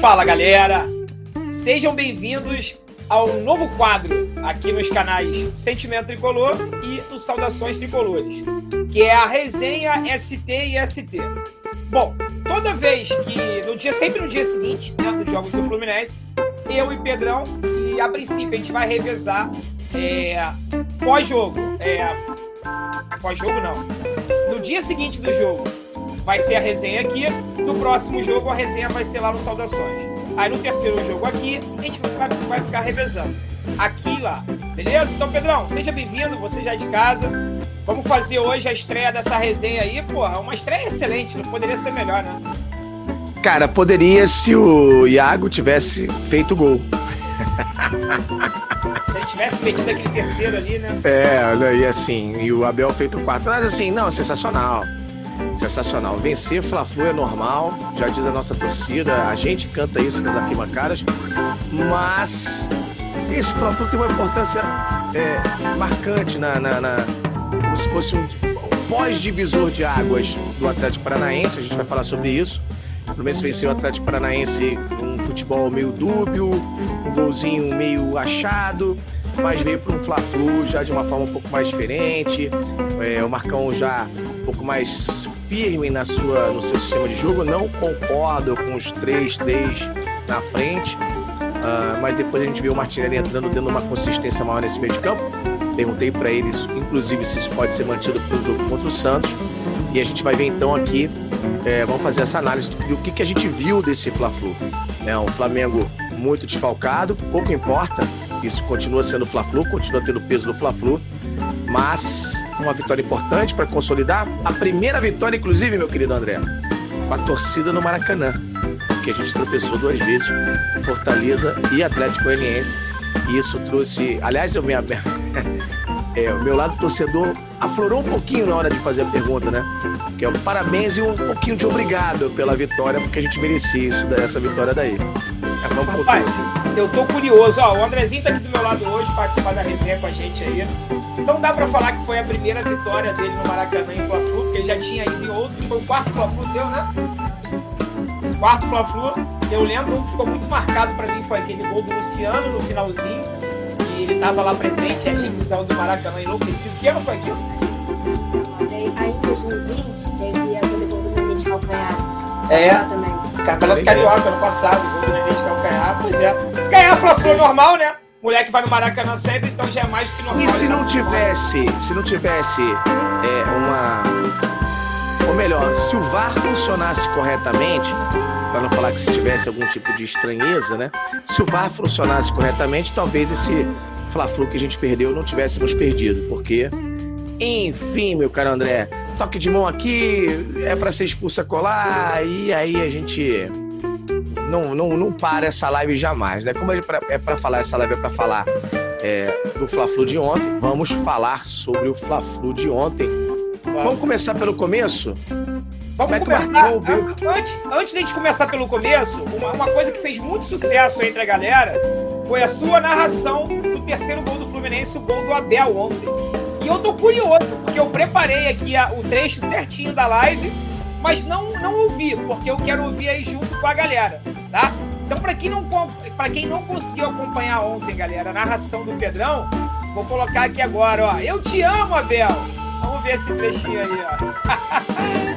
Fala galera, sejam bem-vindos ao novo quadro aqui nos canais Sentimento Tricolor e no Saudações Tricolores, que é a resenha ST e ST. Bom, toda vez que, no dia, sempre no dia seguinte, né, dos jogos do Fluminense, eu e Pedrão, e a princípio a gente vai revezar é, pós-jogo. É, pós-jogo não. No dia seguinte do jogo vai ser a resenha aqui, no próximo jogo a resenha vai ser lá no Saudações. Aí no terceiro jogo aqui, a gente vai, vai ficar revezando. Aqui e lá. Beleza? Então, Pedrão, seja bem-vindo, você já é de casa. Vamos fazer hoje a estreia dessa resenha aí, porra. Uma estreia excelente, não poderia ser melhor, né? Cara, poderia se o Iago tivesse feito gol. Se ele tivesse metido aquele terceiro ali, né? É, olha aí assim, e o Abel feito quatro. Mas assim, não, sensacional. Sensacional. Vencer Fla-Flu é normal, já diz a nossa torcida, a gente canta isso nas arquibancadas, mas esse Fla-Flu tem uma importância é, marcante na, na, na, como se fosse um pós-divisor de águas do Atlético Paranaense, a gente vai falar sobre isso. O Fluminense venceu o Atlético Paranaense um futebol meio dúbio, um golzinho meio achado, mas veio para um Fla-Flu já de uma forma um pouco mais diferente. É, o Marcão já um pouco mais firme na sua, no seu sistema de jogo. Não concordo com os 3-3 na frente, uh, mas depois a gente viu o Martinelli entrando dando uma consistência maior nesse meio de campo. Perguntei para eles, inclusive, se isso pode ser mantido para o jogo contra o Santos. E a gente vai ver então aqui, é, vamos fazer essa análise do que, que a gente viu desse Fla-Flu. É um Flamengo muito desfalcado, pouco importa, isso continua sendo Fla-Flu, continua tendo peso do Fla-Flu, mas uma vitória importante para consolidar a primeira vitória, inclusive, meu querido André, com a torcida no Maracanã, que a gente tropeçou duas vezes, Fortaleza e Atlético Goianiense, e isso trouxe, aliás, eu me é, o meu lado torcedor aflorou um pouquinho na hora de fazer a pergunta, né? Que é um parabéns e um pouquinho de obrigado pela vitória, porque a gente merecia isso, essa vitória daí. É, vamos Rapaz, eu tô curioso, ó, o Andrezinho tá aqui do meu lado hoje, participar da resenha com a gente aí. Não dá pra falar que foi a primeira vitória dele no Maracanã em Fla-Flu, porque ele já tinha ido em outros, foi o quarto Fla-Flu deu, né? Quarto Fla-Flu, eu lembro, ficou muito marcado pra mim, foi aquele gol do Luciano no finalzinho, ele tava lá presente, e a gente saiu do Maracanã enlouquecido. Que ano foi aquilo? Aí em 2020 teve aquele gol do Nenê de calcanhar. É, também. Campeonato Carioca ano passado, gol do Nenê de calcanhar, pois é. Ganhar Fla-Flu normal, né? Moleque vai no Maracanã sempre, então já é mais do que normal. E se não tivesse, se não tivesse é, uma... Ou melhor, se o VAR funcionasse corretamente, para não falar que se tivesse algum tipo de estranheza, né? Se o VAR funcionasse corretamente, talvez esse Fla-Flu que a gente perdeu não tivéssemos perdido, porque enfim, meu caro André, toque de mão aqui é para ser expulsa colar e aí a gente não, não, não para essa live jamais, né? Como é para falar essa live é para falar é, do Fla-Flu de ontem, vamos falar sobre o Fla-Flu de ontem. Vamos começar pelo começo? Vamos é começar. Antes, antes de a gente começar pelo começo, uma, uma coisa que fez muito sucesso entre a galera foi a sua narração do terceiro gol do Fluminense, o gol do Abel ontem. E eu tô curioso, porque eu preparei aqui a, o trecho certinho da live, mas não, não ouvi, porque eu quero ouvir aí junto com a galera, tá? Então, para quem, não, quem não conseguiu acompanhar ontem, galera, a narração do Pedrão, vou colocar aqui agora, ó. Eu te amo, Abel! Vamos ver esse trechinho aí, ó.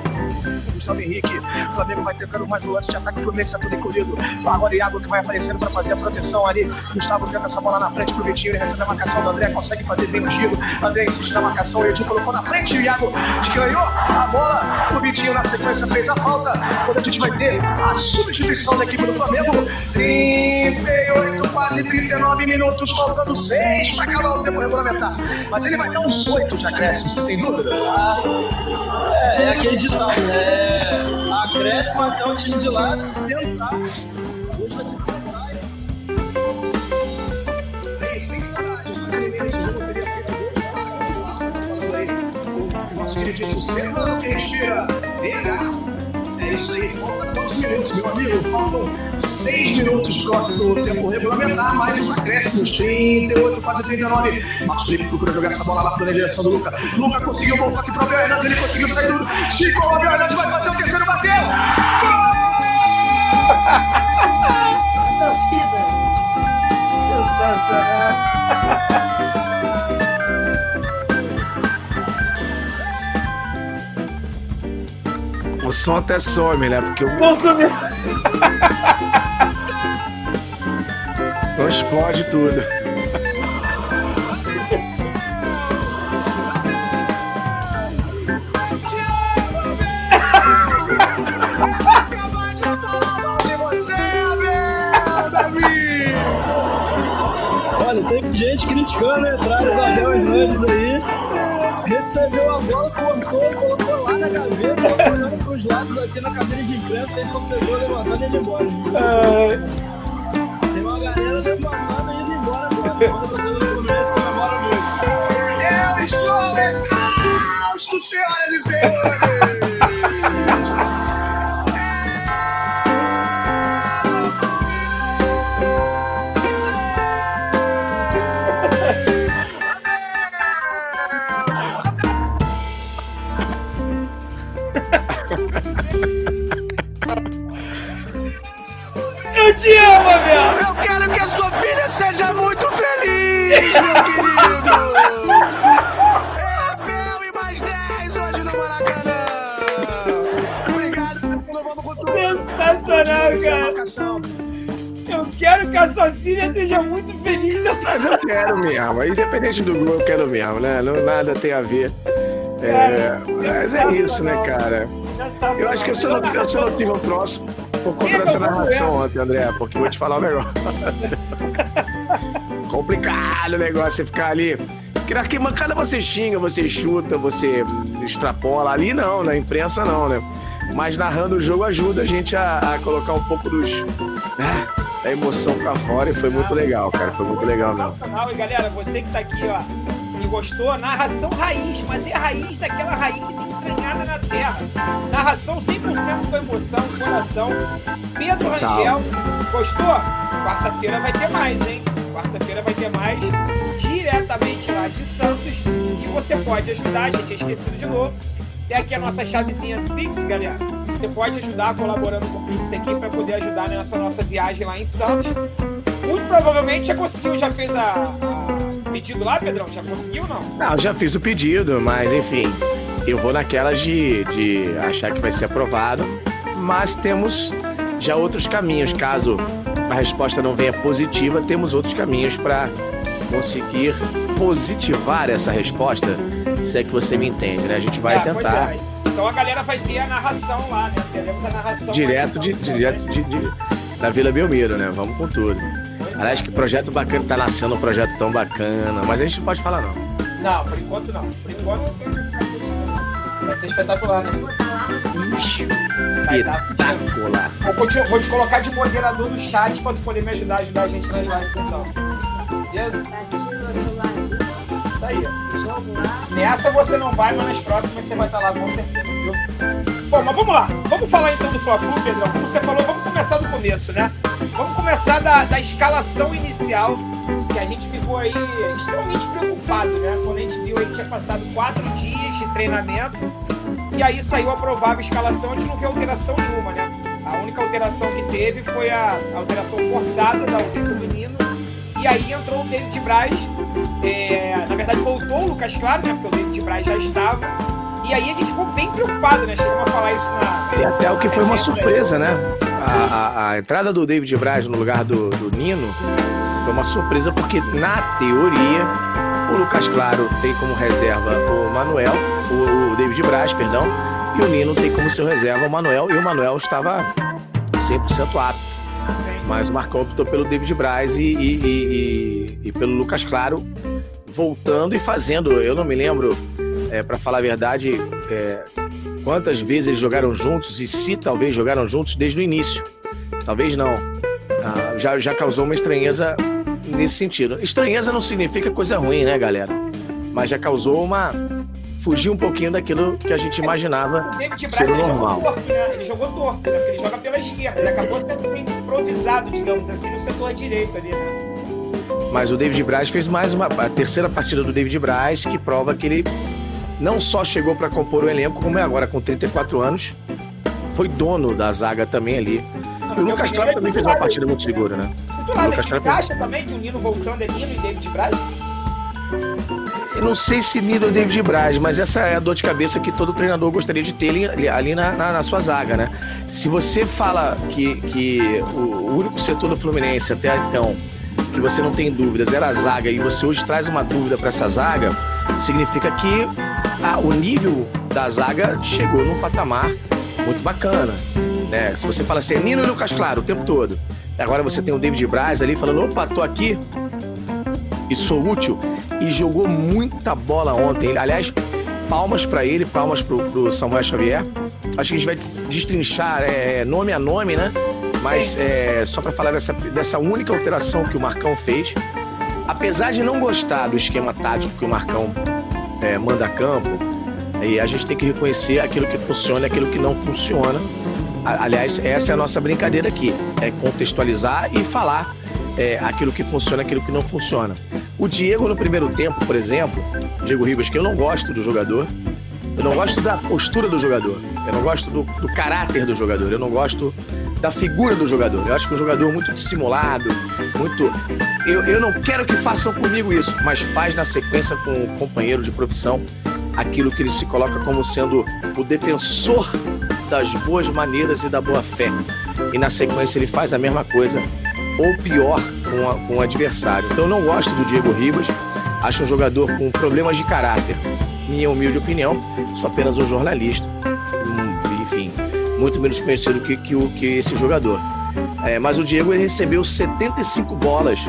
Gustavo Henrique. O Flamengo vai tentando mais um lance de ataque. O Fluminense está tudo encolhido. Agora Iago que vai aparecendo para fazer a proteção ali. Gustavo tenta essa bola na frente pro Vitinho. Ele recebe a marcação do André, consegue fazer bem o giro. André insiste na marcação. O Edinho colocou na frente. O Iago ganhou a bola. O Vitinho na sequência fez a falta. Quando a gente vai ter a substituição da equipe do Flamengo. 38, quase 39 minutos. Faltando 6 para acabar o tempo regulamentar. Mas ele vai dar uns 8 de acréscimo, sem dúvida. É, é aquele ditado, né? Acréscimo até o time de lá tentar. Hoje vai ser praia. Aí, sem saudades, mas ele nesse jogo teria feito. Tá falando aí o nosso queridíssimo que respira. BH é isso aí. falta 12 minutos, meu amigo? Faltam 6 minutos do tempo regulamentar, mais os acréscimos. 38, quase 39. Marcos Felipe procura jogar essa bola lá para a direção do Luca. Luca conseguiu voltar aqui para o Abel Hernandes, ele conseguiu sair do. Chico, o Abel Hernandes vai fazer o terceiro, bateu! Gol! Torcida! Sensacional! Som até some, né? Porque o Não sumiu. som explode tudo. Olha, teve gente criticando a entrada do Abel Hernandes aí. Recebeu a bola, cortou, colocou lá na pros aqui na cabine de imprensa, tem torcedor levantando e indo embora. Tem uma galera levantando e indo embora agora. Quando torcedor do Fluminense comemora muito. Eu estou exausto, senhoras e senhores! Te amo, Abel! Eu quero que a sua filha seja muito feliz, meu querido! É Abel e mais 10 hoje no Maracanã! Obrigado, vamos com tudo! Sensacional, é cara! Eu quero que a sua filha seja muito feliz na Mas eu quero mesmo. Independente do gol, eu quero mesmo, né? Não, nada tem a ver. É, Cara, mas é isso, né, cara? Eu acho que eu só não, eu só não tive um próximo por conta dessa narração ontem, André, porque eu vou te falar um negócio. Complicado o negócio você ficar ali. Porque na arquibancada você xinga, você chuta, você extrapola. Ali não, na imprensa não, né? Mas narrando o jogo ajuda a gente a, a colocar um pouco dos, né, da emoção pra fora e foi muito legal, cara. Foi muito legal. Sensacional. E galera, você que tá aqui, ó, e gostou, narração raiz, mas é a raiz daquela raiz entranhada na terra. Narração 100% com emoção, coração. Pedro. Rangel, gostou? Quarta-feira vai ter mais, hein? Quarta-feira vai ter mais diretamente lá de Santos. E você pode ajudar, a gente tinha esquecido de novo. Tem aqui a nossa chavezinha do Pix, galera. Você pode ajudar colaborando com o Pix aqui para poder ajudar nessa nossa viagem lá em Santos. Muito provavelmente já conseguiu, já fez a, a pedido lá, Pedrão? Já conseguiu não? Não, já fiz o pedido, mas enfim, eu vou naquelas de, de achar que vai ser aprovado, mas temos já outros caminhos. Caso a resposta não venha positiva, temos outros caminhos para conseguir positivar essa resposta, se é que você me entende, né? A gente vai pois tentar é. Então a galera vai ter a narração lá, né? Teremos a narração direto, de, Santos direto de, de- da Vila Belmiro, né? Vamos com tudo. Pois é. Aliás, que projeto bacana, tá nascendo um projeto tão bacana, mas a gente não pode falar não. Não, por enquanto não. Por enquanto vai ser espetacular, né? Ixi, Vai dar espetacular. Vou te, vou te colocar de moderador no chat pra tu poder me ajudar, ajudar a gente nas lives então. Beleza? Isso aí. Nessa você não vai, mas nas próximas você vai estar lá com certeza, viu? Bom, mas vamos lá. Vamos falar então do Fla-Flu, Pedrão. Como você falou, vamos começar do começo, né? Vamos começar da, da escalação inicial, que a gente ficou aí extremamente preocupado, né? Quando a gente viu aí que tinha passado quatro dias de treinamento e aí saiu a provável escalação, a gente não viu alteração nenhuma, né? A única alteração que teve foi a alteração forçada da ausência do Nino. E aí entrou o David Braz. é, na verdade, voltou o Lucas Claro, né? Porque o David Braz já estava. E aí a gente ficou bem preocupado, né? Chegamos a falar isso na. E até o que foi uma surpresa, né? A, a- a entrada do David Braz no lugar do, do Nino foi uma surpresa, porque na teoria o Lucas Claro tem como reserva o Manuel, o, o David Braz, perdão, e o Nino tem como seu reserva o Manuel, e o Manuel estava 100% apto. Mas o Marcão optou pelo David Braz e, e- e- e- e pelo Lucas Claro voltando e fazendo. Eu não me lembro, é, para falar a verdade, é, quantas vezes eles jogaram juntos e se talvez jogaram juntos desde o início. Talvez não. Ah, já, já causou uma estranheza nesse sentido. Estranheza não significa coisa ruim, né, galera? Mas já causou uma. Fugir um pouquinho daquilo que a gente imaginava David ser Braz ele normal. jogou torto, né? Ele jogou torto, né? Porque ele joga pela esquerda. Ele acabou tendo improvisado, digamos assim, no setor direito ali, né? Mas o David Braz fez mais uma a terceira partida do David Braz que prova que ele não só chegou para compor o elenco, como é agora com 34 anos, foi dono da zaga também ali. E o Lucas Claro também fez uma partida muito segura, né? Titular, Lucas Você Claro acha também que o Nino voltando é Nino e David Braz? eu não sei se nível David Braz, mas essa é a dor de cabeça que todo treinador gostaria de ter ali, ali na, na, na, sua zaga, né? Se você fala que, que o, o único setor do Fluminense até então que você não tem dúvidas era a zaga e você hoje traz uma dúvida para essa zaga, significa que a, o nível da zaga chegou num patamar muito bacana. Né? Se você fala assim, é Nino e Lucas Claro o tempo todo. Agora você tem o David Braz ali falando, opa, tô aqui e sou útil. E jogou muita bola ontem. Aliás, palmas para ele, palmas pro, pro Samuel Xavier. Acho que a gente vai destrinchar é, nome a nome, né? Mas é, só para falar dessa, dessa única alteração que o Marcão fez, apesar de não gostar do esquema tático que o Marcão é, manda a campo, e a gente tem que reconhecer aquilo que funciona e aquilo que não funciona. Aliás, essa é a nossa brincadeira aqui, é contextualizar e falar é, aquilo que funciona, aquilo que não funciona. O Diego no primeiro tempo, por exemplo, Diego Ribas, que eu não gosto do jogador, eu não gosto da postura do jogador, eu não gosto do, do caráter do jogador, eu não gosto da figura do jogador. Eu acho que o jogador é muito dissimulado, muito. Eu, eu não quero que façam comigo isso, mas faz na sequência com o companheiro de profissão aquilo que ele se coloca como sendo o defensor das boas maneiras e da boa fé. E na sequência ele faz a mesma coisa, ou pior, com, a, com o adversário. Então eu não gosto do Diego Ribas, acho um jogador com problemas de caráter. Minha humilde opinião, sou apenas um jornalista. Enfim, muito menos conhecido que, que, que esse jogador. É, mas o Diego ele recebeu 75 bolas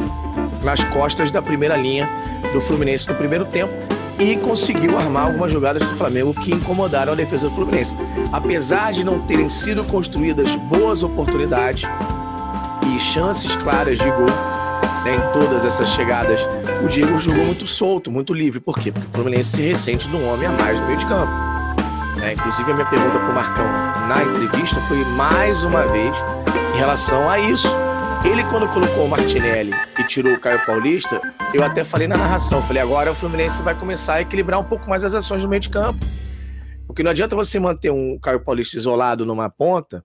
nas costas da primeira linha do Fluminense no primeiro tempo e conseguiu armar algumas jogadas do Flamengo que incomodaram a defesa do Fluminense. Apesar de não terem sido construídas boas oportunidades e chances claras de gol né, em todas essas chegadas, o Diego jogou muito solto, muito livre. Por quê? Porque o Fluminense se ressente de um homem a mais no meio de campo. É, inclusive, a minha pergunta para o Marcão na entrevista foi mais uma vez em relação a isso. Ele, quando colocou o Martinelli e tirou o Caio Paulista, eu até falei na narração, falei, agora o Fluminense vai começar a equilibrar um pouco mais as ações no meio de campo. Porque não adianta você manter um Caio Paulista isolado numa ponta,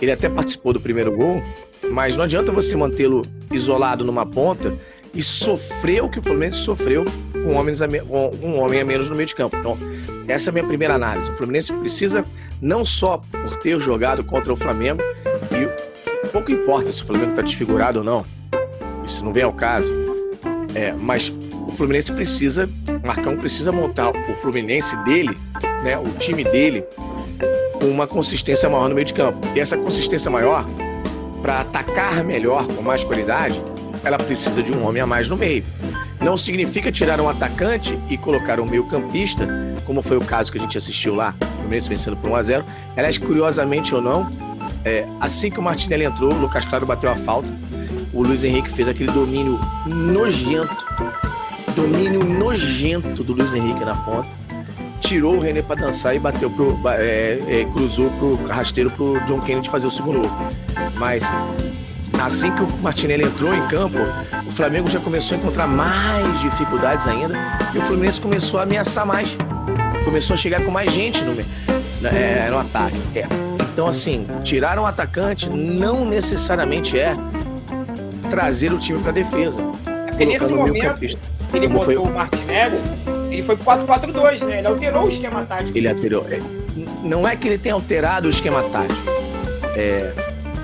ele até participou do primeiro gol, mas não adianta você mantê-lo isolado numa ponta e sofrer o que o Fluminense sofreu com, homens a com um homem a menos no meio de campo. Então, essa é a minha primeira análise. O Fluminense precisa, não só por ter jogado contra o Flamengo, pouco importa se o Flamengo está desfigurado ou não, isso não vem ao caso, é, mas o Fluminense precisa, Marcão precisa montar o Fluminense dele, né, o time dele, com uma consistência maior no meio de campo. E essa consistência maior, para atacar melhor, com mais qualidade, ela precisa de um homem a mais no meio. Não significa tirar um atacante e colocar um meio-campista, como foi o caso que a gente assistiu lá, o Fluminense vencendo por 1x0. Aliás, curiosamente ou não, é, assim que o Martinelli entrou, o Lucas Claro bateu a falta. O Luiz Henrique fez aquele domínio nojento. Domínio nojento do Luiz Henrique na ponta. Tirou o René para dançar e bateu pro. É, é, cruzou pro rasteiro pro John Kennedy fazer o segundo gol. Mas assim que o Martinelli entrou em campo, o Flamengo já começou a encontrar mais dificuldades ainda e o Fluminense começou a ameaçar mais. Começou a chegar com mais gente no, é, no ataque. É. Então, assim, tirar um atacante não necessariamente é trazer o time para defesa. Porque nesse momento ele botou foi... o Martinelli, ele foi 4-4-2, né? Ele alterou o esquema tático. Ele alterou. É, não é que ele tenha alterado o esquema tático. É,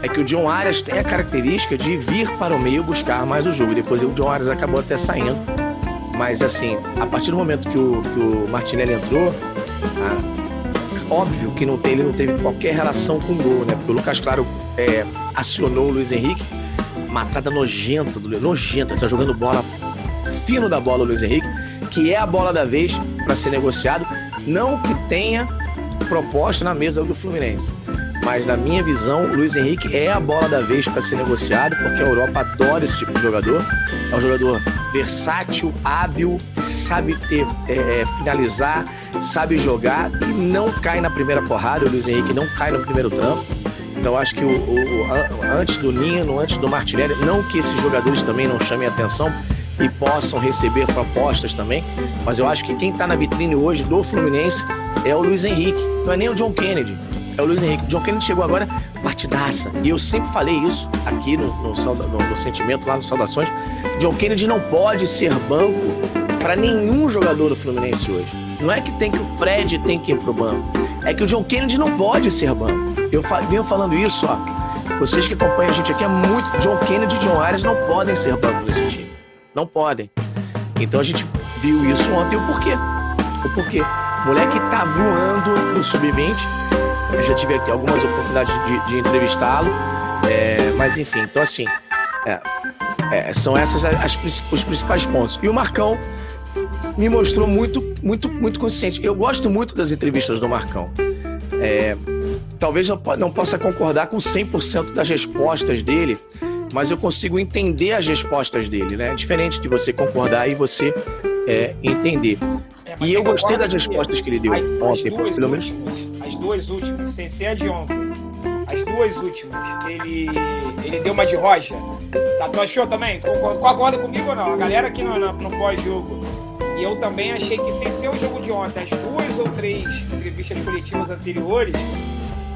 é que o John Arias tem a característica de vir para o meio buscar mais o jogo. Depois o John Arias acabou até saindo. Mas assim, a partir do momento que o, que o Martinelli entrou, ah, óbvio que não tem, ele não teve qualquer relação com o gol, né? Porque o Lucas Claro é, acionou o Luiz Henrique, matada nojenta do nojenta, tá jogando bola fino da bola o Luiz Henrique, que é a bola da vez para ser negociado, não que tenha proposta na mesa do Fluminense mas na minha visão, o Luiz Henrique é a bola da vez para ser negociado, porque a Europa adora esse tipo de jogador. É um jogador versátil, hábil, sabe ter, é, é, finalizar, sabe jogar e não cai na primeira porrada. O Luiz Henrique não cai no primeiro trampo. Então acho que o, o, o, antes do Nino, antes do Martinelli, não que esses jogadores também não chamem atenção e possam receber propostas também, mas eu acho que quem está na vitrine hoje do Fluminense é o Luiz Henrique, não é nem o John Kennedy é o Luiz Henrique. John Kennedy chegou agora partidaça. E eu sempre falei isso aqui no, no, no, no sentimento, lá no Saudações. John Kennedy não pode ser banco para nenhum jogador do Fluminense hoje. Não é que tem que o Fred tem que ir pro banco. É que o John Kennedy não pode ser banco. Eu venho falando isso, ó. Vocês que acompanham a gente aqui é muito. John Kennedy e John Arias não podem ser banco desse time. Não podem. Então a gente viu isso ontem. O porquê? O porquê? O moleque tá voando no sub-20. Eu já tive aqui algumas oportunidades de, de entrevistá-lo. É, mas enfim, então assim. É, é, são essas as, os principais pontos. E o Marcão me mostrou muito, muito, muito consciente. Eu gosto muito das entrevistas do Marcão. É, talvez eu não possa concordar com 100% das respostas dele, mas eu consigo entender as respostas dele, né? É diferente de você concordar e você é, entender. É, e eu gostei das respostas que ele deu as, ontem, as pelo menos. As duas últimas, sem ser a de ontem, as duas últimas, ele, ele deu uma de rocha. Tá, tu achou também? Concorda comigo ou não? A galera aqui no, no, no pós-jogo. E eu também achei que sem ser o jogo de ontem, as duas ou três entrevistas coletivas anteriores,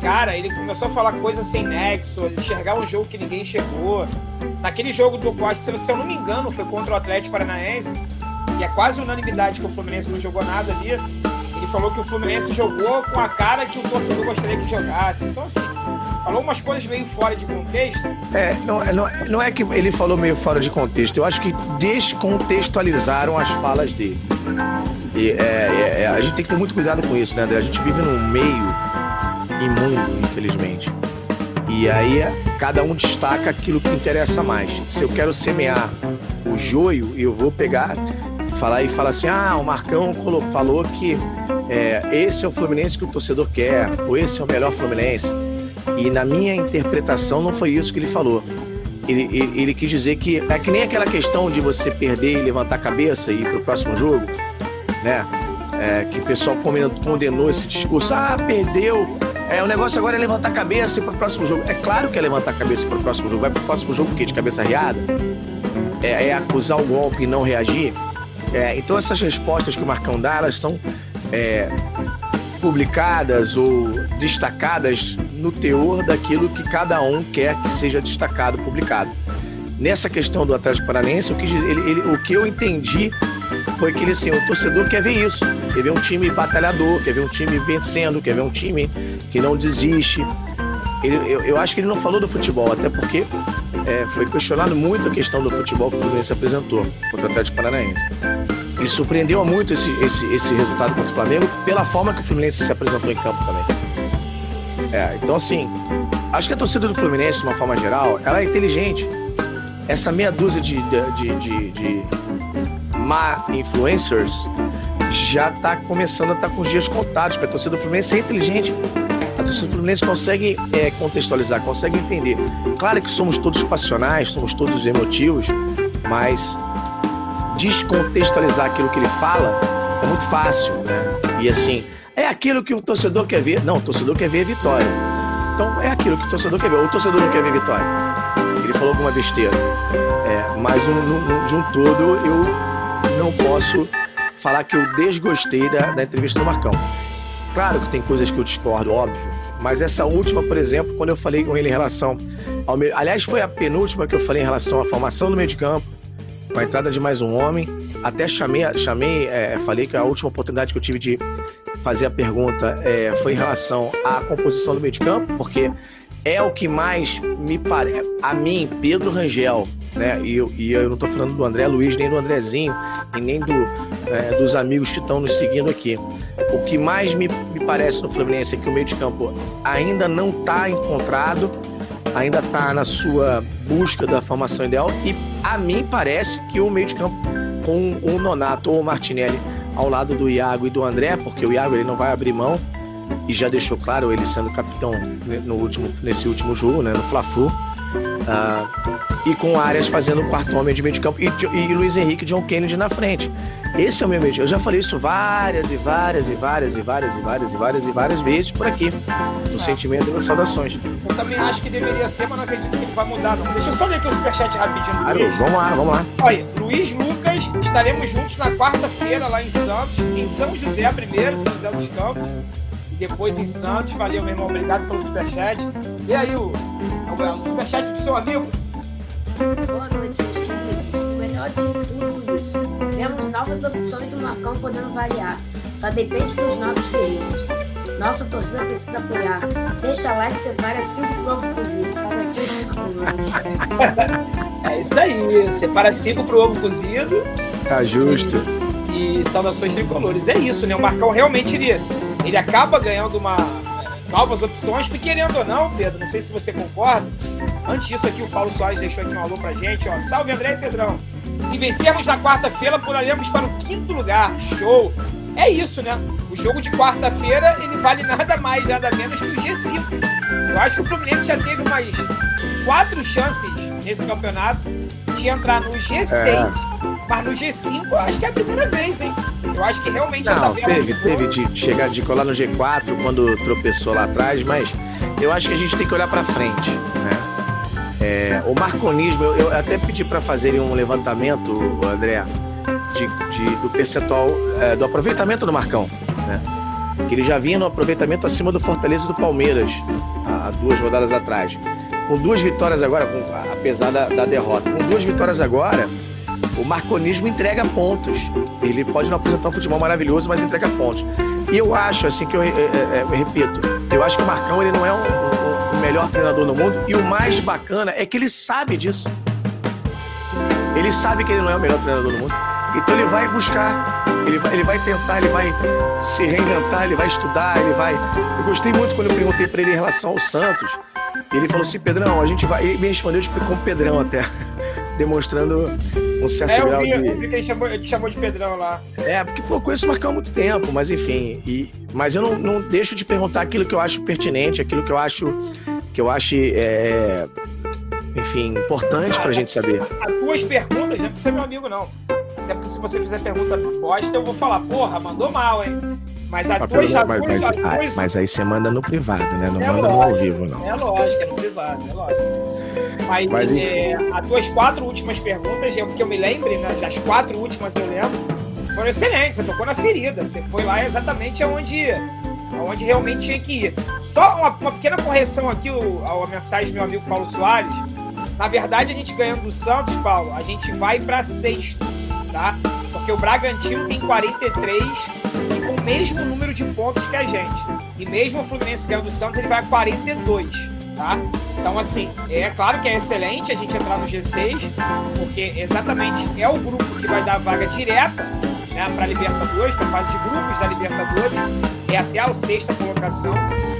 cara, ele começou a falar coisas sem nexo, enxergar um jogo que ninguém enxergou. Naquele jogo do Costa, se eu não me engano, foi contra o Atlético Paranaense, e é quase unanimidade que o Fluminense não jogou nada ali. Ele falou que o Fluminense jogou com a cara que o torcedor gostaria que jogasse. Então, assim, falou umas coisas meio fora de contexto. É, não, não, não é que ele falou meio fora de contexto, eu acho que descontextualizaram as falas dele. E, é, é, é a gente tem que ter muito cuidado com isso, né, André? A gente vive num meio imundo, infelizmente. E aí cada um destaca aquilo que interessa mais. Se eu quero semear o joio, eu vou pegar, falar e falar assim: ah, o Marcão falou que é, esse é o Fluminense que o torcedor quer, ou esse é o melhor Fluminense. E na minha interpretação não foi isso que ele falou. Ele, ele, ele quis dizer que é que nem aquela questão de você perder e levantar a cabeça e ir pro próximo jogo, né? É, que o pessoal condenou esse discurso. Ah, perdeu. É, o negócio agora é levantar a cabeça e ir pro próximo jogo. É claro que é levantar a cabeça ir pro próximo jogo. Vai pro próximo jogo o? De cabeça riada? É, é acusar o golpe e não reagir? É, então essas respostas que o Marcão dá, elas são é, publicadas ou destacadas no teor daquilo que cada um quer que seja destacado, publicado. Nessa questão do Atlético Paranense, o que, ele, ele, o que eu entendi foi que ele, assim, o torcedor quer ver isso. Quer ver um time batalhador, quer ver um time vencendo, quer ver um time que não desiste. Ele, eu, eu acho que ele não falou do futebol, até porque é, foi questionado muito a questão do futebol que o Fluminense apresentou contra o Atlético Paranaense. E surpreendeu muito esse, esse, esse resultado contra o Flamengo pela forma que o Fluminense se apresentou em campo também. É, então, assim, acho que a torcida do Fluminense, de uma forma geral, ela é inteligente. Essa meia dúzia de, de, de, de má influencers já está começando a estar tá com os dias contados, porque a torcida do Fluminense é inteligente. A torcida do Fluminense consegue é, contextualizar, consegue entender. Claro que somos todos passionais, somos todos emotivos, mas descontextualizar aquilo que ele fala é muito fácil, né? E assim, é aquilo que o torcedor quer ver. Não, o torcedor quer ver vitória. Então é aquilo que o torcedor quer ver. O torcedor não quer ver vitória. Ele falou alguma besteira. É, mas no, no, de um todo eu não posso falar que eu desgostei da, da entrevista do Marcão. Claro que tem coisas que eu discordo, óbvio. Mas essa última, por exemplo, quando eu falei com ele em relação ao. Aliás, foi a penúltima que eu falei em relação à formação do meio de campo com a entrada de mais um homem. Até chamei, chamei é, falei que a última oportunidade que eu tive de fazer a pergunta é, foi em relação à composição do meio de campo, porque é o que mais me parece. A mim, Pedro Rangel, né? E eu, e eu não estou falando do André Luiz, nem do Andrezinho, e nem do, é, dos amigos que estão nos seguindo aqui. O que mais me, me parece no Fluminense é que o meio de campo ainda não está encontrado ainda está na sua busca da formação ideal e a mim parece que o meio de campo com o Nonato ou o Martinelli ao lado do Iago e do André, porque o Iago ele não vai abrir mão e já deixou claro ele sendo capitão no último, nesse último jogo, né, no Fla-Flu. Uh, e com Arias fazendo o quarto homem de meio de campo e, e Luiz Henrique e John Kennedy na frente. Esse é o meu meio. Eu já falei isso várias e várias e várias e várias e várias e várias e várias vezes por aqui. No é. sentimento e nas saudações. Eu também acho que deveria ser, mas não acredito que ele vai mudar, não. Deixa eu só ler aqui o superchat rapidinho. Claro, vamos lá, vamos lá. Olha, Luiz Lucas, estaremos juntos na quarta-feira lá em Santos, em São José primeiro, São José dos Campos. E depois em Santos. Valeu, meu irmão. Obrigado pelo superchat. E aí, o, o, o superchat do seu amigo? Boa noite, meus queridos. O melhor de tudo isso. Vemos novas opções e o Marcão podendo variar. Só depende dos nossos guerreiros. Nossa torcida precisa apoiar. Deixa like, separa cinco pro ovo cozido. Sabe assim? É isso aí. Separa cinco pro ovo cozido. Tá justo. E saudações tricolores. É isso, né? O Marcão realmente ele, ele acaba ganhando uma novas opções, porque querendo ou não, Pedro, não sei se você concorda. Antes disso aqui, o Paulo Soares deixou aqui um alô pra gente, ó. Salve André e Pedrão. Se vencermos na quarta-feira, pularemos para o quinto lugar. Show! É isso, né? O jogo de quarta-feira, ele vale nada mais, nada menos que o G5. Eu acho que o Fluminense já teve umas quatro chances nesse campeonato de entrar no G6. É. Mas no G5, eu acho que é a primeira vez, hein? Eu acho que realmente a Não, tabela teve, de teve de chegar de colar no G4 quando tropeçou lá atrás, mas eu acho que a gente tem que olhar pra frente, né? É, o marconismo, eu, eu até pedi pra fazerem um levantamento, André, de, de- do percentual é, do aproveitamento do Marcão, né? Que ele já vinha no aproveitamento acima do Fortaleza e do Palmeiras há duas rodadas atrás. Com duas vitórias agora, com- apesar da, da derrota, com duas vitórias agora, o marconismo entrega pontos. Ele pode não apresentar um futebol maravilhoso, mas entrega pontos. E eu acho, assim, que eu, é, é, é, repito, eu acho que o Marcão ele não é um- um- o melhor treinador do mundo. E o mais bacana é que ele sabe disso. Ele sabe que ele não é o melhor treinador do mundo. Então ele vai buscar, ele vai, ele vai tentar, ele vai se reinventar, ele vai estudar, ele vai. Eu gostei muito quando eu perguntei pra ele em relação ao Santos. Ele falou assim, Pedrão, a gente vai. Ele me respondeu tipo, como Pedrão até. Demonstrando um certo É, grau vi, de. eu vi que ele chamou, ele te chamou de Pedrão lá. É, porque pô, eu conheço o Marcão há muito tempo, mas enfim. E, mas eu não, não deixo de perguntar aquilo que eu acho pertinente, aquilo que eu acho que eu acho, é, enfim, importante pra gente saber. As tuas perguntas, não é porque você é meu amigo, não. Até porque se você fizer pergunta bosta, eu vou falar, porra, mandou mal, hein? Mas a a mas, tuas, mas- aí você manda no privado, né? Não É manda no ao lógico. vivo, não. É lógico, é no privado, é lógico. Mas, Mas, é, as tuas quatro últimas perguntas, eu, que eu me lembre, né, as quatro últimas eu lembro, foram excelentes. Você tocou na ferida. Você foi lá exatamente aonde, aonde realmente tinha que ir. Só uma, uma pequena correção aqui, o, a, a mensagem do meu amigo Paulo Soares. Na verdade, a gente ganhando do Santos, Paulo, a gente vai para sexto, tá? Porque o Bragantino tem 43 e com o mesmo número de pontos que a gente. E mesmo o Fluminense ganhando do Santos, ele vai a 42, tá? Então, assim, é claro que é excelente a gente entrar no G6, porque exatamente é o grupo que vai dar a vaga direta né, para Libertadores, para fase de grupos da Libertadores, é até a sexta colocação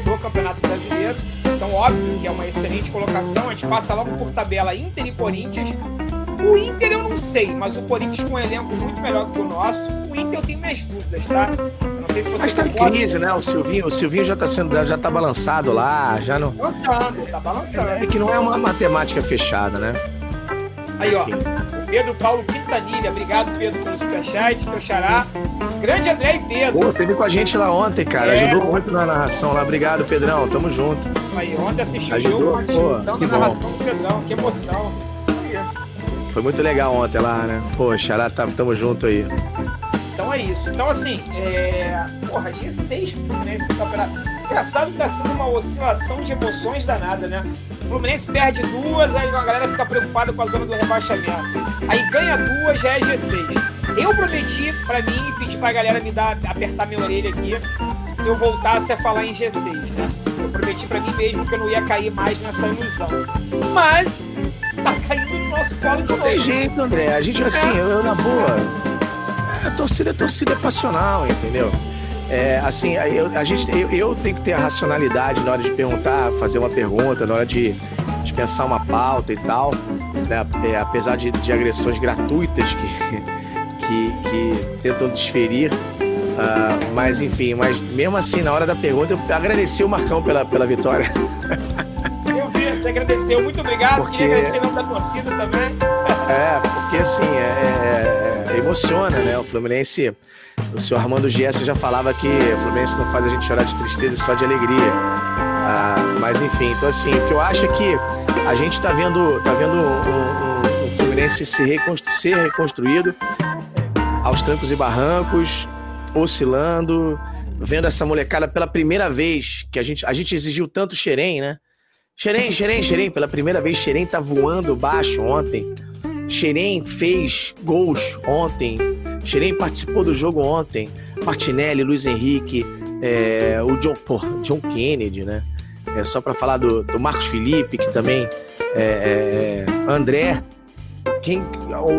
do Campeonato Brasileiro. Então, óbvio que é uma excelente colocação. A gente passa logo por tabela Inter e Corinthians. O Inter eu não sei, mas o Corinthians com um elenco muito melhor do que o nosso. O Inter eu tenho minhas dúvidas, tá? Não sei se você Mas tá em concorda. crise, né? O Silvinho, o Silvinho já tá sendo, já, já tá balançado lá, já não. Balançando, tá balançando. É que não é uma matemática fechada, né? Aí, ó. O Pedro Paulo Quintanilha. Obrigado, Pedro, pelo superchat. Teu xará. Grande André e Pedro. Pô, teve com a gente lá ontem, cara. É. Ajudou muito na narração lá. Obrigado, Pedrão. Tamo junto. Aí, ontem assisti o Ajudou, jogo, mas pô, escutando que a bom. narração do Pedrão. Que emoção. Isso aí. Foi muito legal ontem lá, né? Pô, Xará, tá, tamo junto aí. Então é isso. Então, assim, é. Porra, G6 pro Fluminense no campeonato. Engraçado que tá sendo uma oscilação de emoções danada, né? O Fluminense perde duas, aí a galera fica preocupada com a zona do rebaixamento. Aí ganha duas, já é G6. Eu prometi pra mim e pedi pra galera me dar, apertar minha orelha aqui, se eu voltasse a falar em G6, né? Eu prometi pra mim mesmo que eu não ia cair mais nessa ilusão. Mas tá caindo no nosso colo de Não tem novo. jeito, André. A gente, assim, eu, eu, na boa. A torcida, a torcida é passional, entendeu? É, assim, eu, a gente, eu, eu tenho que ter a racionalidade na hora de perguntar, fazer uma pergunta, na hora de, de pensar uma pauta e tal. né? É, apesar de, de agressões gratuitas que, que, que tentam desferir. Ah, mas enfim, mas mesmo assim, na hora da pergunta, eu agradeci o Marcão pela, pela vitória. Eu vi, você agradeceu. Muito obrigado. Porque- Queria agradecer em nome da torcida também. É, porque assim, é, é- é- emociona, né? O Fluminense, o senhor Armando Giessa já falava que o Fluminense não faz a gente chorar de tristeza, só de alegria. Ah, mas enfim, então assim, o que eu acho é que a gente tá vendo, tá vendo um, um- um Fluminense se reconstru- ser reconstruído aos trancos e barrancos, oscilando, vendo essa molecada pela primeira vez, que a gente, a gente exigiu tanto Xerém, né? Xerém, Xerém, Xerém, pela primeira vez, Xerém tá voando baixo ontem. Xerém fez gols ontem. Xerém participou do jogo ontem. Martinelli, Luiz Henrique, é, o John, John Kennedy, né? É, só para falar do, do, Marcos Felipe, que também é, é, André. Quem,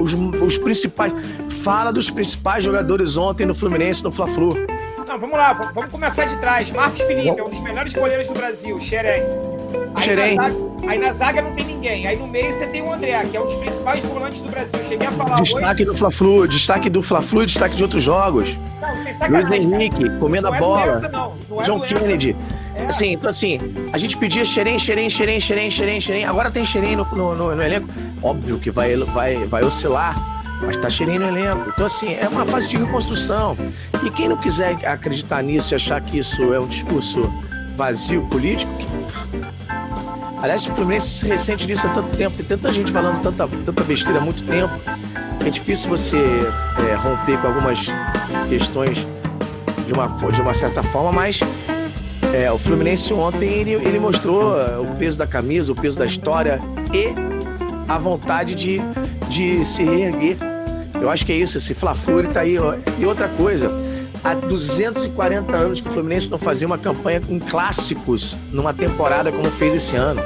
os, os principais. Fala dos principais jogadores ontem no Fluminense, no Fla-Flu. Não, vamos lá, vamos começar de trás. Marcos Felipe é um dos melhores goleiros do Brasil, Xerém. Aí, na zaga, aí na zaga não tem ninguém. Aí no meio você tem o André, que é um dos principais volantes do Brasil. Cheguei a falar Destaque hoje... do Fla-Flu, destaque do Fla-Flu e destaque de outros jogos. Não, sem sacanagem. Luiz Henrique, comendo não a bola. É doença, não. Não é John doença. Kennedy. É. Assim, então assim, a gente pedia xerém, xerém, xerém, xerém, xerém, xerém. Agora tem xerém no, no, no, no elenco. Óbvio que vai, vai, vai oscilar mas tá cheirinho no elenco. Então, assim, é uma fase de reconstrução. E quem não quiser acreditar nisso e achar que isso é um discurso vazio político, que... aliás, o Fluminense se ressente disso há tanto tempo, tem tanta gente falando tanta, tanta besteira há muito tempo, é difícil você é, romper com algumas questões de uma, de uma certa forma, mas é, o Fluminense ontem ele, ele mostrou o peso da camisa, o peso da história e a vontade de, de se reerguer. Eu acho que é isso, esse Fla-Flu tá aí. Ó. E outra coisa, há 240 anos que o Fluminense não fazia uma campanha com clássicos numa temporada como fez esse ano.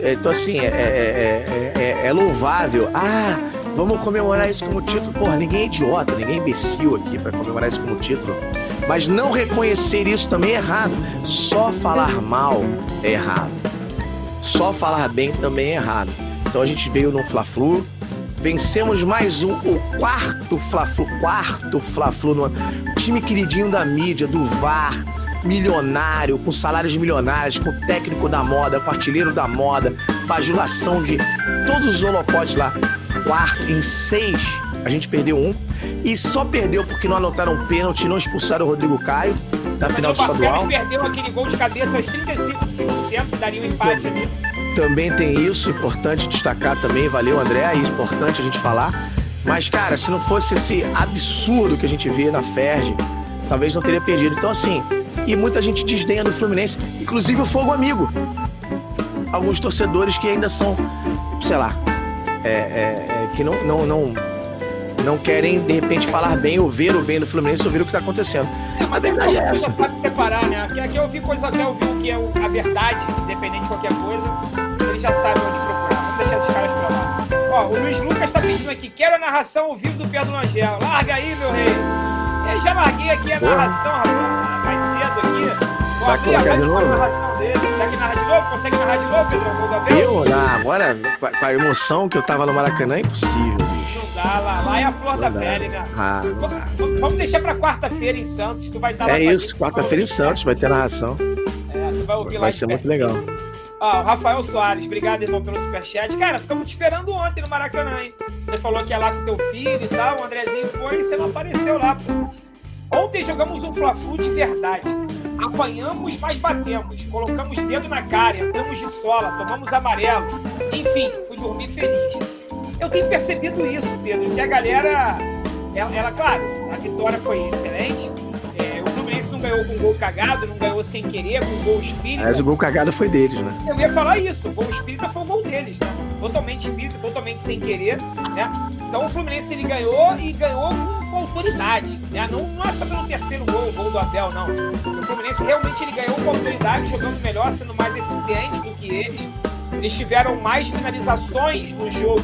Então, assim, é, é, é, é, louvável. Ah, vamos comemorar isso como título. Porra, ninguém é idiota, ninguém é imbecil aqui para comemorar isso como título. Mas não reconhecer isso também é errado. Só falar mal é errado. Só falar bem também é errado. Então a gente veio no Fla-Flu, vencemos mais um, o quarto Fla-Flu, quarto Fla-Flu, no time queridinho da mídia, do VAR, milionário, com salários milionários, com técnico da moda, com artilheiro da moda, bajulação de todos os holofotes lá. Quarto, em seis, a gente perdeu um. E só perdeu porque não anotaram pênalti, não expulsaram o Rodrigo Caio na final do estadual. O perdeu aquele gol de cabeça aos 35 do segundo tempo, daria um empate ali também tem isso, importante destacar também, valeu André, é importante a gente falar. Mas, cara, se não fosse esse absurdo que a gente vê na Ferg, talvez não teria perdido. Então, assim, e muita gente desdenha do Fluminense, inclusive o Fogo Amigo. Alguns torcedores que ainda são, sei lá, é, é, é, que não, não, não, não querem, de repente, falar bem ou ver o bem do Fluminense ou ver o que está acontecendo. É, mas a verdade é essa. Você sabe separar, né? Quer, quer ouvir coisa, quer ouvir o que é a verdade, independente de qualquer coisa ele já sabe onde procurar. Vamos deixar esses caras pra lá. Ó, o Luiz Lucas tá pedindo aqui, quero a narração ao vivo do Pedro Langel. Larga aí, meu rei. Eu já larguei aqui a narração, rapaz, mais cedo aqui. Vou abrir a narração dele. Quer que narra de novo? Consegue narrar de novo, Pedro? Abel? Eu? Ah, agora, com a emoção que eu tava no Maracanã, é impossível. Não dá, lá, lá é a flor da pele, né? Ah, vamos, deixar pra quarta-feira em Santos, tu vai estar tá lá. É isso, quarta-feira em Santos, vai ter narração. É, tu vai ouvir vai lá. Vai ser muito legal. Ó, o Rafael Soares, obrigado, irmão, pelo superchat. Cara, ficamos te esperando ontem no Maracanã, hein? Você falou que ia lá com teu filho e tal, o Andrezinho foi e você não apareceu lá, pô. Ontem jogamos um Fla-Flu de verdade. Apanhamos, mas batemos. Colocamos dedo na cara, entramos de sola, tomamos amarelo. Enfim, fui dormir feliz. Eu tenho percebido isso, Pedro, que a galera. Ela, ela claro, a vitória foi excelente Fluminense não ganhou com gol cagado, não ganhou sem querer, com gol espírita. Mas o gol cagado foi deles, né? Eu ia falar isso, o gol espírita foi o gol deles, né? Totalmente espírita, totalmente sem querer, né? Então o Fluminense ele ganhou e ganhou com autoridade, né? Não, não é só pelo terceiro gol, o gol do Abel, não. O Fluminense realmente ele ganhou com autoridade, jogando melhor, sendo mais eficiente do que eles. Eles tiveram mais finalizações no jogo,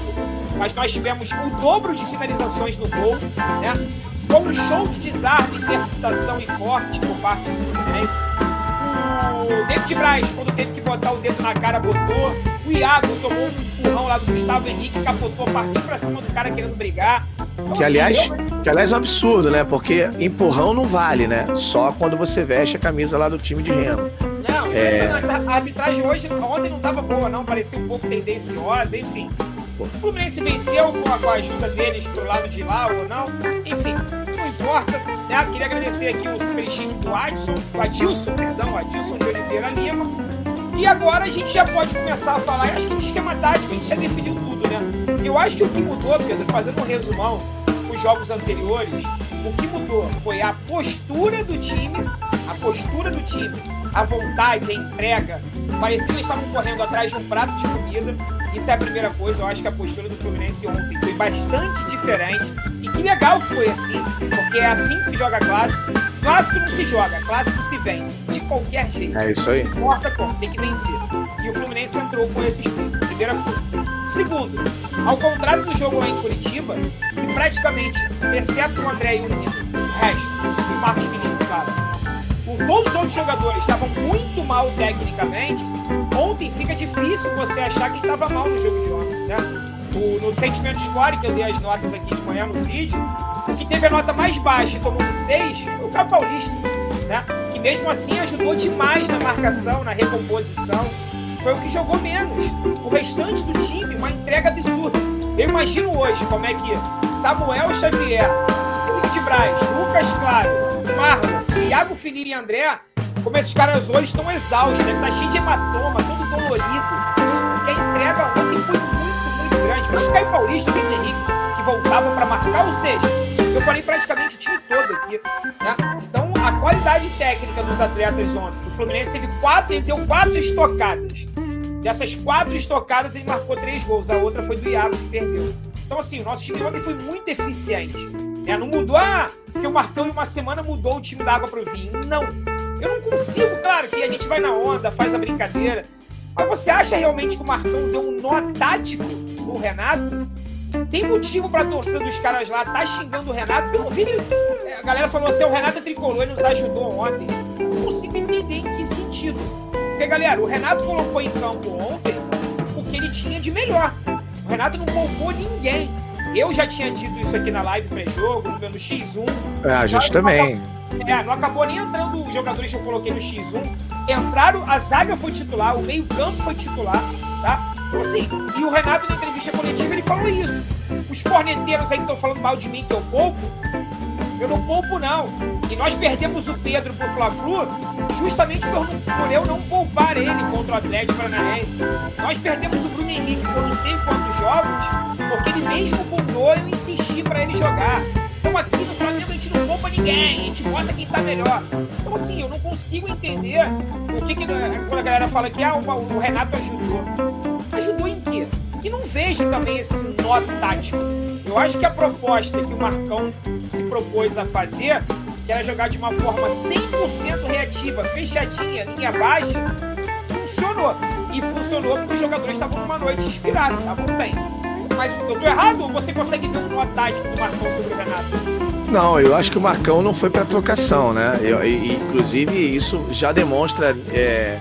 mas nós tivemos o dobro de finalizações no gol, né? Foi um show de desarme, interceptação e corte por parte do Fluminense. O David Braz, quando teve que botar o dedo na cara, botou. O Iago tomou um empurrão lá do Gustavo Henrique, capotou, partiu pra cima do cara querendo brigar. Então, que, assim, aliás, que aliás é um absurdo, né? Porque empurrão não vale, né? Só quando você veste a camisa lá do time de remo. Não, é... a arbitragem hoje, ontem não tava boa, não. Parecia um pouco tendenciosa, enfim. O Fluminense venceu com a, ajuda deles pro lado de lá ou não. Enfim, não importa. Né? Queria agradecer aqui o super chique do Adson, o Adilson, perdão, Adilson de Oliveira Lima. E agora a gente já pode começar a falar. Eu acho que de esquema tático a gente já definiu tudo, né? Eu acho que o que mudou, Pedro, fazendo um resumão os jogos anteriores, o que mudou foi a postura do time, a postura do time, a vontade, a entrega. Parecia que eles estavam correndo atrás de um prato de comida Isso é a primeira coisa. Eu acho que a postura do Fluminense ontem foi bastante diferente. E que legal que foi assim, porque é assim que se joga clássico. Clássico não se joga, clássico se vence. De qualquer jeito. É isso aí. Não importa como, tem que vencer. E o Fluminense entrou com esse espírito. Primeira coisa. Segundo, ao contrário do jogo lá em Curitiba, que praticamente, exceto o André e o Nino, o resto, e o Marcos Felipe, claro, o- todos os outros jogadores estavam muito mal tecnicamente. Ontem fica difícil você achar quem estava mal no jogo de ontem, né? O, no Sentimento Score, que eu dei as notas aqui de manhã no vídeo, o que teve a nota mais baixa e tomou um 6 foi o Caio Paulista, né? Que mesmo assim ajudou demais na marcação, na recomposição. Foi o que jogou menos. O restante do time, uma entrega absurda. Eu imagino hoje como é que Samuel Xavier, Felipe Braz, Lucas Claro, Marlon, Iago Felipe e André, como esses caras hoje estão exaustos, né? Tá cheio de hematoma, todo dolorido. Porque a entrega ontem foi muito, muito grande. Mas o Caio Paulista, Luiz Henrique, que voltavam para marcar, ou seja, eu falei praticamente o time todo aqui. Né? Então, a qualidade técnica dos atletas ontem, o Fluminense teve quatro, ele deu quatro estocadas. Dessas quatro estocadas, ele marcou três gols. A outra foi do Iago, que perdeu. Então, assim, o nosso time ontem foi muito eficiente. né? Não mudou, ah, porque o Marcão em uma semana mudou o time da água pro vinho. Não. Eu não consigo, claro, que a gente vai na onda, faz a brincadeira. Mas você acha realmente que o Marcão deu um nó tático no Renato? Tem motivo pra torcida dos caras lá tá xingando o Renato? Eu não vi. ele- A galera falou assim: o Renato é tricolor, ele nos ajudou ontem. Eu não consigo entender em que sentido. Porque, galera, o Renato colocou em campo ontem o que ele tinha de melhor. O Renato não poupou ninguém. Eu já tinha dito isso aqui na live pré-jogo, no no X1. É, a gente também. É, não acabou nem entrando os jogadores que eu coloquei no X1. Entraram, a zaga foi titular, o meio-campo foi titular, tá? Então, assim, e o Renato na entrevista coletiva ele falou isso. Os corneteiros aí que estão falando mal de mim que eu poupo, eu não poupo, não. E nós perdemos o Pedro pro Fla-Flu justamente por, por eu não poupar ele contra o Atlético Paranaense. Nós perdemos o Bruno Henrique por não sei quantos jogos, porque ele mesmo dor eu insisti para ele jogar. Então aqui no Flamengo a gente não poupa ninguém, a gente bota quem tá melhor. Então assim, eu não consigo entender o que, que quando a galera fala que ah, o, o Renato ajudou. Ajudou em quê? E não vejo também esse nó tático. Eu acho que a proposta que o Marcão se propôs a fazer, que era jogar de uma forma 100% reativa, fechadinha, linha baixa, funcionou. E funcionou porque os jogadores estavam numa noite inspirados, estavam bem. Mas eu tô errado ou você consegue ver um tático do Marcão sobre o Renato? Não, eu acho que o Marcão não foi para trocação, né? Eu, e, inclusive, isso já demonstra é, é,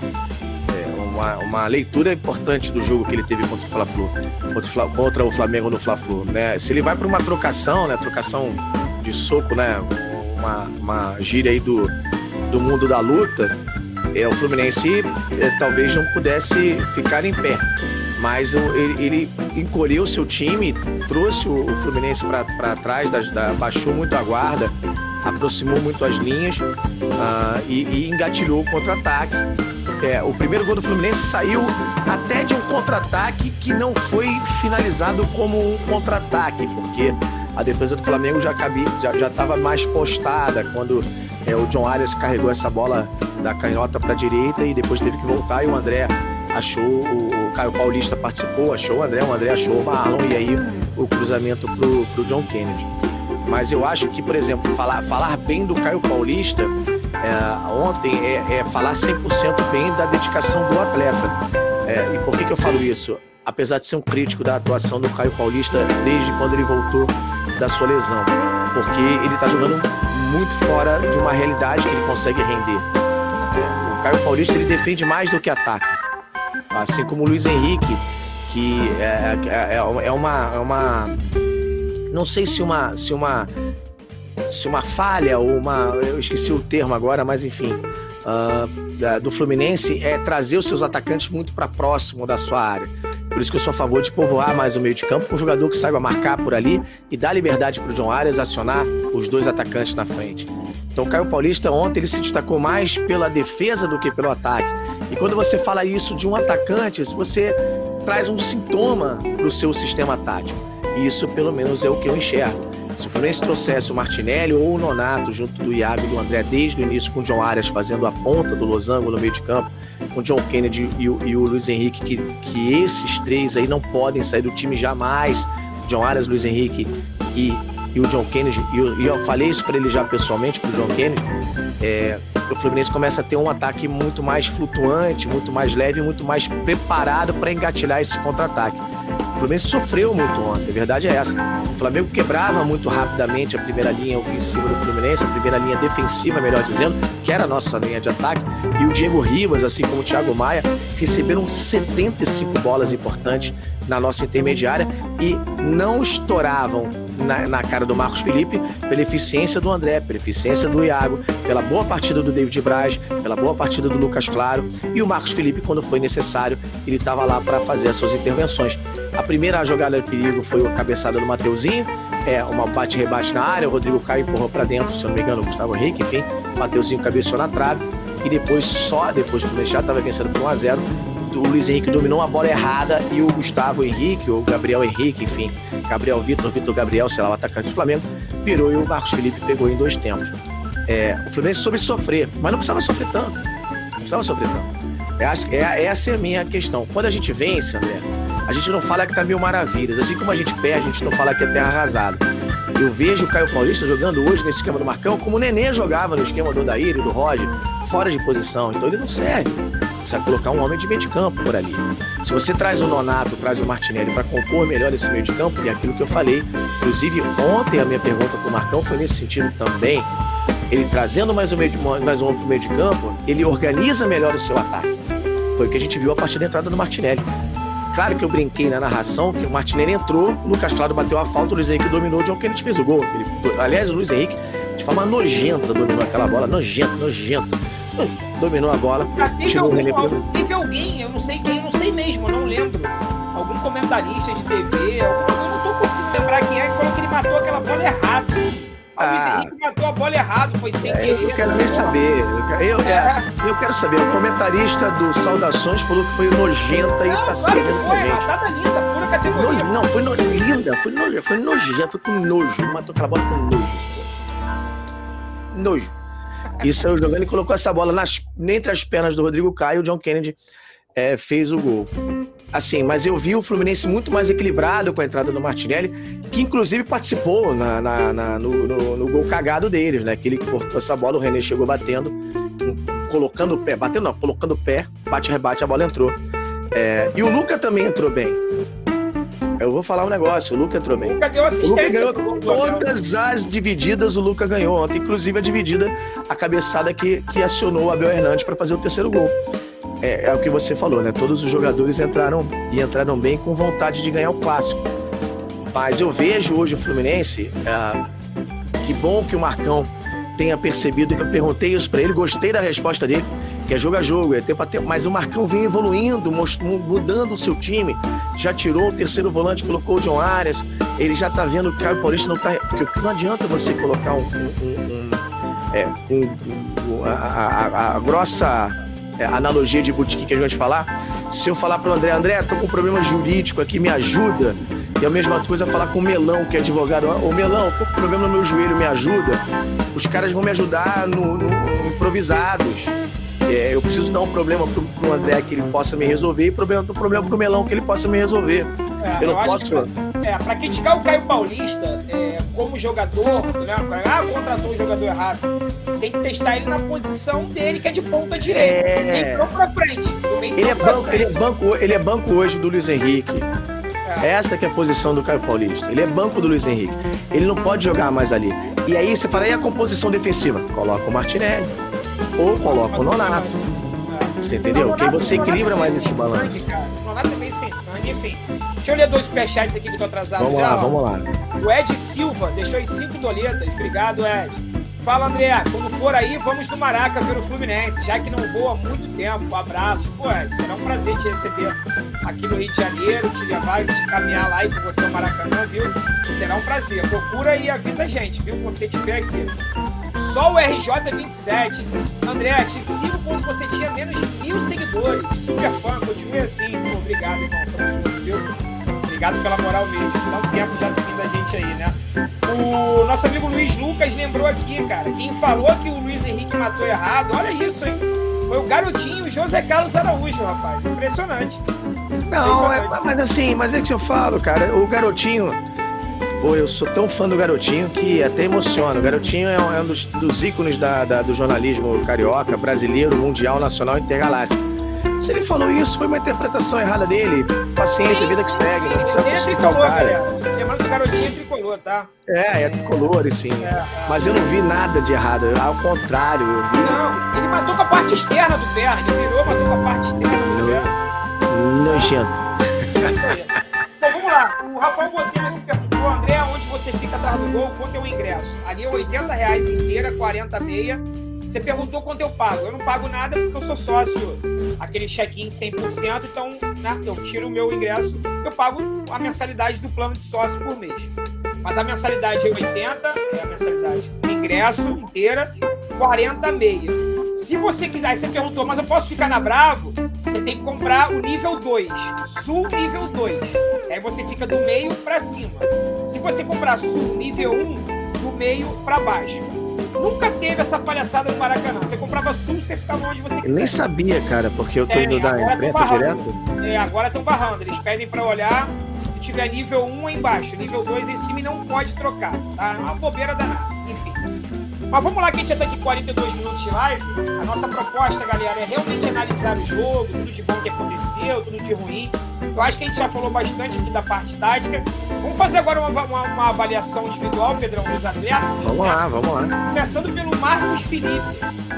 uma, uma leitura importante do jogo que ele teve contra o Fla-Flu, contra, contra o Flamengo no Fla-Flu, né? Se ele vai para uma trocação, né? Trocação de soco, né? Uma, uma gíria aí do, do mundo da luta, é, o Fluminense é, talvez não pudesse ficar em pé. Mas ele, ele encolheu seu time, trouxe o, o Fluminense para trás, da, da- baixou muito a guarda, aproximou muito as linhas ah, e, e engatilhou o contra-ataque. É, o primeiro gol do Fluminense saiu até de um contra-ataque que não foi finalizado como um contra-ataque, porque a defesa do Flamengo já cabia, já já estava mais postada quando é, o John Arias carregou essa bola da canhota para a direita e depois teve que voltar e o André achou, o, Caio Paulista participou, achou o André, o André achou o Marlon e aí o cruzamento pro, pro John Kennedy. Mas eu acho que, por exemplo, falar, falar bem do Caio Paulista é, ontem é, é falar 100% bem da dedicação do atleta. É, e por que, que eu falo isso? Apesar de ser um crítico da atuação do Caio Paulista desde quando ele voltou da sua lesão. Porque ele está jogando muito fora de uma realidade que ele consegue render. O Caio Paulista ele defende mais do que ataca. Assim como o Luiz Henrique, que é, é, é uma, é uma. Não sei se uma. Se uma se uma falha ou uma. Eu esqueci o termo agora, mas enfim. ah, da- do Fluminense é trazer os seus atacantes muito para próximo da sua área. Por isso que eu sou a favor de povoar mais o meio de campo com um jogador que saiba marcar por ali e dar liberdade para o John Arias acionar os dois atacantes na frente. Então o Caio Paulista ontem ele se destacou mais pela defesa do que pelo ataque. E quando você fala isso de um atacante, você traz um sintoma para o seu sistema tático. E isso pelo menos é o que eu enxergo. Se o Fluminense trouxesse o Martinelli ou o Nonato junto do Iago e do André desde o início com o John Arias fazendo a ponta do losango no meio de campo, com o John Kennedy e o, e o Luiz Henrique, que, que esses três aí não podem sair do time jamais. John Arias, Luiz Henrique e, e o John Kennedy, e eu, e eu falei isso para ele já pessoalmente, para o John Kennedy, é, o Fluminense começa a ter um ataque muito mais flutuante, muito mais leve, muito mais preparado para engatilhar esse contra-ataque. O Fluminense sofreu muito ontem, a verdade é essa. O Flamengo quebrava muito rapidamente a primeira linha ofensiva do Fluminense, a primeira linha defensiva, melhor dizendo, que era a nossa linha de ataque. E o Diego Ribas, assim como o Thiago Maia, receberam 75 bolas importantes na nossa intermediária e não estouravam na, na, cara do Marcos Felipe pela eficiência do André, pela eficiência do Iago, pela boa partida do David Braz, pela boa partida do Lucas Claro. E o Marcos Felipe, quando foi necessário, ele estava lá para fazer as suas intervenções. A primeira jogada de perigo foi a cabeçada do Mateuzinho, é uma bate-rebate na área, o Rodrigo Caio empurrou para dentro, se não me engano, o Gustavo Henrique, enfim, Mateuzinho cabeceou na trave. E depois, só depois que o Fluminense já estava vencendo por 1 a 0 o Luiz Henrique dominou uma bola errada e o Gustavo Henrique, ou Gabriel Henrique, enfim, Gabriel Vitor, Vitor Gabriel, sei lá, o atacante do Flamengo, virou e o Marcos Felipe pegou em dois tempos. É, o Fluminense soube sofrer, mas não precisava sofrer tanto. Não precisava sofrer tanto. É, é, essa é a minha questão. Quando a gente vence, André, a gente não fala que tá mil maravilhas. Assim como a gente perde, a gente não fala que é terra arrasada. Eu vejo o Caio Paulista jogando hoje nesse esquema do Marcão, como o Nenê jogava no esquema do e do Roger, fora de posição. Então ele não serve. Precisa colocar um homem de meio de campo por ali. Se você traz o Nonato, traz o Martinelli para compor melhor esse meio de campo, e é aquilo que eu falei, inclusive ontem a minha pergunta para o Marcão foi nesse sentido também. Ele trazendo mais um, meio de, mais um pro meio de campo, ele organiza melhor o seu ataque. Foi o que a gente viu a partir da entrada do Martinelli. Claro que eu brinquei na narração que o Martinelli entrou, o Lucas Claro bateu a falta, o Luiz Henrique dominou, o John Kennedy fez o gol. Ele, aliás, o Luiz Henrique, de forma nojenta, dominou aquela bola, nojento, nojento. Dominou a bola. Já teve, algum, teve alguém, eu não sei quem, eu não sei mesmo, eu não lembro. Algum comentarista de TV, eu não tô conseguindo lembrar quem é que falou que ele matou aquela bola errado. Ah, Luiz Henrique matou a bola errado, foi sem é, querer. Eu quero nem saber. Eu, eu, é, eu, quero saber. O comentarista do Saudações falou que foi nojenta não, e tá claro que foi, matada linda, pura categoria. No, não, foi no, linda, foi, no, foi nojenta, foi com nojo. Matou aquela bola com nojo. Nojo. E saiu jogando e colocou essa bola nas, entre as pernas do Rodrigo Caio. O John Kennedy é, fez o gol. Assim, mas eu vi o Fluminense muito mais equilibrado com a entrada do Martinelli, que inclusive participou na, na, na no, no, no, gol cagado deles, né? Que ele cortou essa bola, o René chegou batendo, colocando o pé, batendo não, colocando o pé, bate-rebate, a bola entrou. É, e o Luca também entrou bem. Eu vou falar um negócio, o Luca entrou bem. O Luca deu assistência. O Luca ganhou todas as divididas, o Luca ganhou ontem, inclusive a dividida, a cabeçada que, que acionou o Abel Hernandes para fazer o terceiro gol. É, é, o que você falou, né? Todos os jogadores entraram e entraram bem com vontade de ganhar o clássico. Mas eu vejo hoje o Fluminense, é, que bom que o Marcão tenha percebido, eu perguntei isso para ele, gostei da resposta dele que é jogo a jogo, é tempo a tempo. Mas o Marcão vem evoluindo, mudando o seu time. Já tirou o terceiro volante, colocou o John Arias. Ele já tá vendo que o Caio Paulista não tá. Porque não adianta você colocar um. um, um, é, um a, a, a, grossa é, analogia de boutique que a gente falar. Se eu falar pro André, André, tô com um problema jurídico aqui, me ajuda. E a mesma coisa falar com o Melão, que é advogado. Ô Melão, tô com problema no meu joelho, me ajuda. Os caras vão me ajudar no, no improvisados. É, eu preciso dar um problema pro, pro André que ele possa me resolver e problema, um problema pro Melão que ele possa me resolver. É, eu não eu posso. Que, é, pra criticar o Caio Paulista é, como jogador, né? Ah, contratou um jogador errado. Tem que testar ele na posição dele, que é de ponta direita. É... Pra frente. Ele é, banco, frente. ele, é banco, ele é banco hoje do Luiz Henrique. É. Essa que é a posição do Caio Paulista. Ele é banco do Luiz Henrique. Ele não pode jogar mais ali. E aí você fala, e a composição defensiva? Coloca o Martinelli ou coloca o Nonato. Você entendeu? Que você equilibra mais nesse balanço. O Nonato é meio sem sangue, enfim. Deixa eu ler dois superchats aqui que eu tô atrasado. Vamos lá, vamos lá. O Ed Silva deixou aí cinco doletas. Obrigado, Ed. Fala, André. Quando for aí, vamos no Maraca ver o Fluminense, já que não vou há muito tempo. Abraço. Pô, será um prazer te receber aqui no Rio de Janeiro, te levar te caminhar lá e com você ao Maracanã, viu? Será um prazer. Procura e avisa a gente, viu? Quando você estiver aqui. Só o RJ27. André, te sigo quando você tinha menos de mil seguidores. Super fã, continue assim. Obrigado, irmão. Tamo junto, viu? Obrigado pela moral mesmo. Dá um tempo já seguindo a gente aí, né? O nosso amigo Luiz Lucas lembrou aqui, cara. Quem falou que o Luiz Henrique matou errado, olha isso, hein? Foi o garotinho José Carlos Araújo, rapaz. Impressionante. Não, é, mas assim, mas é que eu falo, cara, o garotinho. Pô, eu sou tão fã do garotinho que até emociona. O garotinho é um, é um dos, dos, ícones da, da, do jornalismo carioca, brasileiro, mundial, nacional e intergaláctico. Se ele falou isso, foi uma interpretação errada dele. Paciência, sim, vida que segue. Não precisa crucificar o cara. Lembrando que o garotinho é tricolor, tá? É, é tricolor, sim. É, é. Mas eu não vi nada de errado. Ao contrário, eu vi. Não, ele matou com a parte externa do pé. Ele virou, matou com a parte externa do pé. Nojento. É isso aí. Bom, vamos lá. O Rafael Botelho aqui perguntou, André, onde você fica atrás do gol? Quanto é o ingresso? Ali é 80 reais inteira, 40 meia. Você perguntou quanto eu pago. Eu não pago nada porque eu sou sócio, aquele check-in 100%, então né, eu tiro o meu ingresso, eu pago a mensalidade do plano de sócio por mês. Mas a mensalidade é 80, é a mensalidade ingresso inteira, 40 meia. Se você quiser, aí você perguntou, mas eu posso ficar na Bravo? Você tem que comprar o nível 2, Sul nível 2. Aí você fica do meio para cima. Se você comprar Sul nível 1, do meio para baixo. Nunca teve essa palhaçada no Maracanã. Você comprava sul, você ficava onde você. Eu nem sabia, cara, porque eu tô é, indo da imprensa direto. É, agora estão barrando. Eles pedem para olhar se tiver nível 1 é embaixo, nível 2 em cima e não pode trocar. Tá? É uma bobeira danada. Mas vamos lá que a gente já tá aqui 42 minutos de live. A nossa proposta, galera, é realmente analisar o jogo, tudo de bom que aconteceu, tudo de ruim. Eu acho que a gente já falou bastante aqui da parte tática. Vamos fazer agora uma, uma, uma avaliação individual, Pedrão, dos atletas. Vamos né? lá, vamos lá. Começando pelo Marcos Felipe.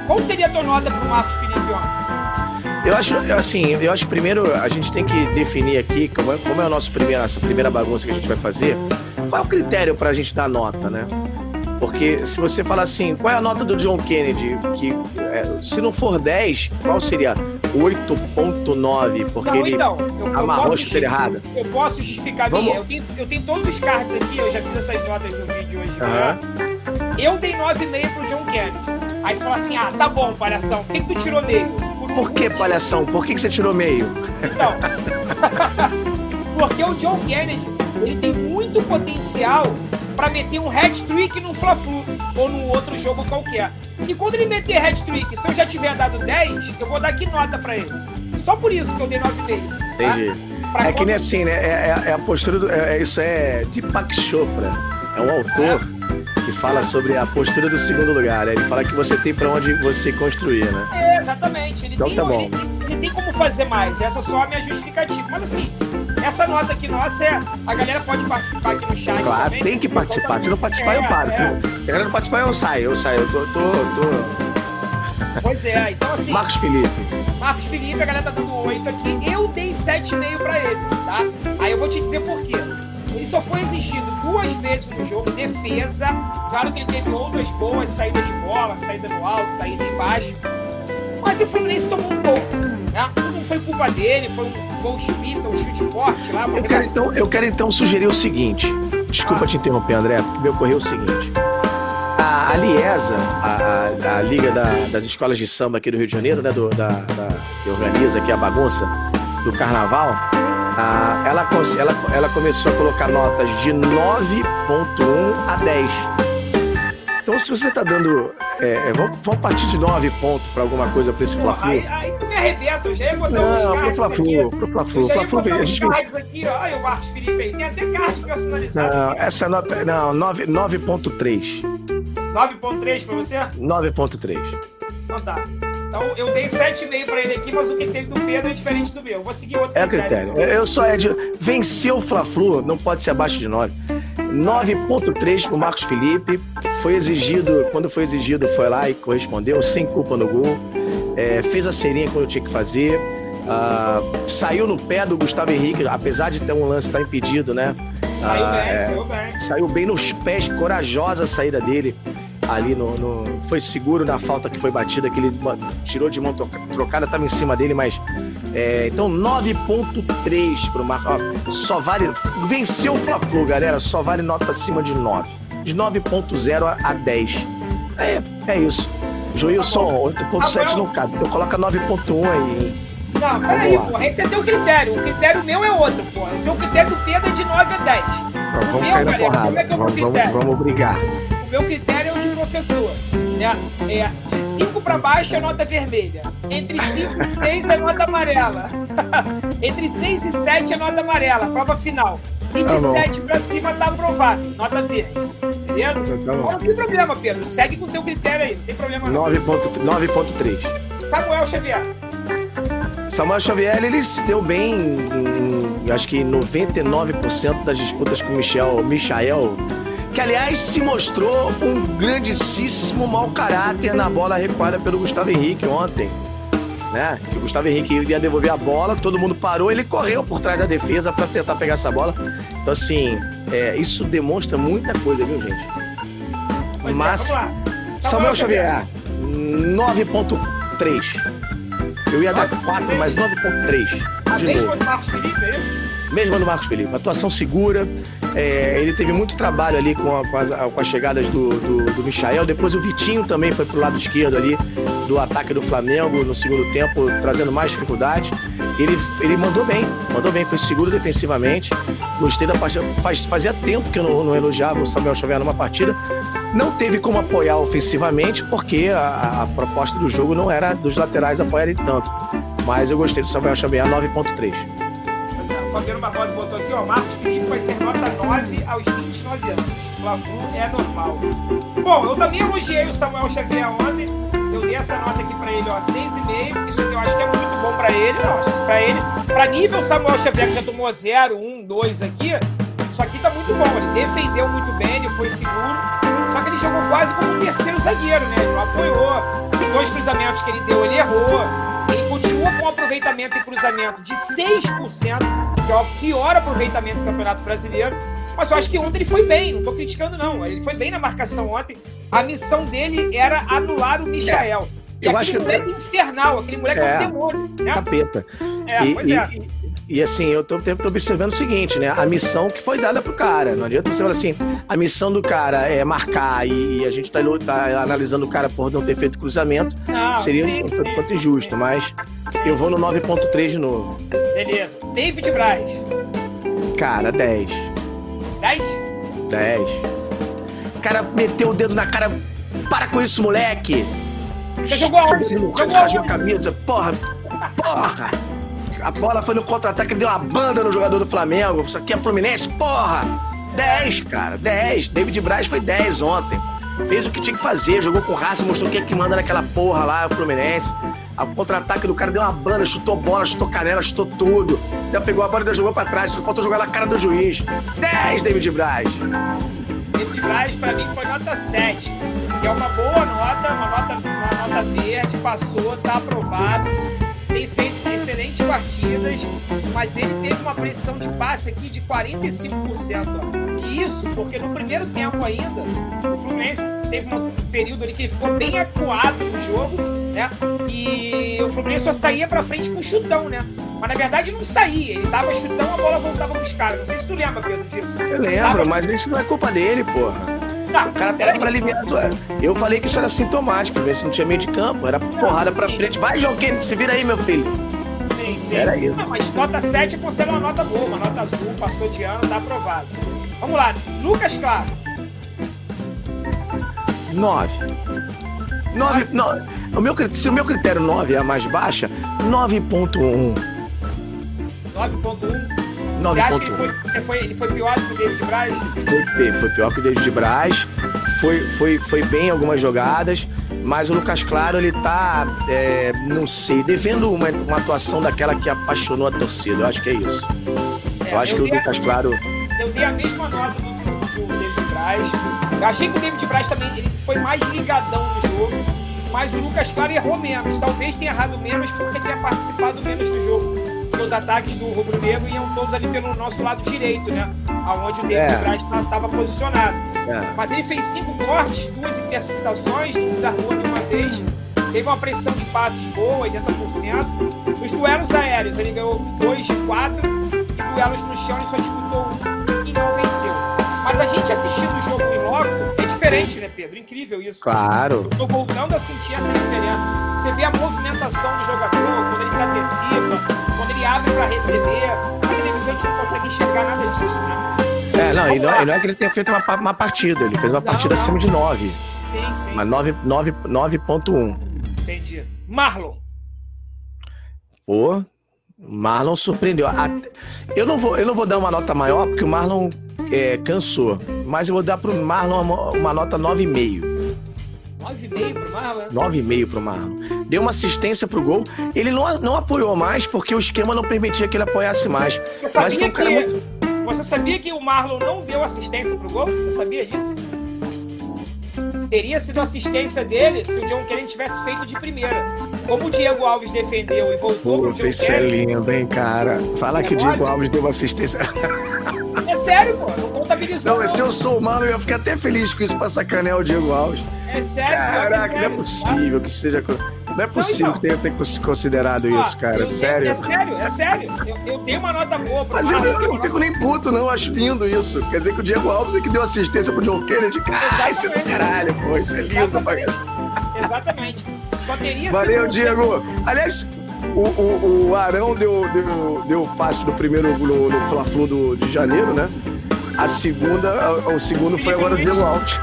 Qual seria a tua nota pro Marcos Felipe ontem? Eu acho, assim, eu acho que primeiro a gente tem que definir aqui como é, como é a nossa primeira, nossa primeira bagunça que a gente vai fazer. Qual é o critério para a gente dar nota, né? Porque se você falar assim, qual é a nota do John Kennedy? Que é, se não for 10, qual seria? 8.9, porque não, ele então, eu, amarrou a chuteira errada. Eu posso justificar Vamos... minha. Eu tenho, eu tenho todos os cards aqui, eu já fiz essas notas no vídeo hoje. Uhum. Eu dei 9,5 pro John Kennedy. Aí você fala assim, ah, tá bom, palhação, por que, que tu tirou meio? Por, Por que, palhação? Por que, que você tirou meio? Então, porque o John Kennedy, ele tem muito potencial para meter um hat-trick no Fla-Flu ou num outro jogo qualquer. E quando ele meter hat-trick, se eu já tiver dado 10, eu vou dar que nota para ele. Só por isso que eu dei 9,5. Tá? Entendi. Pra é que nem assim, né? É, é, é a postura do. É, isso é Deepak Chopra. É um autor é. que fala sobre a postura do segundo lugar. Né? Ele fala que você tem para onde você construir, né? É, exatamente. Ele, então, tem, tá bom. Ele, ele, tem como fazer mais. Essa só é a minha justificativa. Mas assim, essa nota aqui nossa é. A galera pode participar aqui no chat. Claro, também. tem que participar. Se não participar, é, eu paro. É. Se a galera não participar, eu saio. Eu saio. Eu tô. tô, tô... Pois é, então assim. Marcos Felipe. Marcos Felipe, a galera tá dando 8 aqui. Eu dei 7,5 pra ele, tá? Aí eu vou te dizer por quê. Ele só foi exigido duas vezes no jogo, defesa. Claro que ele teve outras boas saídas de bola, saída no alto, saída embaixo. Mas o Fluminense tomou um gol. Né? Foi culpa dele, foi um gol chumita, um chute forte lá. Eu quero, então, eu quero então sugerir o seguinte. Desculpa ah. te interromper, André, porque me ocorreu o seguinte. A, a Liesa, a, a, a Liga da, das Escolas de Samba aqui do Rio de Janeiro, né, do, da, da, que organiza aqui a bagunça do Carnaval, a, ela, ela, ela começou a colocar notas de 9.1 a 10. Então, se você tá dando. É, é, vamos, vamos partir de 9 pontos pra alguma coisa pra esse Fla-Flu. Aí, aí, tu me arrebenta, eu já ia botar Não, uns pro Fla-Flu, pro Fla-Flu. Ia botar uns cards aqui, ó. Olha o Marcos Felipe aí. Tem até cards personalizados. Não, essa nota. Não, 9.3. 9.3 pra você? 9.3. Então tá. Então eu dei 7,5 pra ele aqui, mas o critério do Pedro é diferente do meu. Eu vou seguir outro é critério. É critério. Eu só é de. Venceu o Fla-Flu, não pode ser abaixo de 9. 9.3 pro Marcos Felipe. Foi exigido, quando foi exigido, foi lá e correspondeu, sem culpa no gol. É, fez a serinha quando tinha que fazer. Uh, saiu no pé do Gustavo Henrique, apesar de ter um lance tá impedido, né? Saiu uh, bem, é, saiu bem. Saiu bem nos pés, corajosa a saída dele ali no, no, foi seguro na falta que foi batida, que ele tirou de mão trocada, estava em cima dele, mas é, então 9.3 pro Marco. Ó, só vale venceu o Fla-Flu, galera, só vale nota acima de 9. De 9.0 a 10. É, é isso. Joilson, tá 8.7 não cabe. Então coloca 9.1 aí. Não, peraí, porra. Esse é teu critério. O critério meu é outro. Porque o critério do Pedro é de 9 a 10. Ó, O vamos meu, cair na galera, porrada. como é é o Vamos, vamos, vamos brigar. O meu critério é o professor. Né? É, de 5 para baixo é nota vermelha. Entre 5 e 6 é nota amarela. Entre 6 e 7 é nota amarela, prova final. E Tá de bom. 7 para cima tá aprovado, nota verde. Beleza? Tá bom. Não tem problema, Pedro. Segue com o teu critério aí, não tem problema não. 9.3. 9.3. Samuel Xavier. Samuel Xavier, ele se deu bem em, acho que 99% das disputas com o Michel, Michael, que aliás se mostrou um grandíssimo mau caráter na bola recuada pelo Gustavo Henrique ontem. Né? Que o Gustavo Henrique ia devolver a bola, todo mundo parou, ele correu por trás da defesa para tentar pegar essa bola. Então, assim, é, isso demonstra muita coisa, viu, gente? Pois é, Mas, lá. Samuel Xavier, 9.3. Eu ia dar 4, mas 9.3. A De novo. Marcos Felipe, é isso? Mesma do Marcos Felipe. Atuação segura. é, ele teve muito trabalho ali com, a- com as, com as chegadas do, do, do Michael. Depois o Vitinho também foi pro lado esquerdo ali do ataque do Flamengo no segundo tempo, trazendo mais dificuldade. Ele, ele mandou bem, mandou bem, foi seguro defensivamente. Gostei da partida. Faz, fazia tempo que eu não, não elogiava o Samuel Xavier numa partida. Não teve como apoiar ofensivamente, porque a, a proposta do jogo não era dos laterais apoiarem tanto. Mas eu gostei do Samuel Xavier 9.3. Fabiano Barbosa botou aqui, ó. Marcos Felipe vai ser nota 9 aos 29 anos. Fla-Flu é normal. Bom, eu também elogiei o Samuel Xavier ontem. Eu dei essa nota aqui pra ele, ó, 6,5. Isso aqui eu acho que é muito bom pra ele. Não, acho pra ele. Pra nível Samuel Xavier, que já tomou 0, 1, 2 aqui, isso aqui tá muito bom. Ele defendeu muito bem, ele foi seguro. Só que ele jogou quase como um terceiro zagueiro, né? Ele não apoiou. Os dois cruzamentos que ele deu, ele errou. Continua com um aproveitamento em cruzamento de 6%, que é o pior aproveitamento do Campeonato Brasileiro. Mas eu acho que ontem ele foi bem, não tô criticando, não. Ele foi bem na marcação ontem. A missão dele era anular o Michael. E Eu aquele acho que- moleque infernal, aquele moleque é, É. um demônio, né? Capeta. É, e, pois e- é. e- e, assim, eu tô, tô observando o seguinte, né? A missão que foi dada pro cara. Não adianta você falar assim, a missão do cara é marcar e, a gente tá, tá analisando o cara por não ter feito cruzamento. Não, seria sim, um tanto quanto injusto, sim. mas eu vou no 9.3 de novo. Beleza. David Braz. Cara, 10. 10? 10. O cara meteu o dedo na cara. Para com isso, moleque! Você jogou aonde? No- Jogou a camisa. Porra! Porra! A bola foi no contra-ataque, deu uma banda no jogador do Flamengo. Isso aqui é Fluminense, porra! 10, cara, 10. David Braz foi 10 ontem. Fez o que tinha que fazer, jogou com raça, mostrou quem é que manda naquela porra lá, o Fluminense. O contra-ataque do cara deu uma banda, chutou bola, chutou canela, chutou tudo. Ainda pegou a bola e ainda jogou pra trás, só faltou jogar na cara do juiz. 10, David Braz. David Braz, pra mim, foi nota 7. Que é uma boa nota, uma nota, uma nota verde, passou, tá aprovado. Excelentes partidas, mas ele teve uma pressão de passe aqui de 45%. Ó. E isso porque no primeiro tempo ainda, o Fluminense teve um período ali que ele ficou bem acuado no jogo, né? E o Fluminense só saía pra frente com chutão, né? Mas na verdade não saía, ele dava chutão, a bola voltava pros caras. Não sei se tu lembra, Pedro, disso. Eu Dava lembro, mas isso não é culpa dele, porra. Tá, O cara pega pra aliviar a. Eu falei que isso era sintomático, ver se não tinha meio de campo. Era porrada pra sim. frente. Vai, João Kennedy, se vira aí, meu filho. Sim, sim. Era isso. Não, mas nota 7 eu considero uma nota boa, uma nota azul, passou de ano, tá aprovado. Vamos lá, Lucas Claro. 9. 9, 9. O meu, se o meu critério 9 é a mais baixa, 9.1. 9.1. Você acha que ele 9.1. foi, você foi, ele foi pior que o David Braz? Foi, foi pior que o David Braz. Foi, foi, foi bem em algumas jogadas. Mas o Lucas Claro, ele tá, é, não sei, devendo uma, uma atuação daquela que apaixonou a torcida. Eu acho que é isso. É, Eu acho que o dei a- Lucas Claro. Eu dei a mesma nota do que o do David Braz. Eu achei que o David Braz também ele foi mais ligadão no jogo, mas o Lucas Claro errou menos. Talvez tenha errado menos porque tenha participado menos do jogo. Porque os ataques do Rubro Negro iam todos ali pelo nosso lado direito, né? Aonde o David É. Braz estava posicionado. É. Mas ele fez cinco cortes, duas interceptações, desarmou nenhuma vez. Teve uma pressão de passes boa, 80%. Os duelos aéreos, ele ganhou dois de quatro. E duelos no chão, ele só disputou um e não venceu. Mas a gente assistindo o jogo em loco, diferente, né, Pedro? Incrível isso. Claro. Eu tô voltando a sentir essa diferença. Você vê a movimentação do jogador, quando ele se antecipa, quando ele abre para receber. A televisão a gente não consegue enxergar nada disso, né? É, não, e não, e não é que ele tenha feito uma, uma partida, ele fez uma Não, partida não. acima de 9, Sim, sim. mas 9 9 9.1. Entendi. Marlon. Pô, Marlon surpreendeu. Eu não vou, eu não vou dar uma nota maior porque o Marlon é, cansou, mas eu vou dar pro Marlon uma, uma nota 9,5. 9,5 pro Marlon, né? 9,5 pro Marlon. Deu uma assistência pro gol. Ele não, não apoiou mais porque o esquema não permitia que ele apoiasse mais. Você Mas foi sabia, um cara que, muito. você sabia que o Marlon não deu assistência pro gol? Você sabia disso? Teria sido assistência dele se o John Kennedy tivesse feito de primeira. Como o Diego Alves defendeu e voltou pro Puta, John isso é Kennedy. lindo, hein, cara? Falar que o. Diego Alves deu assistência. É sério, pô. Não contabilizou. Não, mas se eu sou o Marlon, eu ia ficar até feliz com isso pra sacanear o Diego Alves. É sério. Caraca, não é sério, possível que seja. Não é possível então. que tenha, cons- considerado tá? isso, cara. Sério. É sério, é sério. Eu, eu dei uma nota boa pro Mas eu, eu não fico nem puto, não. Eu acho lindo isso. Quer dizer que o Diego Alves é que deu assistência pro John Kennedy. Cara, isso é do caralho, pô. Isso é lindo pra Exatamente. Só teria Valeu. Diego. Aliás, o, o, o Arão deu, deu, deu o passe do primeiro no, no Fla-Flu do- de janeiro, né? A segunda, a- o segundo foi Felipe agora o Luiz. Diego Alves.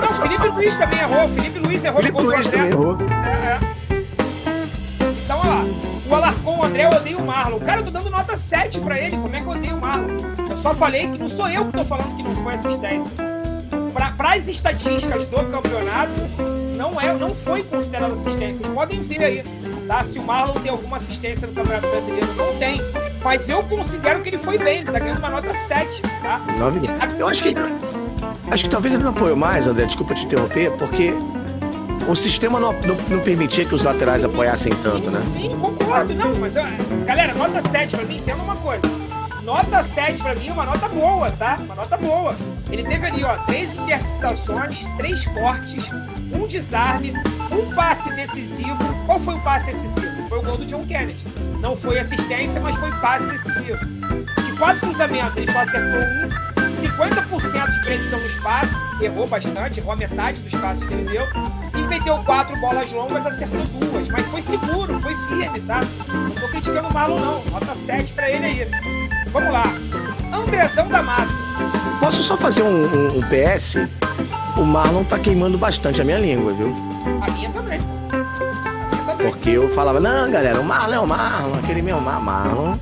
Não, o. Felipe Luiz também errou. O Felipe Luiz errou Felipe no Luiz também errou. É, é. Então, olha lá. O Alarcon, o André, eu odeio o Marlon. Cara, eu tô dando nota 7 pra ele. Como é que eu odeio o Marlon? Eu só falei que não sou eu que tô falando que não foi assistência. Pra, pras estatísticas do campeonato, não, é, não foi considerado assistência. Vocês podem ver aí, tá? Se o Marlon tem alguma assistência no Campeonato Brasileiro, não tem. Mas eu considero que ele foi bem. Ele tá ganhando uma nota 7, tá? Nove. Eu acho que acho que talvez ele não apoiou mais, André. Desculpa te interromper, porque o sistema não, não, não permitia que os laterais apoiassem tanto, né? Sim, concordo. Não, mas, galera, nota 7 pra mim, entenda uma coisa. Nota 7 pra mim é uma nota boa, tá? Uma nota boa. Ele teve ali, ó, três interceptações, três cortes, um desarme, um passe decisivo. Qual foi o passe decisivo? Foi o gol do John Kennedy. Não foi assistência, mas foi passe decisivo. De quatro cruzamentos, ele só acertou um. 50% de precisão no espaço, errou bastante, errou a metade dos passes que ele deu. E meteu quatro bolas longas, acertou duas. Mas foi seguro, foi firme, tá? Não tô criticando o Marlon, não. Nota 7 pra ele aí. Vamos lá. Andrezão da Massa. Posso só fazer um, um- um PS? O Marlon tá queimando bastante a minha língua, viu? A minha também. A minha também. Porque eu falava, não, galera, o Marlon é o Marlon, aquele meu Mar Marlon.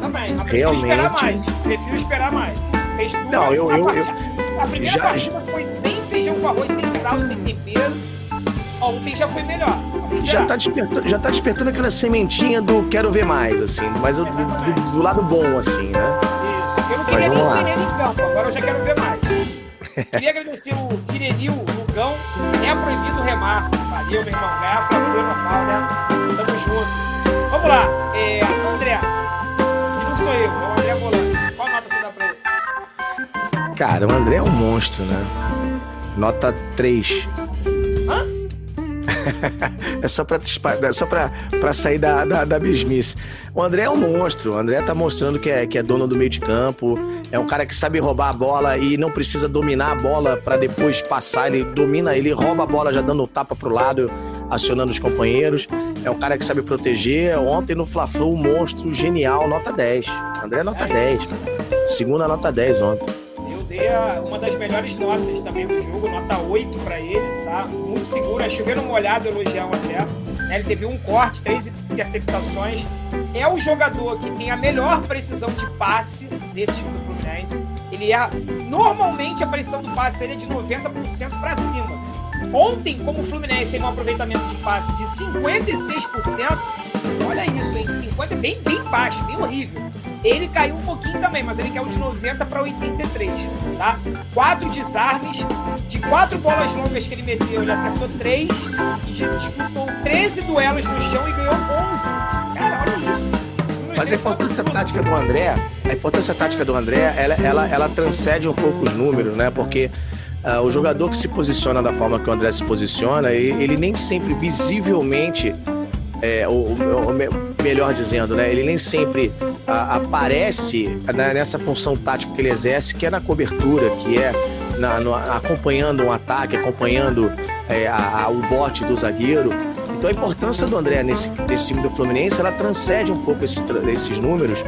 Também. Mas prefiro esperar mais. Prefiro esperar mais. Fez duas. Não, eu- eu- partida- a primeira já- partida foi bem feijão com arroz, sem sal, sem tempero. Ontem já foi melhor. Já tá, despertando, já tá despertando aquela sementinha do quero ver mais, assim, mas o- do, do- do lado bom, assim, né? Isso. Eu não queria nem ele em campo, agora eu já quero ver mais. Queria agradecer o Irenil Lugão. É proibido remar. Valeu, meu irmão. Ganhar é normal, né? Tamo junto. Vamos lá. É, André. Que não sou eu, é o André Volante. Qual nota você dá pra ele? Cara, o André é um monstro, né? Nota 3. É só pra, é só pra, pra sair da, da, da mesmice. O André é um monstro. O André tá mostrando que é, que é dono do meio de campo. É um cara que sabe roubar a bola e não precisa dominar a bola pra depois passar. Ele domina, ele rouba a bola já dando o tapa pro lado, acionando os companheiros. É um cara que sabe proteger. Ontem no Fla-Flu, um monstro genial, nota 10. André é nota 10, cara. Segunda nota 10 ontem. Dei a- uma das melhores notas também do jogo, nota 8 pra ele, tá? Muito seguro, é chovendo molhado elogiar o né? Ele teve um corte, três interceptações. É o jogador que tem a melhor precisão de passe desse time do Fluminense. Ele erra. Normalmente a precisão do passe é de 90% pra cima. Ontem, como o Fluminense tem um aproveitamento de passe de 56%, olha isso, hein? 50 bem, bem baixo, bem horrível. Ele caiu um pouquinho também, mas ele caiu de 90 para 83, tá? Quatro desarmes, de quatro bolas longas que ele meteu, ele acertou três e disputou 13 duelos no chão e ganhou 11. Cara, olha isso. Mas a importância tática do André, a importância tática do André, ela, ela, ela transcende um pouco os números, né? Porque ah, o jogador que se posiciona da forma que o André se posiciona, ele, ele nem sempre visivelmente, é, o, o- o- me- melhor dizendo, né? Ele nem sempre a, aparece né, nessa função tática que ele exerce, que é na cobertura, que é na, no, acompanhando um ataque, acompanhando é, a, a, o bote do zagueiro. Então a importância do André nesse, nesse time do Fluminense, ela transcende um pouco esse, esses números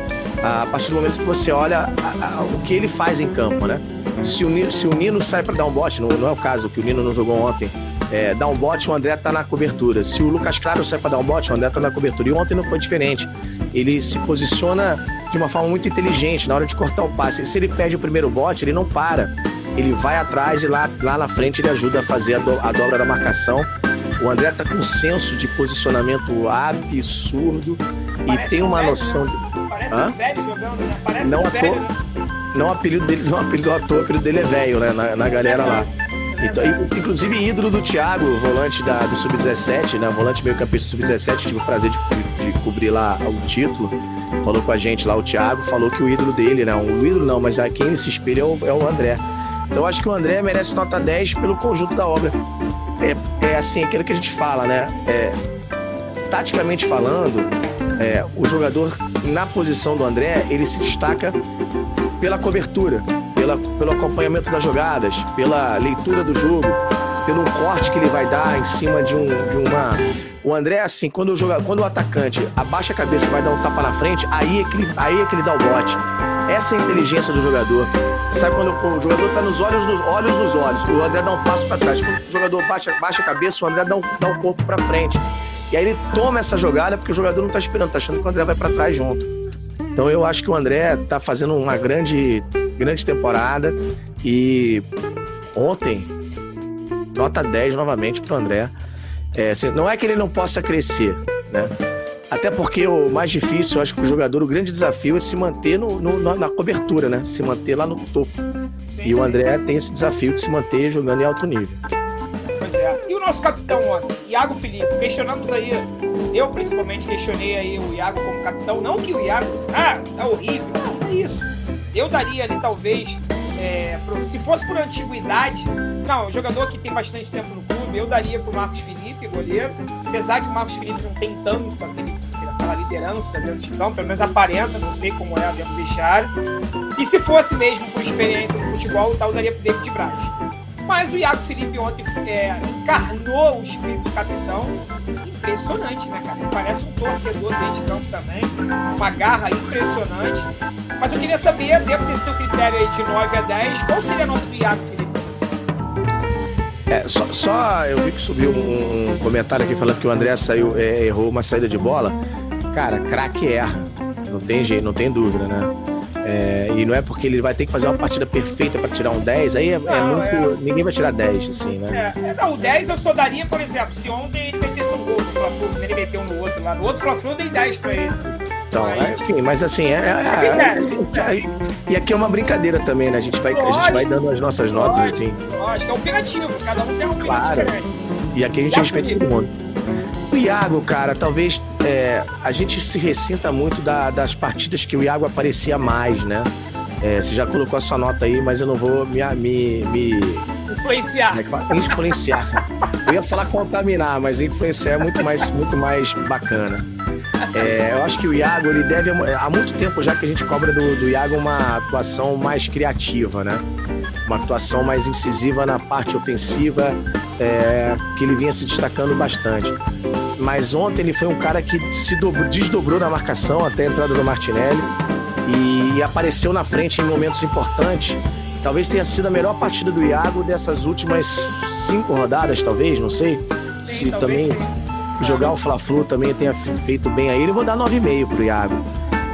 a partir do momento que você olha a, o que ele faz em campo, né? Se o, se o Nino sai para dar um bote, não, não, é o caso que o Nino não jogou ontem, é, dá um bote, o André tá na cobertura. Se o Lucas Claro sai para dar um bote, o André tá na cobertura. E ontem não foi diferente. Ele se posiciona de uma forma muito inteligente na hora de cortar o passe. Se ele perde o primeiro bote, ele não para. Ele vai atrás e lá, lá na frente ele ajuda a fazer a, do, a dobra da marcação. O André tá com um senso de posicionamento absurdo Parece e tem uma um noção. Velho, né? Parece Hã? um velho jogando, né? Parece não um velho. Né? Não o apelido dele, não apelido à toa, o apelido dele é velho, né? Na, na galera lá. Então, inclusive, ídolo do Thiago, volante da, do Sub-17, né? Volante meio campista do Sub-17, tive o prazer de, de, cobrir lá o título. Falou com a gente lá, o Thiago, falou que o ídolo dele, né? O ídolo não, mas quem se espelha é o, é o André. Então, acho que o André merece nota 10 pelo conjunto da obra. É, é assim, aquilo que a gente fala, né? É, taticamente falando, é, o jogador na posição do André, ele se destaca pela cobertura, pela, pelo acompanhamento das jogadas, pela leitura do jogo, pelo corte que ele vai dar em cima de, um, de uma. O André, assim, quando o, quando o atacante abaixa a cabeça e vai dar um tapa na frente, aí é que ele, aí é que ele dá o bote. Essa é a inteligência do jogador. Sabe quando o jogador está nos olhos, nos olhos nos olhos, o André dá um passo para trás. Quando o jogador baixa, baixa a cabeça, o André dá um, dá um corpo para frente. E aí ele toma essa jogada porque o jogador não está esperando, está achando que o André vai para trás junto. Então eu acho que o André está fazendo uma grande, grande temporada e ontem, nota 10 novamente para o André. É, assim, não é que ele não possa crescer, né? Até porque o mais difícil, eu acho que o jogador, o grande desafio é se manter no, no na cobertura, né? Se manter lá no topo. Sim, e o André tem esse desafio de se manter jogando em alto nível. Pois é. E o nosso capitão ontem, Iago Felipe, questionamos aí, eu principalmente questionei aí o Iago como capitão. Não que o Iago, ah, tá horrível. Não, não é isso. Eu daria ali talvez, é, pro, se fosse por antiguidade, não, um jogador que tem bastante tempo no clube, eu daria pro Marcos Felipe, goleiro. Apesar que o Marcos Felipe não tem tanto aquela liderança dentro de campo, pelo menos aparenta, não sei como é dentro do vestiário. E se fosse mesmo por experiência no futebol, tal, eu daria pro David Braz. Mas o Iago Felipe ontem é, encarnou o espírito do capitão. Impressionante, né, cara? Ele parece um torcedor dentro de campo também. Uma garra impressionante. Mas eu queria saber, dentro desse teu critério aí de 9 a 10, qual seria a nota do Iago Felipe? É, só, só, eu vi que subiu um, um, comentário aqui falando que o André saiu, é, errou uma saída de bola. Cara, craque erra. Não tem jeito, não tem dúvida, né? É, e não é porque ele vai ter que fazer uma partida perfeita para tirar um 10, aí é, é não, é muito. É... Ninguém vai tirar 10, assim, né? É, é, não, o 10 eu só daria, por exemplo, se ontem ele metesse um gol no Fla-Flu, ele meteu no outro lá. No outro Fla-Flu eu dei 10 pra ele. Então, mas, enfim, mas assim, é, é, E aqui é uma brincadeira também, né? A gente vai, lógico, a gente vai dando as nossas notas, lógico, enfim. Lógico, é opinativo, cada um tem um claro. E aqui a gente respeita todo mundo. O Iago, cara, talvez é, a gente se ressinta muito da, das partidas que o Iago aparecia mais, né? É, você já colocou a sua nota aí, mas eu não vou me. me, me influenciar. É influenciar. eu ia falar contaminar, mas influenciar é muito mais, muito mais bacana. É, eu acho que o Iago, ele deve. Há muito tempo já que a gente cobra do, do Iago uma atuação mais criativa, né? Uma atuação mais incisiva na parte ofensiva, é, que ele vinha se destacando bastante mas ontem ele foi um cara que se dobrou, desdobrou na marcação até a entrada do Martinelli e apareceu na frente em momentos importantes. Talvez tenha sido a melhor partida do Iago dessas últimas cinco rodadas, talvez, não sei. Sim, se também sim. jogar o Fla-Flu também tenha feito bem a ele, eu vou dar 9,5 pro Iago.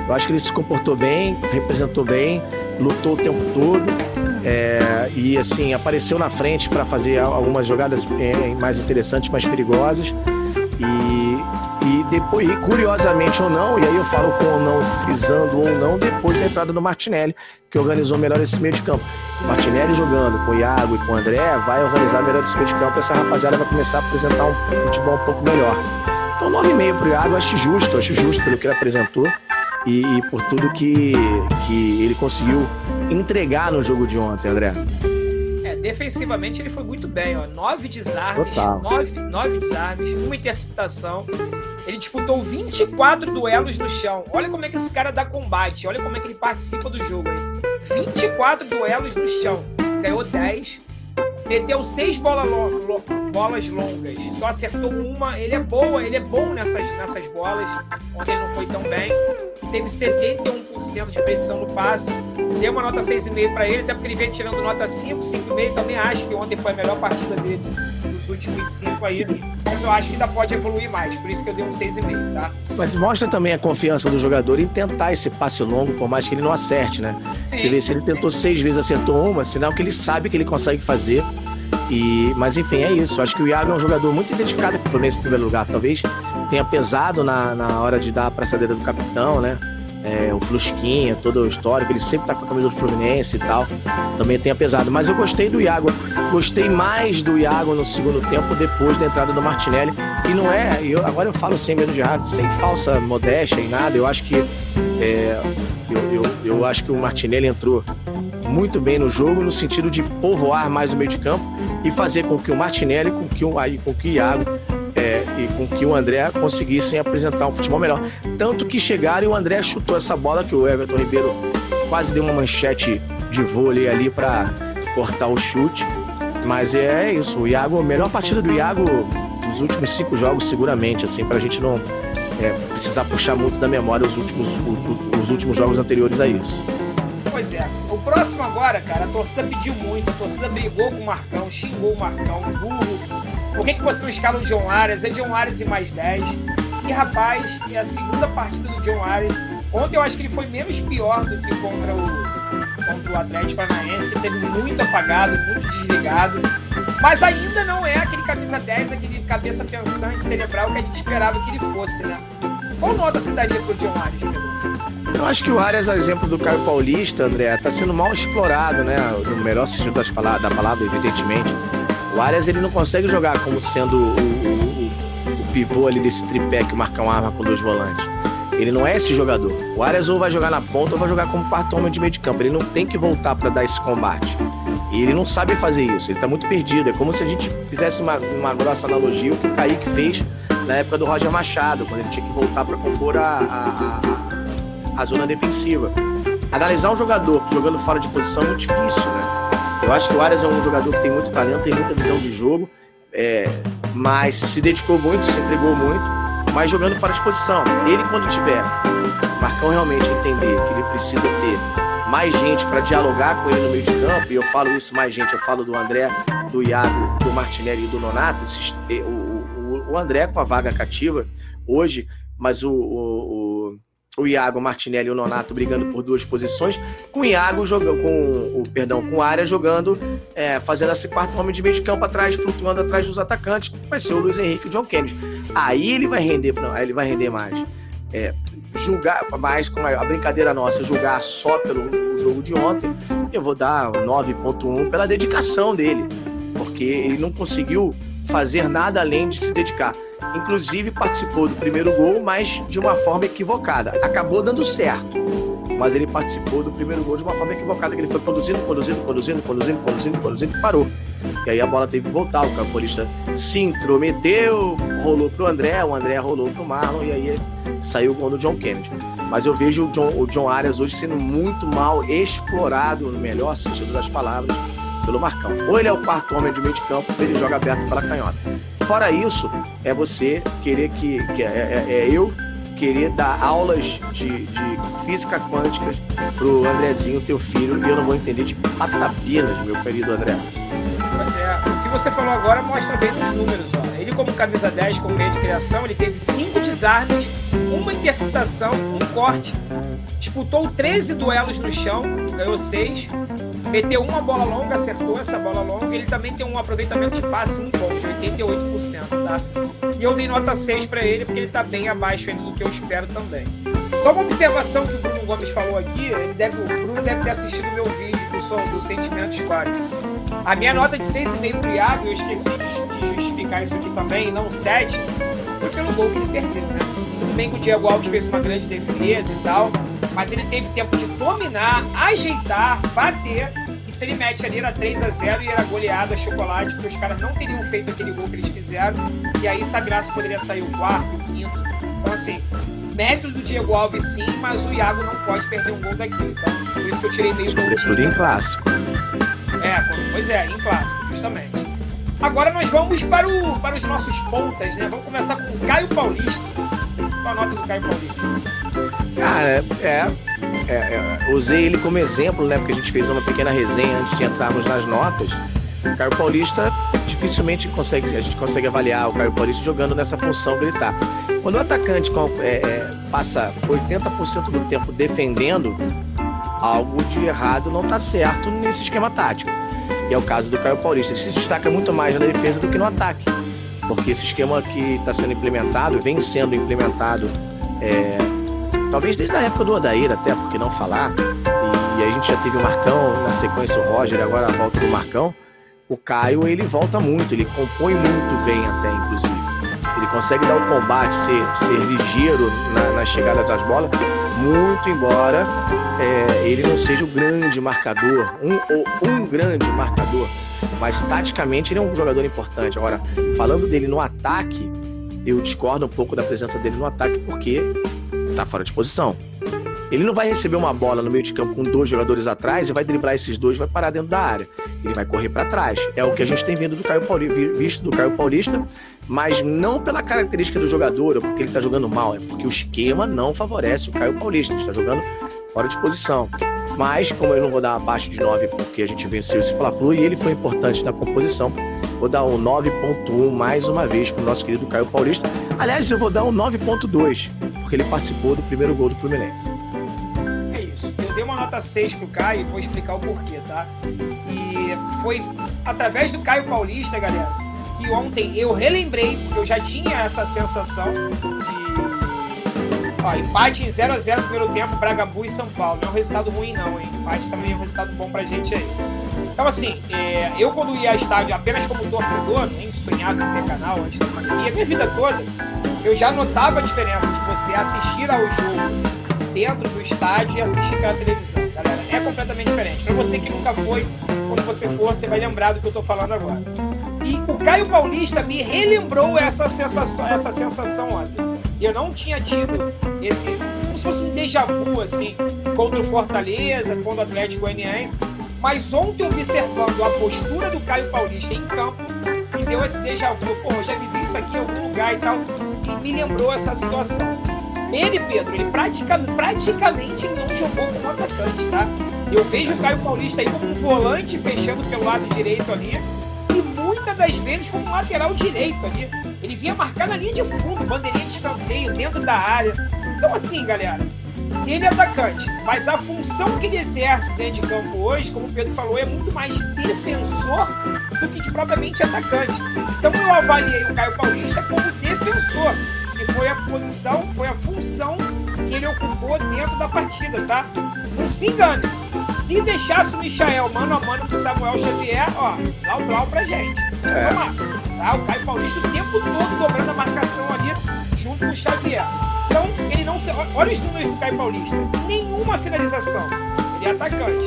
Eu acho que ele se comportou bem, representou bem, lutou o tempo todo. É, e assim, apareceu na frente para fazer algumas jogadas é, mais interessantes, mais perigosas. E, e depois, e curiosamente ou não, e aí eu falo com ou não, frisando ou não, depois da entrada do Martinelli, que organizou melhor esse meio de campo. Martinelli jogando com o Iago e com o André, vai organizar melhor esse meio de campo, essa rapaziada vai começar a apresentar um futebol um pouco melhor. Então 9,5 pro Iago, acho justo, acho justo pelo que ele apresentou e, e por tudo que, que ele conseguiu entregar no jogo de ontem, André defensivamente ele foi muito bem, ó. Nove desarmes, nove, nove desarmes, uma interceptação. Ele disputou 24 duelos no chão. Olha como é que esse cara dá combate, olha como é que ele participa do jogo aí. 24 duelos no chão. Ganhou 10. Meteu seis bola lo, bolas longas, só acertou uma. Ele é boa, ele é bom nessas, nessas bolas, onde ele não foi tão bem. Teve 71% de precisão no passe. Deu uma nota 6,5 para ele, até porque ele vem tirando nota 5, 5,5. Também acho que ontem foi a melhor partida dele dos últimos 5 aí. Mas eu acho que ainda pode evoluir mais, por isso que eu dei um 6,5, tá? Mas mostra também a confiança do jogador em tentar esse passe longo, por mais que ele não acerte, né? Sim. Se ele, se ele tentou seis vezes, acertou uma, sinal que ele sabe que ele consegue fazer. E, mas enfim, é isso. Acho que o Iago é um jogador muito identificado com o Fluminense em primeiro lugar. Talvez tenha pesado na, na hora de dar a braçadeira do capitão, né? É, o Flusquinha, todo o histórico, ele sempre tá com a camisa do Fluminense e tal. Também tenha pesado. Mas eu gostei do Iago. Gostei mais do Iago no segundo tempo, depois da entrada do Martinelli. E não é, eu, agora eu falo sem medo de errado, sem falsa modéstia e nada. Eu acho que. É, eu, eu, eu acho que o Martinelli entrou muito bem no jogo, no sentido de povoar mais o meio de campo e fazer com que o Martinelli, com que o, com que o Iago é, e com que o André conseguissem apresentar um futebol melhor. Tanto que chegaram e o André chutou essa bola que o Everton Ribeiro quase deu uma manchete de vôlei ali para cortar o chute. Mas é isso, o Iago, melhor partida do Iago dos últimos cinco jogos, seguramente, assim, pra gente não é, precisar puxar muito da memória os últimos, os, os últimos jogos anteriores a isso. Pois é. O próximo agora, cara, a torcida pediu muito, a torcida brigou com o Marcão, xingou o Marcão, burro. Por que, que você não escala o John Arias? É John Arias e mais 10. E rapaz, é a segunda partida do John Arias. Ontem eu acho que ele foi menos pior do que contra o, contra o Atlético Paranaense, que teve muito apagado, muito desligado. Mas ainda não é aquele camisa 10, aquele cabeça pensante, cerebral que a gente esperava que ele fosse, né? Qual nota você daria pro John Arias, Pedro? Eu acho que o Arias, exemplo do Caio Paulista, André, está sendo mal explorado, né? No melhor sentido das palavras, da palavra, evidentemente. O Arias ele não consegue jogar como sendo o, o, o pivô ali desse tripé que o Marcão arma com dois volantes. Ele não é esse jogador. O Arias ou vai jogar na ponta ou vai jogar como quarto homem de meio de campo. Ele não tem que voltar para dar esse combate. E ele não sabe fazer isso. Ele está muito perdido. É como se a gente fizesse uma, uma grossa analogia o que o Kaique fez na época do Roger Machado, quando ele tinha que voltar para compor a, a, a a zona defensiva. Analisar um jogador jogando fora de posição é muito difícil, né? Eu acho que o Arias é um jogador que tem muito talento, tem muita visão de jogo, é, mas se dedicou muito, se entregou muito, mas jogando fora de posição. Ele, quando tiver Marcão realmente entender que ele precisa ter mais gente para dialogar com ele no meio de campo, e eu falo isso mais gente, eu falo do André, do Iago, do Martinelli e do Nonato, esses, o, o, o André com a vaga cativa hoje, mas o, o o Iago, Martinelli e o Nonato brigando por duas posições, com o Iago jogando, com o perdão, com o Área jogando, é, fazendo esse quarto homem de meio de campo atrás, flutuando atrás dos atacantes, vai ser o Luiz Henrique e o John Kennedy. Aí ele vai render, aí ele vai render mais. É, julgar mais com a brincadeira nossa, julgar só pelo jogo de ontem, eu vou dar 9.1 pela dedicação dele, porque ele não conseguiu fazer nada além de se dedicar. Inclusive participou do primeiro gol, mas de uma forma equivocada. Acabou dando certo, mas ele participou do primeiro gol de uma forma equivocada, que ele foi conduzindo, conduzindo, conduzindo, conduzindo, conduzindo, conduzindo e parou. E aí a bola teve que voltar, o campolista se intrometeu, rolou pro André, o André rolou pro Marlon e aí saiu o gol do John Kennedy. Mas eu vejo o John, o John Arias hoje sendo muito mal explorado, no melhor sentido das palavras, pelo Marcão. Ou ele é o quarto homem de meio de campo, ele joga aberto pela canhota. Fora isso, é você querer que. que é, é, é eu querer dar aulas de, de física quântica pro Andrezinho, teu filho, e eu não vou entender de patapinas, meu querido André. Pois é, o que você falou agora mostra bem nos números, ó. Ele como camisa 10, como meio de criação, ele teve 5 desarmes, uma interceptação, um corte, disputou 13 duelos no chão, ganhou 6, meteu uma bola longa, acertou essa bola longa. Ele também tem um aproveitamento de passe muito bom, de 88%, tá? E eu dei nota 6 para ele, porque ele tá bem abaixo do que eu espero também. Só uma observação que o Bruno Gomes falou aqui, ele deve, o Bruno deve ter assistido meu vídeo do, som, do Sentimento Squad. A minha nota de 6,5 pro Iago, eu esqueci de, de justificar isso aqui também, não 7, foi pelo gol que ele perdeu, né? Tudo bem que o Diego Alves fez uma grande defesa e tal, mas ele teve tempo de dominar, ajeitar, bater E se ele mete ali, era 3 a 0 e era goleada, chocolate, porque os caras não teriam feito aquele gol que eles fizeram. E aí, se poderia sair o quarto, o quinto. Então, assim, mérito do Diego Alves sim, mas o Iago não pode perder um gol daquilo. Então, por isso que eu tirei meio. Sobretudo em clássico. É, pois é, em clássico, justamente. Agora nós vamos para, o, para os nossos pontas, né? Vamos começar com o Caio Paulista. A nota do Caio Paulista? Cara, é, é, é, usei ele como exemplo, né? Porque a gente fez uma pequena resenha antes de entrarmos nas notas. O Caio Paulista dificilmente consegue, a gente consegue avaliar o Caio Paulista jogando nessa função ele tá. Quando o atacante é, é, passa 80% do tempo defendendo, algo de errado não está certo nesse esquema tático. E é o caso do Caio Paulista. Ele se destaca muito mais na defesa do que no ataque. Porque esse esquema que está sendo implementado, vem sendo implementado, é, talvez desde a época do Odair até, por que não falar, e, e a gente já teve o Marcão, na sequência o Roger, agora a volta do Marcão, o Caio ele volta muito, ele compõe muito bem até, inclusive. Ele consegue dar o combate, ser, ser ligeiro na, na chegada das bolas, muito embora é, ele não seja o grande marcador, um ou um grande marcador, mas taticamente ele é um jogador importante. Agora, falando dele no ataque, eu discordo um pouco da presença dele no ataque porque tá fora de posição. Ele não vai receber uma bola no meio de campo com dois jogadores atrás e vai driblar esses dois vai parar dentro da área. Ele vai correr para trás. É o que a gente tem vindo do Caio Paulista, visto do Caio Paulista, mas não pela característica do jogador ou porque ele está jogando mal, é porque o esquema não favorece o Caio Paulista. Ele está jogando fora de posição. Mas, como eu não vou dar abaixo de 9 porque a gente venceu esse Fla-Flu e ele foi importante na composição, vou dar um 9.1 mais uma vez para o nosso querido Caio Paulista. Aliás, eu vou dar um 9.2, porque ele participou do primeiro gol do Fluminense. É isso. Eu dei uma nota 6 pro Caio e vou explicar o porquê, tá? E foi através do Caio Paulista, galera, que ontem eu relembrei, porque eu já tinha essa sensação de Ó, empate em 0x0 no primeiro tempo, Bragabu e São Paulo. Não é um resultado ruim, não, hein? Empate também é um resultado bom pra gente aí. Então, assim, é, eu quando ia a estádio apenas como torcedor, nem sonhado em ter canal antes da pandemia, minha vida toda, eu já notava a diferença de você assistir ao jogo dentro do estádio e assistir pela televisão, galera. É completamente diferente. Pra você que nunca foi, quando você for, você vai lembrar do que eu tô falando agora. E o Caio Paulista me relembrou essa sensação, essa sensação ontem. Eu não tinha tido esse, como se fosse um déjà vu, assim, contra o Fortaleza, contra o Atlético Goianiense. Mas ontem, observando a postura do Caio Paulista em campo, me deu esse déjà vu. Pô, eu já vivi isso aqui em algum lugar e tal, e me lembrou essa situação. Ele, Pedro, ele pratica, praticamente não jogou como atacante, tá? Eu vejo o Caio Paulista aí como um volante fechando pelo lado direito ali, das vezes como lateral direito ali. Ele vinha marcar na linha de fundo, bandeirinha de escanteio, dentro da área. Então, assim, galera, ele é atacante, mas a função que ele exerce dentro de campo hoje, como o Pedro falou, é muito mais defensor do que de propriamente atacante. Então eu avaliei o Caio Paulista como defensor, que foi a posição, foi a função que ele ocupou dentro da partida, tá? Não se engane. Se deixasse o Michael mano a mano com o Samuel Xavier, ó, blau blau pra gente. É. Tá? O Caio Paulista o tempo todo dobrando a marcação ali junto com o Xavier. Então, ele não. Olha os números do Caio Paulista. Nenhuma finalização. Ele é atacante.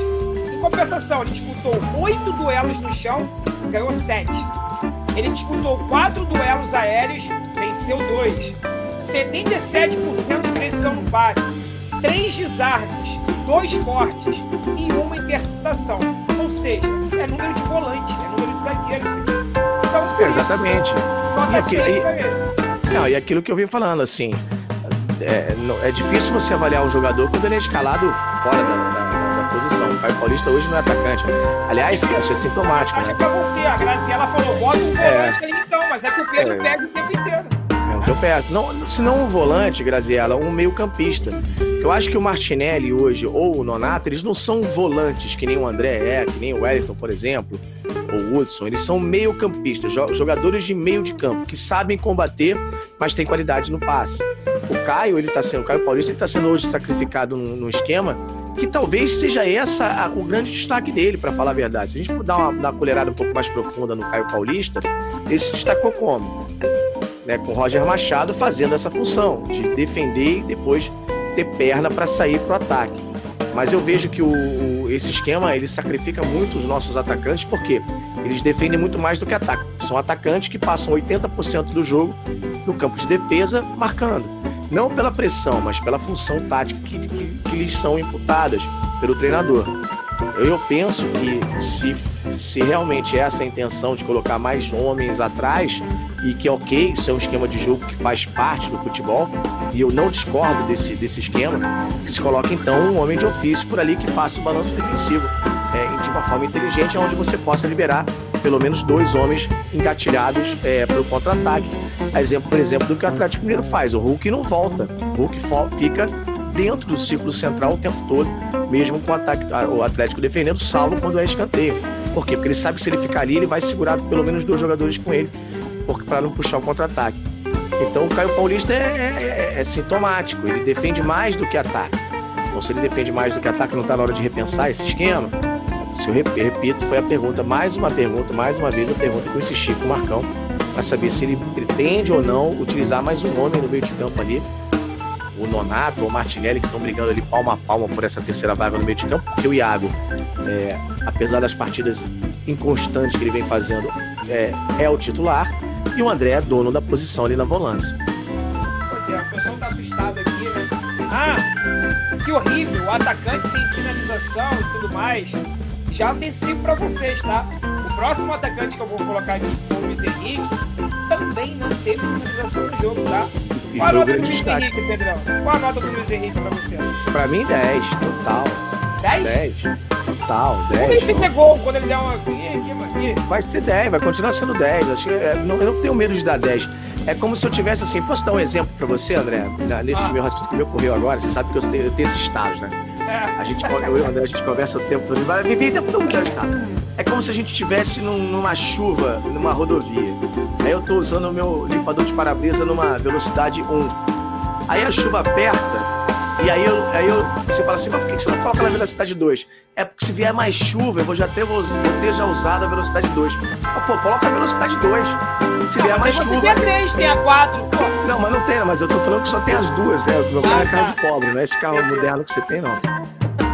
Em compensação, ele disputou oito duelos no chão, ganhou sete. Ele disputou quatro duelos aéreos, venceu dois. 77% de precisão no passe, três desarmes, dois cortes e uma interceptação. Ou seja, é número de volante, é número de zagueiro. isso aqui. Então, Exatamente. E aqui- e-. Não, e aquilo que eu vim falando, assim, é, não- é difícil você avaliar um jogador quando ele é escalado fora da, da- posição. O Caio Paulista hoje não é atacante. Aliás, isso é sintomático, né? pra você, a Graciela falou, bota um É. volante ali então, mas é que o Pedro É. pega o tempo inteiro. É o que eu peço. Não, se não um volante, Graziella, um meio campista. Eu acho que o Martinelli hoje, ou o Nonato, eles não são volantes, que nem o André é, que nem o Wellington, por exemplo, ou o Hudson. Eles são meio campistas, jo- jogadores de meio de campo, que sabem combater, mas têm qualidade no passe. O Caio, ele tá sendo, o Caio Paulista, ele tá sendo hoje sacrificado num, num esquema que talvez seja essa a- o grande destaque dele, para falar a verdade. Se a gente for dar uma, dar uma colherada um pouco mais profunda no Caio Paulista, ele se destacou como? né, com o Roger Machado fazendo essa função de defender e depois ter perna para sair para o ataque. Mas eu vejo que o, o, esse esquema ele sacrifica muito os nossos atacantes, porque eles defendem muito mais do que atacam. São atacantes que passam 80% do jogo no campo de defesa marcando. Não pela pressão, mas pela função tática que, que, que lhes são imputadas pelo treinador. Eu penso que se, se realmente é essa a intenção de colocar mais homens atrás, e que é ok, isso é um esquema de jogo que faz parte do futebol, e eu não discordo desse, desse esquema, que se coloca então um homem de ofício por ali que faça o balanço defensivo é, de uma forma inteligente, onde você possa liberar pelo menos dois homens engatilhados é, para o contra-ataque. Exemplo, por exemplo, do que o Atlético Mineiro faz. O Hulk não volta. O Hulk fica dentro do círculo central o tempo todo, mesmo com o, ataque, o Atlético defendendo, salvo quando é escanteio. Por quê? Porque ele sabe que se ele ficar ali, ele vai segurar pelo menos dois jogadores com ele, para não puxar o contra-ataque. Então o Caio Paulista é, é, é, é, sintomático, ele defende mais do que ataca. Então, se ele defende mais do que ataca, não está na hora de repensar esse esquema? Se eu repito, foi a pergunta, mais uma pergunta, mais uma vez a pergunta que eu insisti com o Marcão, para saber se ele pretende ou não utilizar mais um homem no meio de campo ali, o Nonato ou o Martinelli, que estão brigando ali palma a palma por essa terceira vaga no meio de campo, porque o Iago, é, apesar das partidas inconstantes que ele vem fazendo, é, é o titular, e o André é dono da posição ali na volância. Pois é, o pessoal tá assustado aqui, né? Ah, que horrível, o atacante sem finalização e tudo mais. Já antecipo para vocês, tá? O próximo atacante que eu vou colocar aqui, o Luiz Henrique, também não teve finalização no jogo, tá? Qual a nota do Luiz destaque. Henrique, Pedrão? Qual a nota do Luiz Henrique pra você? Pra mim, 10, total. 10? 10. Total, 10. Quando ele fizer gol, quando ele der uma. Vai ser 10, vai continuar sendo 10. Acho que, é, não, eu não tenho medo de dar 10. É como se eu tivesse assim. Posso dar um exemplo pra você, André? Nesse ah. meu raciocínio que me ocorreu agora, você sabe que eu tenho, eu tenho esses estados, né? É. A gente, eu e o André, a gente conversa o tempo todo. Vai viver o tempo todo estado. É como se a gente estivesse num, numa chuva, numa rodovia. Aí eu tô usando o meu limpador de para-brisa numa velocidade 1. Aí a chuva aperta e aí, eu, aí eu, você fala assim, mas por que você não coloca na velocidade 2? É porque se vier mais chuva, eu vou já ter, vou, ter já usado a velocidade 2. Mas, pô, coloca a velocidade 2. Se não, vier mais chuva. Tem a 3, tem a 4, pô. Não, mas não tem, mas eu tô falando que só tem as duas, né? O meu carro ah, é carro tá. de pobre, não é esse carro moderno que você tem, não.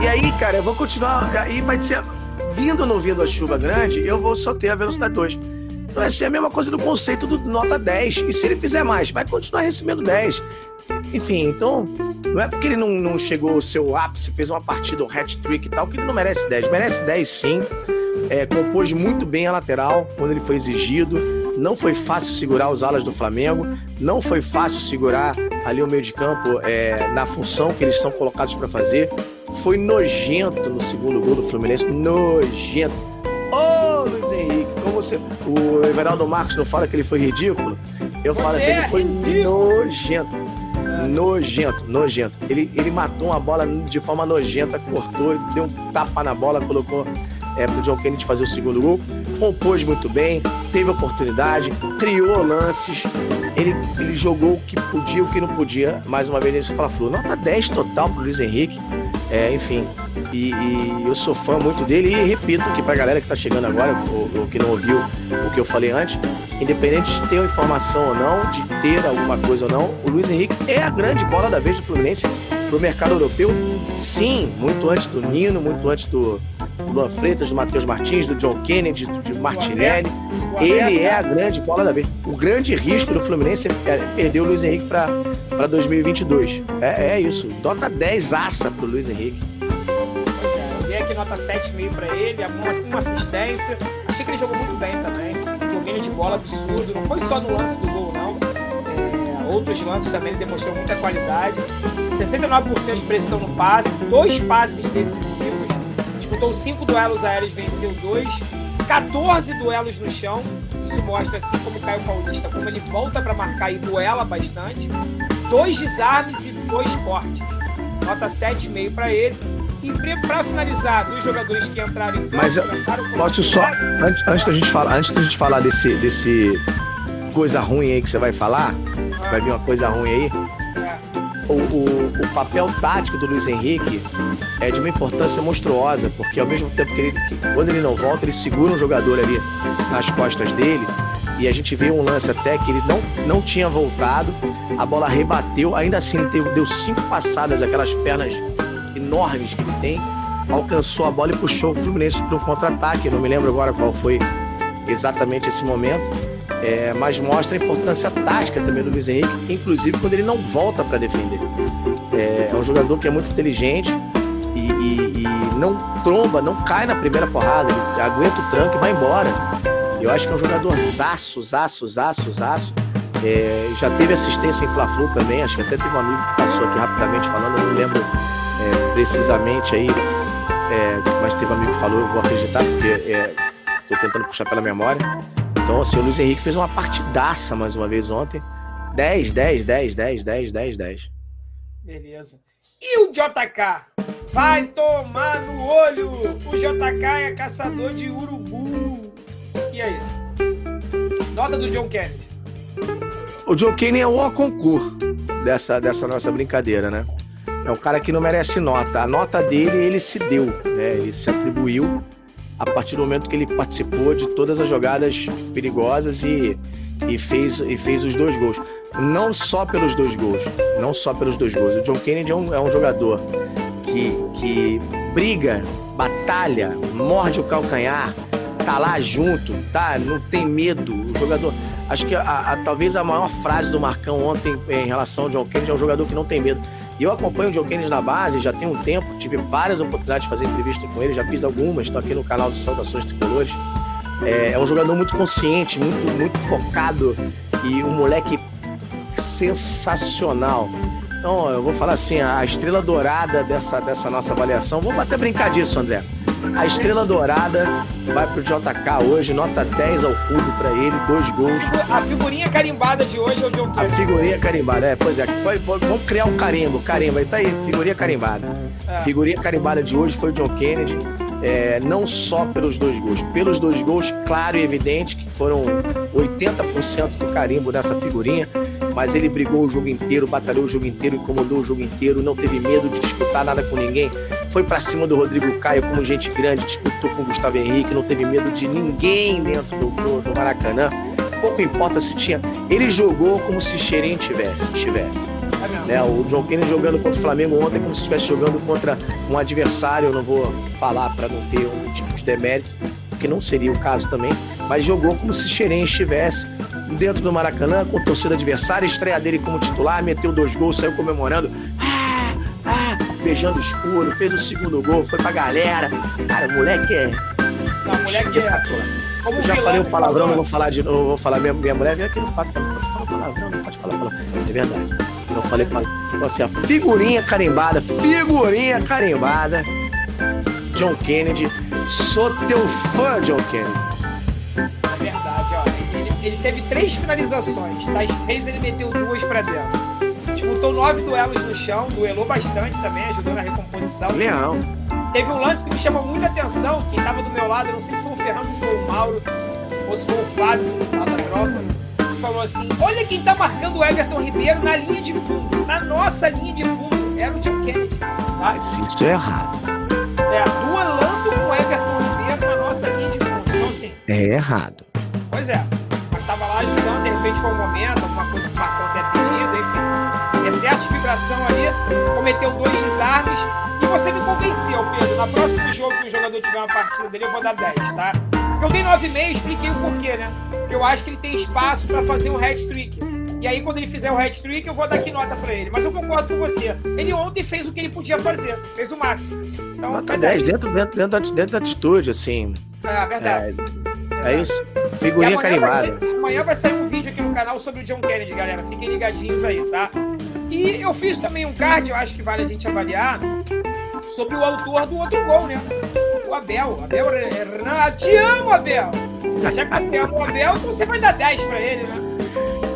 E aí, cara, eu vou continuar. Aí vai ser. Vindo ou não vindo a chuva grande, eu vou só ter a velocidade 2. Então vai ser a mesma coisa do conceito do nota 10. E se ele fizer mais, vai continuar recebendo 10. Enfim, então, não é porque ele não, não chegou ao seu ápice, fez uma partida, um hat-trick e tal, que ele não merece 10. Merece 10 sim. É, compôs muito bem a lateral quando ele foi exigido. Não foi fácil segurar os alas do Flamengo. Não foi fácil segurar ali o meio de campo é, na função que eles são colocados para fazer. Foi nojento no segundo gol do Fluminense. Nojento. Ô, oh, Luiz Henrique, como você. O Everaldo Marcos não fala que ele foi ridículo? Eu você falo assim, ele foi é nojento nojento, nojento. Ele, ele matou uma bola de forma nojenta, cortou, deu um tapa na bola, colocou é, pro John Kennedy fazer o segundo gol. Compôs muito bem, teve oportunidade, criou lances. Ele, ele jogou o que podia o que não podia. Mais uma vez, ele fala, falou, nota 10 total pro Luiz Henrique. É, enfim, e, e, eu sou fã muito dele. E repito aqui pra galera que tá chegando agora, ou, ou que não ouviu o que eu falei antes, independente de ter informação ou não, de ter alguma coisa ou não, o Luiz Henrique é a grande bola da vez do Fluminense pro mercado europeu. Sim, muito antes do Nino, muito antes do Luan Freitas, do Matheus Martins, do John Kennedy, do, do Martinelli. Ele é a grande bola da vez. O grande risco do Fluminense é perder o Luiz Henrique para 2022. É, é isso. Nota 10 aça pro Luiz Henrique é, eu dei aqui nota 7,5 para ele, uma assistência. Achei que ele jogou muito bem também domínio de bola absurdo. Não foi só no lance do gol, não. É, outros lances também ele demonstrou muita qualidade. 69% de pressão no passe, dois passes decisivos. Disputou cinco duelos aéreos, venceu dois. 14 duelos no chão. Isso mostra, assim como o Caio Paulista, como ele volta para marcar e duela bastante. Dois desarmes e dois cortes. Nota 7,5 para ele. E para finalizar, dos jogadores que entraram em campo, Mas eu posso só, antes, antes, da gente falar, antes da gente falar desse, desse coisa ruim aí que você vai falar, vai vir uma coisa ruim aí. O, o, o, papel tático do Luiz Henrique é de uma importância monstruosa, porque ao mesmo tempo que, ele, que quando ele não volta, ele segura um jogador ali nas costas dele. E a gente vê um lance até que ele não, não tinha voltado, a bola rebateu, ainda assim ele deu cinco passadas, aquelas pernas enormes que ele tem, alcançou a bola e puxou o Fluminense para um contra-ataque. Não me lembro agora qual foi exatamente esse momento, é, mas mostra a importância tática também do Luiz Henrique, inclusive quando ele não volta para defender. É, é, um jogador que é muito inteligente e, e, e, não tromba, não cai na primeira porrada, ele aguenta o tranco e vai embora. Eu acho que é um jogador zaço, zaço, zaço, zaço. É, já teve assistência em Fla-Flu também, acho que até teve um amigo que passou aqui rapidamente falando, eu não lembro é, precisamente aí, é, mas teve um amigo que falou, eu vou acreditar, porque estou é, tentando puxar pela memória. Então, assim, o Luiz Henrique fez uma partidaça mais uma vez ontem. 10, 10, 10, 10, 10, 10, 10. Beleza. E o JK? Vai tomar no olho! O JK é caçador de urubu. E aí? Nota do John Kennedy. O John Kennedy é o concurso dessa, dessa nossa brincadeira, né? É um cara que não merece nota. A nota dele, ele se deu, né? Ele se atribuiu a partir do momento que ele participou de todas as jogadas perigosas e, e, fez, e fez os dois gols. Não só pelos dois gols, não só pelos dois gols. O John Kennedy é um, é um jogador que, que briga, batalha, morde o calcanhar, tá lá junto, tá? Não tem medo. O jogador. Acho que a, a, talvez a maior frase do Marcão ontem em relação ao John Kennedy é um jogador que não tem medo. E eu acompanho o John Kennedy na base já tem um tempo, tive várias oportunidades de fazer entrevista com ele, já fiz algumas, estou aqui no canal do Saudações Tricolores. É, é um jogador muito consciente, muito, muito focado e um moleque sensacional. Então, eu vou falar assim, a estrela dourada dessa, dessa nossa avaliação, vamos até brincar disso, André. A estrela dourada vai pro JK hoje, nota 10 ao cubo para ele, dois gols. A figurinha carimbada de hoje é o John Kennedy. A figurinha carimbada, é, pois é. Vamos criar um carimbo, carimbo, aí tá aí, figurinha carimbada. É. Figurinha carimbada de hoje foi o John Kennedy. É, não só pelos dois gols, pelos dois gols, claro e evidente que foram 80% do carimbo nessa figurinha, mas ele brigou o jogo inteiro, batalhou o jogo inteiro, incomodou o jogo inteiro, não teve medo de disputar nada com ninguém, foi para cima do Rodrigo Caio como gente grande, disputou com o Gustavo Henrique, não teve medo de ninguém dentro do, do, do Maracanã. Pouco importa se tinha. Ele jogou como se Xerém tivesse. tivesse. Né? O João Kennedy jogando contra o Flamengo ontem como se estivesse jogando contra um adversário, eu não vou falar para não ter um tipo de demérito, que não seria o caso também, mas jogou como se Xerém estivesse dentro do Maracanã com torcida adversária, estreia dele como titular, meteu dois gols, saiu comemorando beijando o escuro, fez o segundo gol, foi pra galera. Cara, o moleque é. Não, moleque é. Como já falei o palavrão, não vou falar de novo, vou falar minha, minha mulher, vem aqui no papo, fala, palavrão, não pode falar palavrão. É verdade. Não falei palavrão. Então assim, a figurinha carimbada, figurinha carimbada. John Kennedy. Sou teu fã, John Kennedy. É verdade, ó. Ele, ele teve três finalizações. Das três ele meteu duas pra dentro disputou nove duelos no chão, duelou bastante também, ajudou na recomposição. Leão. Teve um lance que me chamou muita atenção, quem estava do meu lado, não sei se foi o Fernando, se foi o Mauro, ou se foi o Fábio, lá da tropa, que falou assim: olha quem tá marcando o Everton Ribeiro na linha de fundo, na nossa linha de fundo. Era o John Kennedy. Tá? Isso é errado. É, duelando com o Everton Ribeiro na nossa linha de fundo. Então, assim. É errado. Pois é. Mas estava lá ajudando, de repente foi um momento, alguma coisa que pedido, enfim excesso de vibração ali, cometeu dois desarmes. E você me convenceu, Pedro. Na próximo jogo que o jogador tiver uma partida dele, eu vou dar 10, tá? Eu dei 9,5 expliquei o porquê, né? Eu acho que ele tem espaço para fazer um hat-trick. E aí, quando ele fizer o hat-trick, eu vou dar aqui nota para ele. Mas eu concordo com você. Ele ontem fez o que ele podia fazer. Fez o máximo. Então, nota 10, dentro, dentro, dentro, da, dentro da atitude, assim. É, verdade. É, é isso. Figurinha carimbada. amanhã vai sair um vídeo aqui no canal sobre o John Kennedy, galera. Fiquem ligadinhos aí, tá? E eu fiz também um card, eu acho que vale a gente avaliar, sobre o autor do outro gol, né? O Abel. Abel Hernan. Te amo, Abel! Já que você ama o Abel, então você vai dar 10 pra ele, né?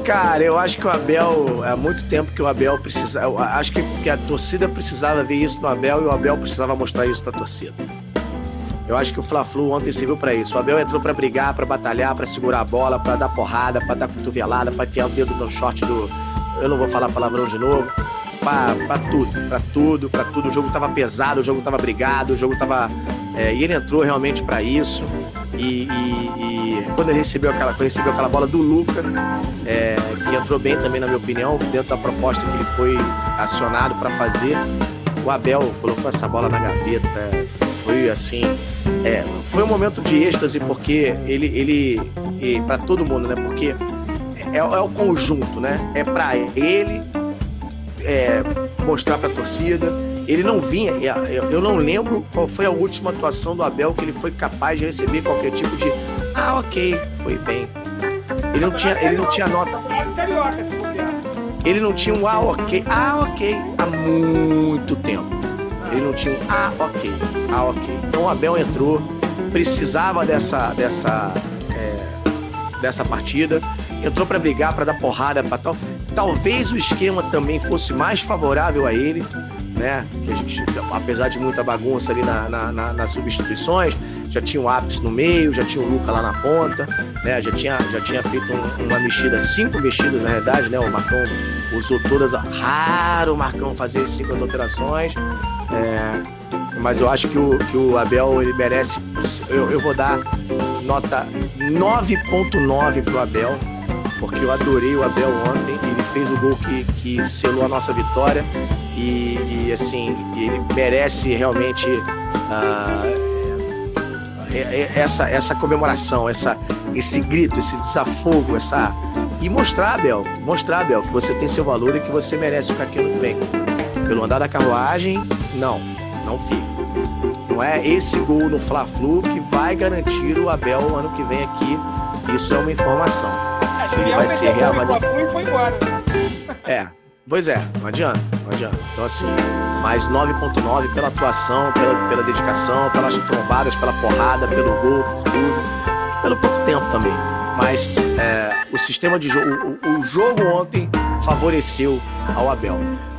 Cara, eu acho que o Abel, há muito tempo que o Abel precisa. Eu acho que, que a torcida precisava ver isso no Abel e o Abel precisava mostrar isso pra torcida. Eu acho que o Fla-Flu ontem serviu para isso. O Abel entrou para brigar, para batalhar, para segurar a bola, para dar porrada, para dar cotovelada, para enfiar o dedo no short do, eu não vou falar palavrão de novo, para tudo, para tudo, para tudo. O jogo tava pesado, o jogo tava brigado, o jogo tava. É, e ele entrou realmente para isso. E, e, e, quando ele recebeu aquela, quando recebeu aquela bola do Luca, é, que entrou bem também, na minha opinião, dentro da proposta que ele foi acionado para fazer, o Abel colocou essa bola na gaveta. Foi assim. É, foi um momento de êxtase porque ele, ele para todo mundo, né? Porque é, é, o conjunto, né? É para ele é, mostrar para a torcida. Ele não vinha, eu não lembro qual foi a última atuação do Abel que ele foi capaz de receber qualquer tipo de ah, ok, foi bem. Ele não tinha, ele não tinha nota. Ele não tinha um ah, ok, ah, ok, há muito tempo. Ele não tinha um ah, ok, ah, ok. Então o Abel entrou, precisava dessa, dessa, é, dessa partida, entrou para brigar, para dar porrada, para tal. Talvez o esquema também fosse mais favorável a ele, né? Que a gente, apesar de muita bagunça ali na, na, na, nas substituições, já tinha o Apis no meio, já tinha o Luca lá na ponta, né? Já tinha, já tinha feito um, uma mexida, cinco mexidas na verdade, né? O Marcão usou todas, raro o Marcão fazer cinco alterações. É, mas eu acho que o, que o Abel ele merece. Eu, eu vou dar nota 9.9 pro Abel, porque eu adorei o Abel ontem. Ele fez o gol que, que selou a nossa vitória e, e assim, ele merece realmente. Uh, essa, essa comemoração, essa, esse grito, esse desafogo, essa. E mostrar, Abel, mostrar, Abel, que você tem seu valor e que você merece ficar aqui ano vem. Pelo andar da carruagem, não, não fica. Não é esse gol no Fla-Flu que vai garantir o Abel o ano que vem aqui. Isso é uma informação. É, Ele vai ser reavaliado. E foi embora. É, pois é, não adianta, não adianta. Então assim, mais 9.9 pela atuação, pela, pela dedicação, pelas trombadas, pela porrada, pelo gol, por tudo. Pelo pouco tempo também. Mas é, o sistema de jogo, o, o jogo ontem favoreceu ao Abel.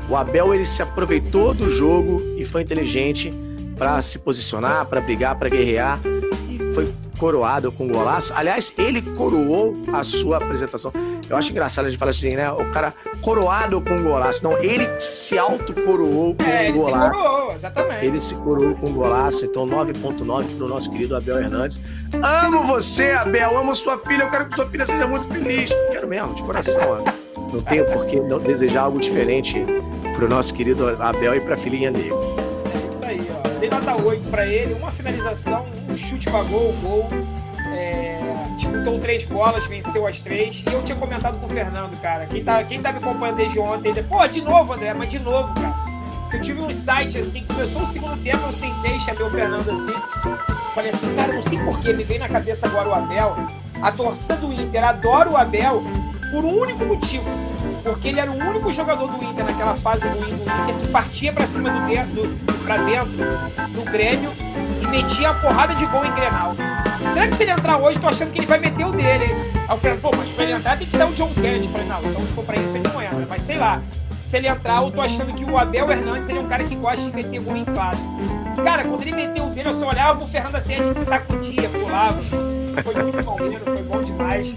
O Abel ele se aproveitou do jogo e foi inteligente para se posicionar, para brigar, para guerrear foi coroado com golaço. Aliás, ele coroou a sua apresentação. Eu acho engraçado a gente falar assim, né? O cara coroado com golaço. Não, ele se auto-coroou com é, um golaço. Ele se coroou, exatamente. Ele se coroou com golaço. Então, 9.9 pro nosso querido Abel Hernandes. Amo você, Abel. Amo sua filha. Eu quero que sua filha seja muito feliz. Quero mesmo, de coração. Não tenho por que não desejar algo diferente pro nosso querido Abel e pra filhinha dele. É isso aí, ó. Dei nota 8 pra ele, uma finalização, um chute pra gol, gol. É, disputou três bolas, venceu as três. E eu tinha comentado com o Fernando, cara. Quem tá, quem tá me acompanhando desde ontem, ele, pô, de novo, André, mas de novo, cara. Eu tive um site assim, começou o segundo tempo, eu sentei, chamei o Fernando assim. Falei assim, cara, não sei porquê, me veio na cabeça agora o Abel. A torcida do Inter adora o Abel por um único motivo. Porque ele era o único jogador do Inter naquela fase ruim do Inter que partia para cima do, do para dentro do Grêmio e metia a porrada de gol em Grenal. Será que se ele entrar hoje, tô achando que ele vai meter o dele? Aí o Fernando, pô, mas pra ele entrar tem que ser o John Kennedy. Eu falei, não, então se for pra isso ele não entra. Mas sei lá, se ele entrar, eu tô achando que o Abel Hernandes ele é um cara que gosta de meter gol em clássico. Cara, quando ele meteu o dele, eu só olhava pro Fernando assim, a gente sacudia, pulava. Foi muito bom, foi bom demais.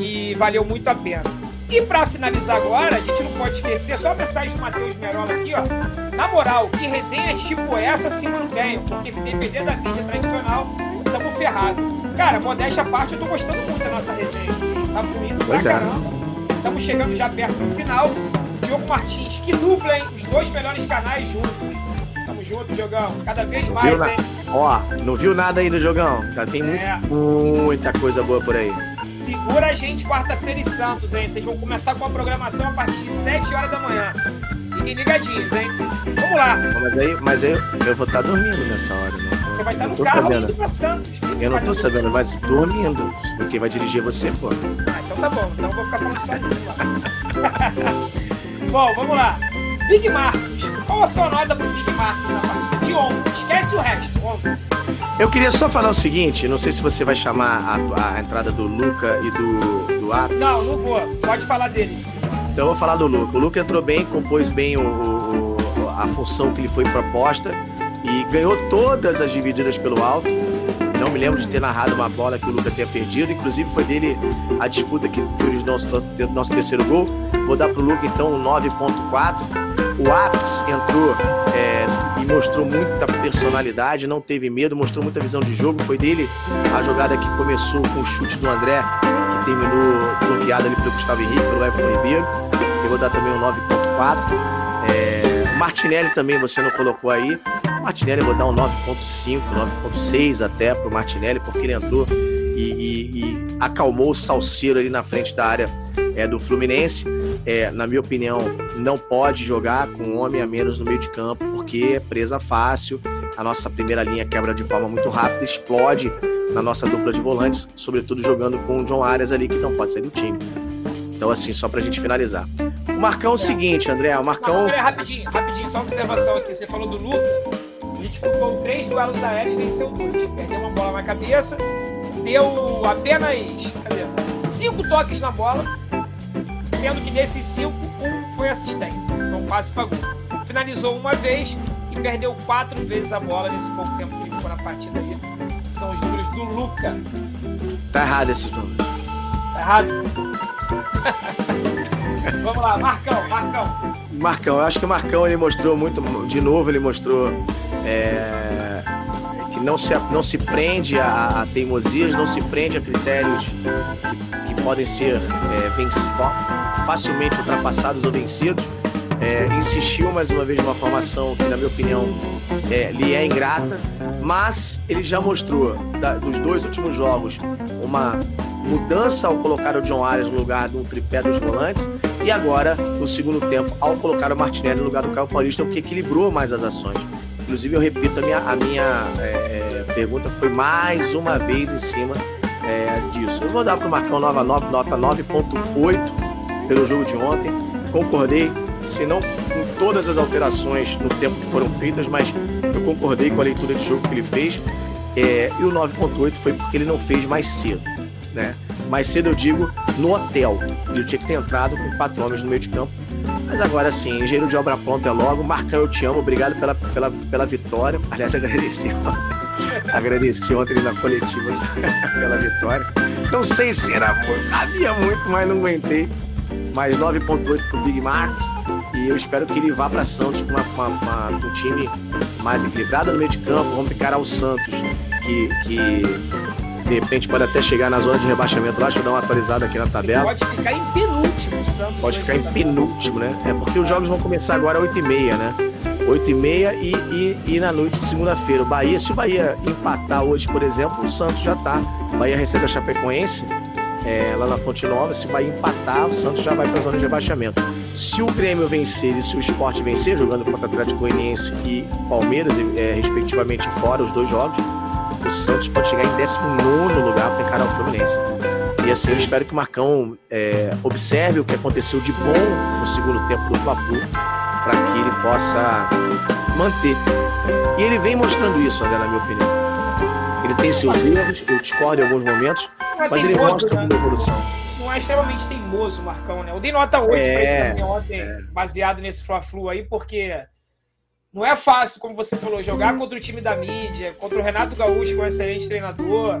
E valeu muito a pena. E para finalizar agora, a gente não pode esquecer, só a mensagem do Matheus Merola aqui, ó. Na moral, que resenhas tipo essa se mantenham, porque se depender da mídia tradicional, tamo ferrado. Cara, modéstia à parte, eu tô gostando muito da nossa resenha. Tá fluindo pois pra é. caramba. Estamos chegando já perto do final. Diogo Martins, que dupla, hein? Os dois melhores canais juntos. Tamo junto, Diogão. Cada vez mais, hein? Ó, não viu nada aí do Jogão? Já tem é. muita coisa boa por aí. Segura a gente quarta-feira em Santos, hein? Vocês vão começar com a programação a partir de 7 horas da manhã. Fiquem ligadinhos, hein? Vamos lá. Mas aí, mas aí eu vou estar tá dormindo nessa hora, né? Você vai estar tá no carro sabendo. indo pra Santos. Eu não tô sabendo, mas dormindo. Porque vai dirigir você, pô. Ah, então tá bom. Então eu vou ficar falando sozinho lá. bom, vamos lá. Big Marcos. Qual a sua nota pro Big Marcos na partida de ontem? Esquece o resto. Ontem. Eu queria só falar o seguinte, não sei se você vai chamar a, a entrada do Luca e do, do Atos. Não, não vou. Pode falar deles. Então eu vou falar do Luca. O Luca entrou bem, compôs bem o, o, a função que lhe foi proposta e ganhou todas as divididas pelo alto. Não me lembro de ter narrado uma bola que o Luca tenha perdido. Inclusive foi dele a disputa que foi o nosso, nosso terceiro gol. Vou dar pro Luca então um 9.4. O Apis entrou é, e mostrou muita personalidade, não teve medo, mostrou muita visão de jogo. Foi dele a jogada que começou com o chute do André, que terminou bloqueado ali pelo Gustavo Henrique, pelo Everton Ribeiro. Eu vou dar também um 9.4. É, Martinelli também você não colocou aí. Martinelli eu vou dar um 9.5, 9.6 até pro Martinelli, porque ele entrou e, e, acalmou o Salceiro ali na frente da área é, do Fluminense. É, na minha opinião, não pode jogar com um homem a menos no meio de campo, porque é presa fácil. A nossa primeira linha quebra de forma muito rápida, explode na nossa dupla de volantes, sobretudo jogando com o John Arias ali, que não pode sair do time. Então, assim, só pra gente finalizar. O Marcão é o seguinte, André, o Marcão. Não, rapidinho, rapidinho, só uma observação aqui. Você falou do Lucas, ele disputou três duelos aéreos e venceu dois. Perdeu uma bola na cabeça, deu apenas cadê? cinco toques na bola, sendo que desses cinco, um foi assistência. Então quase pagou. Finalizou uma vez e perdeu quatro vezes a bola nesse pouco tempo que ele ficou na partida aí. São os números do Luca. Tá errado esses números. Tá errado? Vamos lá, Marcão, Marcão. Marcão, eu acho que o Marcão ele mostrou muito, de novo ele mostrou é, não se, não se prende a, a, teimosias, não se prende a critérios que, que podem ser é, facilmente ultrapassados ou vencidos. É, insistiu mais uma vez numa formação que, na minha opinião, é, lhe é ingrata, mas ele já mostrou da, dos dois últimos jogos uma mudança ao colocar o John Arias no lugar um tripé dos volantes e agora, no segundo tempo, ao colocar o Martinelli no lugar do Caio Paulista, o que equilibrou mais as ações. Inclusive, eu repito, a minha, a minha é, é pergunta foi mais uma vez em cima é, disso. Eu vou dar para o Marcão nova, nota 9.8 pelo jogo de ontem. Concordei, se não com todas as alterações no tempo que foram feitas, mas eu concordei com a leitura de jogo que ele fez. É, e o 9.8 foi porque ele não fez mais cedo. Né? Mais cedo eu digo no hotel. Ele tinha que ter entrado com quatro homens no meio de campo. Mas agora sim, engenheiro de obra pronta é logo. Marcão, eu te amo. Obrigado pela, pela, pela vitória. Aliás, agradeci agradeci ontem na coletiva pela vitória. Não sei se era muito, cabia muito, mas não aguentei. Mais 9.8 pro Big Mark. E eu espero que ele vá para Santos com, uma, uma, um time mais equilibrado no meio de campo. Vamos encarar o Santos, que, que de repente pode até chegar na zona de rebaixamento lá. Deixa eu dar uma atualizada aqui na tabela. Pode ficar em penúltimo, Santos. Pode ficar em penúltimo, né? É porque os jogos vão começar agora às 8h30, né? 8h30 e, e, e na noite de segunda-feira. O Bahia, se o Bahia empatar hoje, por exemplo, o Santos já tá. O Bahia recebe a Chapecoense é, lá na Fonte Nova. Se o Bahia empatar, o Santos já vai para a zona de rebaixamento. Se o Grêmio vencer e se o Sport vencer, jogando contra o Atlético Goianiense e Palmeiras, é, respectivamente fora, os dois jogos, o Santos pode chegar em 19 lugar para encarar o Fluminense. E assim, eu espero que o Marcão é, observe o que aconteceu de bom no segundo tempo do Fla-Flu, para que ele possa manter. E ele vem mostrando isso, André, na minha opinião. Ele tem seus erros, eu discordo em alguns momentos, é mas ele mostra né? uma evolução. Não é extremamente teimoso, Marcão, né? Eu dei nota 8 é, pra ele ontem, é. baseado nesse Fla-Flu aí, porque não é fácil, como você falou, jogar contra o time da mídia, contra o Renato Gaúcho, que é um excelente treinador,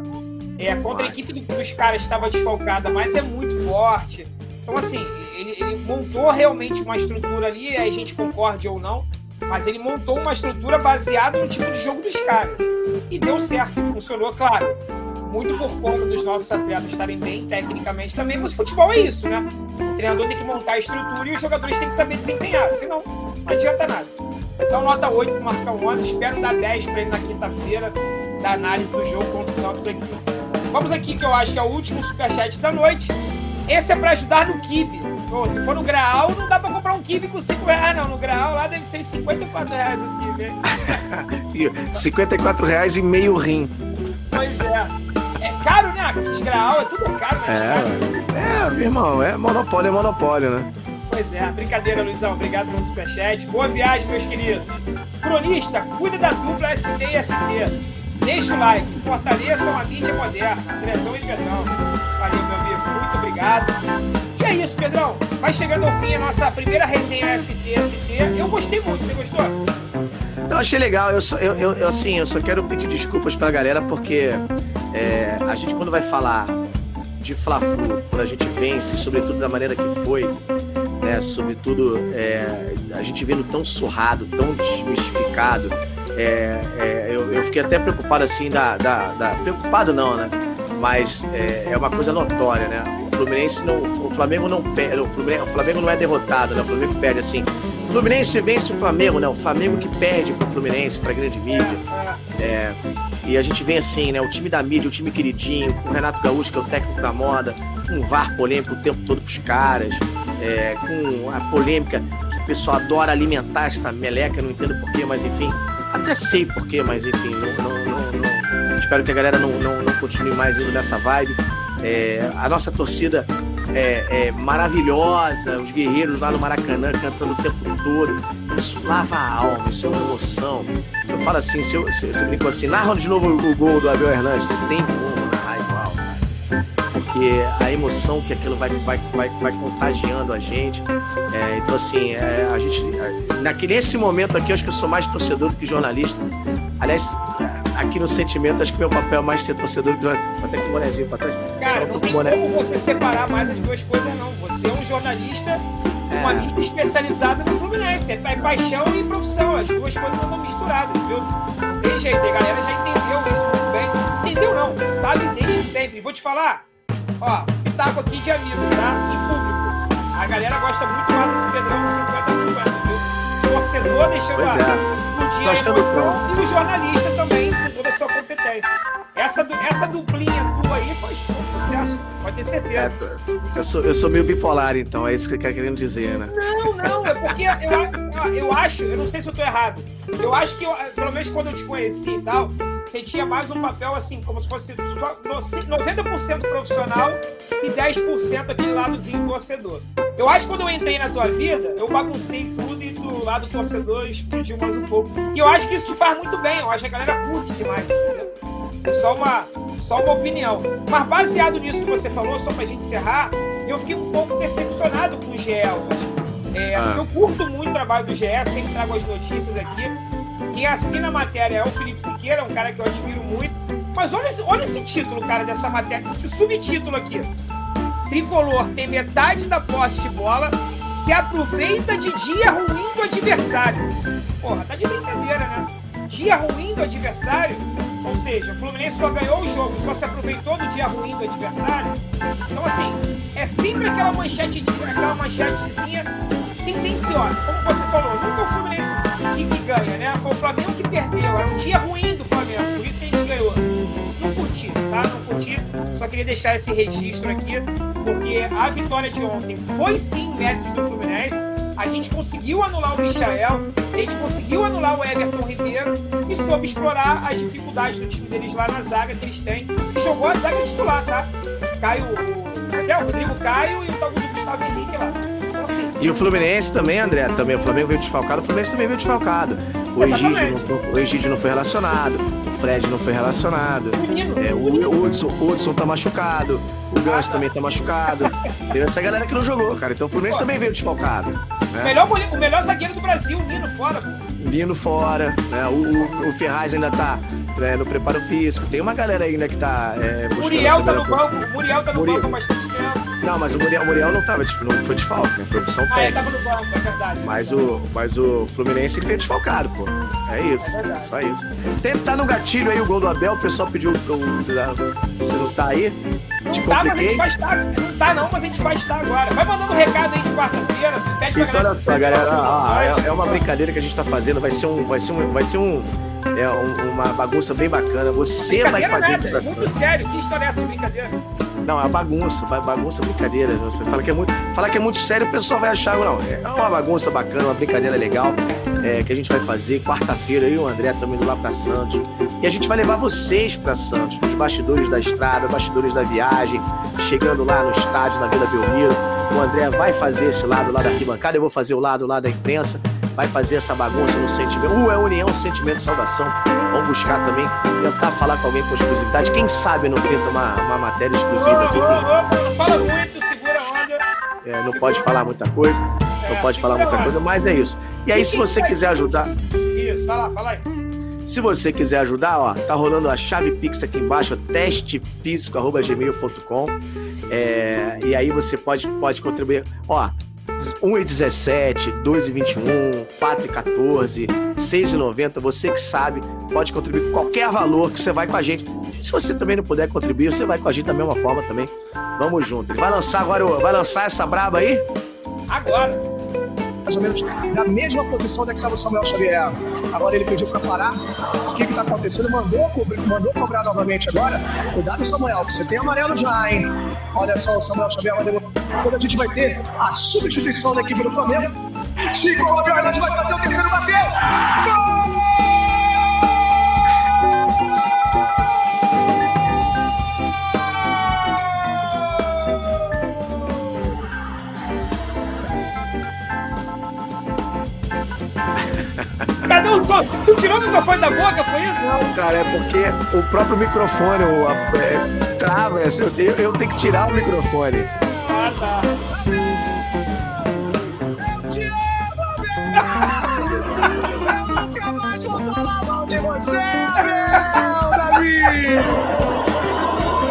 é, contra a equipe dos caras estava desfalcada, mas é muito forte. Então, assim, ele, ele, montou realmente uma estrutura ali, aí a gente concorde ou não, mas ele montou uma estrutura baseada no tipo de jogo dos caras. E deu certo, funcionou, claro. Muito por conta dos nossos atletas estarem bem tecnicamente também, mas futebol é isso, né? O treinador tem que montar a estrutura e os jogadores têm que saber desempenhar, senão não adianta nada. Então, nota 8 pro Marcão ontem. Espero dar 10 para ele na quinta-feira da análise do jogo contra o Santos aqui. Vamos aqui, que eu acho que é o último superchat da noite. Esse é para ajudar no kibe. Se for no Graal, não dá para comprar um kibe com 5 reais. Ah, não, no Graal lá deve ser 54 reais o kibe. 54 reais e meio rim. Pois é. É caro, né? Esses Graal é tudo caro, né? É, é, meu irmão, é monopólio, é monopólio, né? Pois é, brincadeira, Luizão. Obrigado pelo superchat. Boa viagem, meus queridos. Cronista, cuida da dupla ST e ST. Deixa o like, fortaleçam a mídia moderna. Andrezão e Pedrão. Valeu, meu amigo. Muito obrigado. E é isso, Pedrão. Vai chegando ao fim a nossa primeira resenha ST ST. Eu gostei muito. Você gostou? Eu achei legal. Eu, só, eu, eu, assim, eu só quero pedir desculpas pra galera porque é, a gente, quando vai falar de Fla-Flu, quando a gente vence, sobretudo da maneira que foi, né? Sobretudo é, a gente vendo tão surrado, tão desmistificado. É, é, eu, eu, fiquei até preocupado assim da, da, da, preocupado não, né? Mas é, é uma coisa notória, né? O Fluminense não. O Flamengo não perde. O Flamengo, o Flamengo não é derrotado, né? O Flamengo perde assim. O Fluminense vence o Flamengo, né? O Flamengo que perde pro Fluminense, pra grande mídia. É, e a gente vem assim, né? O time da mídia, o time queridinho, com o Renato Gaúcho, que é o técnico da moda, com um VAR polêmico o tempo todo pros caras, é, com a polêmica que o pessoal adora alimentar essa meleca, não entendo porquê, mas enfim. Até sei porquê, mas enfim, não, não, não- espero que a galera não, não, não continue mais indo nessa vibe. É, a nossa torcida é, é maravilhosa, os guerreiros lá no Maracanã cantando o tempo todo. Isso lava a alma, isso é uma emoção. Se eu falo assim, se eu, eu brinco assim, narra de novo o, gol do Abel Hernandes, não tem como narrar igual. Porque a emoção que aquilo vai, vai, vai, vai contagiando a gente. É, então, assim, é, a gente. Naquele, nesse momento aqui, eu acho que eu sou mais torcedor do que jornalista. Aliás, aqui no sentimento, acho que meu papel é mais ser torcedor do que até com o bonezinho pra trás. Cara, não tem com boné. como você separar mais as duas coisas, não. Você é um jornalista, uma É. mídia especializada no Fluminense. É pa- paixão e profissão. As duas coisas andam misturadas, viu? Não tem jeito. A galera já entendeu isso muito bem. Entendeu, não? Sabe desde sempre. Vou te falar. Ó, pitaco aqui de amigo, tá? Em público. A galera gosta muito mais desse Pedrão de 50-50, viu? Torcedor deixando Pois a, é. dia Tô a emoção e o jornalista com toda a sua competência. Essa, essa duplinha tua aí faz todo sucesso, pode ter É, certeza. eu, sou, eu sou meio bipolar, então, é isso que você quer querendo dizer, né? Não, não, é porque eu, eu acho, eu não sei se eu tô errado, eu acho que, eu, pelo menos quando eu te conheci e tal, você tinha mais um papel assim, como se fosse só no- 90% profissional e 10% aquele ladozinho torcedor. Eu acho que quando eu entrei na tua vida, eu baguncei tudo e do lado torcedor explodiu mais um pouco. E eu acho que isso te faz muito bem, eu acho que a galera curte demais, entendeu? É só uma, só uma opinião. Mas baseado nisso que você falou, só pra gente encerrar, eu fiquei um pouco decepcionado com o GE hoje. É, Ah. Eu curto muito o trabalho do GE, sempre trago as notícias aqui. Quem assina a matéria é o Felipe Siqueira, um cara que eu admiro muito. Mas olha olha esse título, cara, dessa matéria. O subtítulo aqui. Tricolor tem metade da posse de bola, se aproveita de dia ruim do adversário. Porra, tá de brincadeira, né? Dia ruim do adversário, ou seja, o Fluminense só ganhou o jogo, só se aproveitou do dia ruim do adversário. Então, assim, é sempre aquela manchete, aquela manchetezinha tendenciosa. Como você falou, nunca o Fluminense que, que ganha, né? Foi o Flamengo que perdeu, era um dia ruim do Flamengo, por isso que a gente ganhou. Não curti, tá? Não curti. Só queria deixar esse registro aqui, porque a vitória de ontem foi sim mérito do Fluminense. A gente conseguiu anular o Michael, a gente conseguiu anular o Everton Ribeiro e soube explorar as dificuldades do time deles lá na zaga que eles têm. E jogou a zaga titular, tá? Caio, o, até o Rodrigo Caio e o tal do Gustavo Henrique lá. Então, assim, E o Fluminense também, André, também. O Flamengo veio desfalcado, o Fluminense também veio desfalcado. O Egídio, não, não foi relacionado, o Fred não foi relacionado. o Nino, É, o Hudson, Hudson tá machucado, o Ganso também tá machucado. Teve essa galera que não jogou, cara. Então o Fluminense também veio desfalcado. O Né? melhor, o melhor zagueiro do Brasil, o Nino, fora. pô. Lino fora, né? O, o, o Ferraz ainda tá né, no preparo físico. Tem uma galera ainda que tá. É, Muriel tá no banco, Muriel tá no Muriel. banco há bastante tempo. Não, mas o Muriel, o Muriel não tava, tipo, não foi desfalque, né? Foi opção Ah, ele técnica. tava no banco, é verdade. Mas o, mas o Fluminense ele veio desfalcado, pô. É isso. É só isso. Tá no gatilho aí o gol do Abel, o pessoal pediu. O, se não tá aí, Não te tá, mas a gente vai estar. Não tá não, mas a gente vai estar agora. Vai mandando recado aí de quarta-feira. Pede pra Então, se só, galera, inscrever. é, é uma brincadeira que a gente tá fazendo, vai ser um. Vai ser um. Vai ser um. É um- uma bagunça bem bacana. Você vai pra nada, é muito sério. Que história é essa de brincadeira? Não, é bagunça, ba- bagunça brincadeira. Você fala que é muito, fala que é muito sério, o pessoal vai achar, não. É uma bagunça bacana, uma brincadeira legal é, que a gente vai fazer quarta-feira. Eu e o André estamos indo lá para Santos. E a gente vai levar vocês para Santos, os bastidores da estrada, bastidores da viagem, chegando lá no estádio, na Vila Belmiro. O André vai fazer esse lado lá da arquibancada, eu vou fazer o lado lá da imprensa. Vai fazer essa bagunça no sentimento. Uh, é união, sentimento, saudação. Vamos buscar também, tentar falar com alguém com exclusividade. Quem sabe não tenta uma, uma matéria exclusiva aqui. não fala muito, segura a onda. É, não pode falar muita coisa, não É, pode falar muita coisa, mas é isso. E aí, se você quiser ajudar, Isso, fala, fala aí. se você quiser ajudar, ó, tá rolando a chave Pix aqui embaixo, testefísico.gmail.com. É, e aí você pode, pode contribuir. Ó, 1,17, 2,21, 4,14, 6,90, você que sabe, pode contribuir com qualquer valor que você vai com a gente. E se você também não puder contribuir, você vai com a gente da mesma forma também. Vamos junto. Ele vai lançar agora, vai lançar essa braba aí? Agora. Mais ou menos na mesma posição onde é estava o Samuel Xavier. Agora ele pediu para parar. O que está acontecendo? Mandou, cobrir, mandou cobrar novamente agora. Cuidado, Samuel, que você tem amarelo já, hein? Olha só, o Samuel Xavier mandou. Quando a gente vai ter a substituição da equipe do Flamengo. Chico Alves vai fazer o terceiro bateu. Gol! Cadê o som? Tu tirou o microfone da boca, foi isso? Não, cara, é porque o próprio microfone o, é, trava, assim, eu, eu tenho que tirar o microfone. Ah, tá.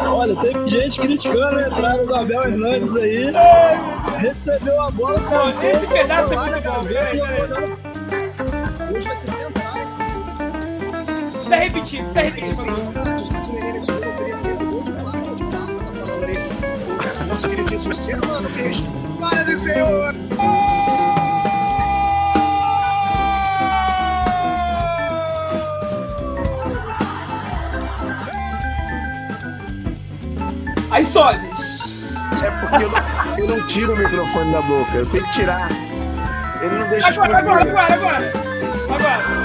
Olha, tem gente criticando a entrada do Abel Hernandes aí. Recebeu a bola. Pô, esse pedaço é muito bom. Peraí, peraí. Hoje vai ser tentar. Precisa repetir, precisa repetir. Nosso queridíssimo ser humano, Cristo. Senhoras e senhores. Aí sobe. É porque eu não, eu não tiro o microfone da boca, eu que tirar. Ele não deixa Agora, agora, agora, agora. Agora.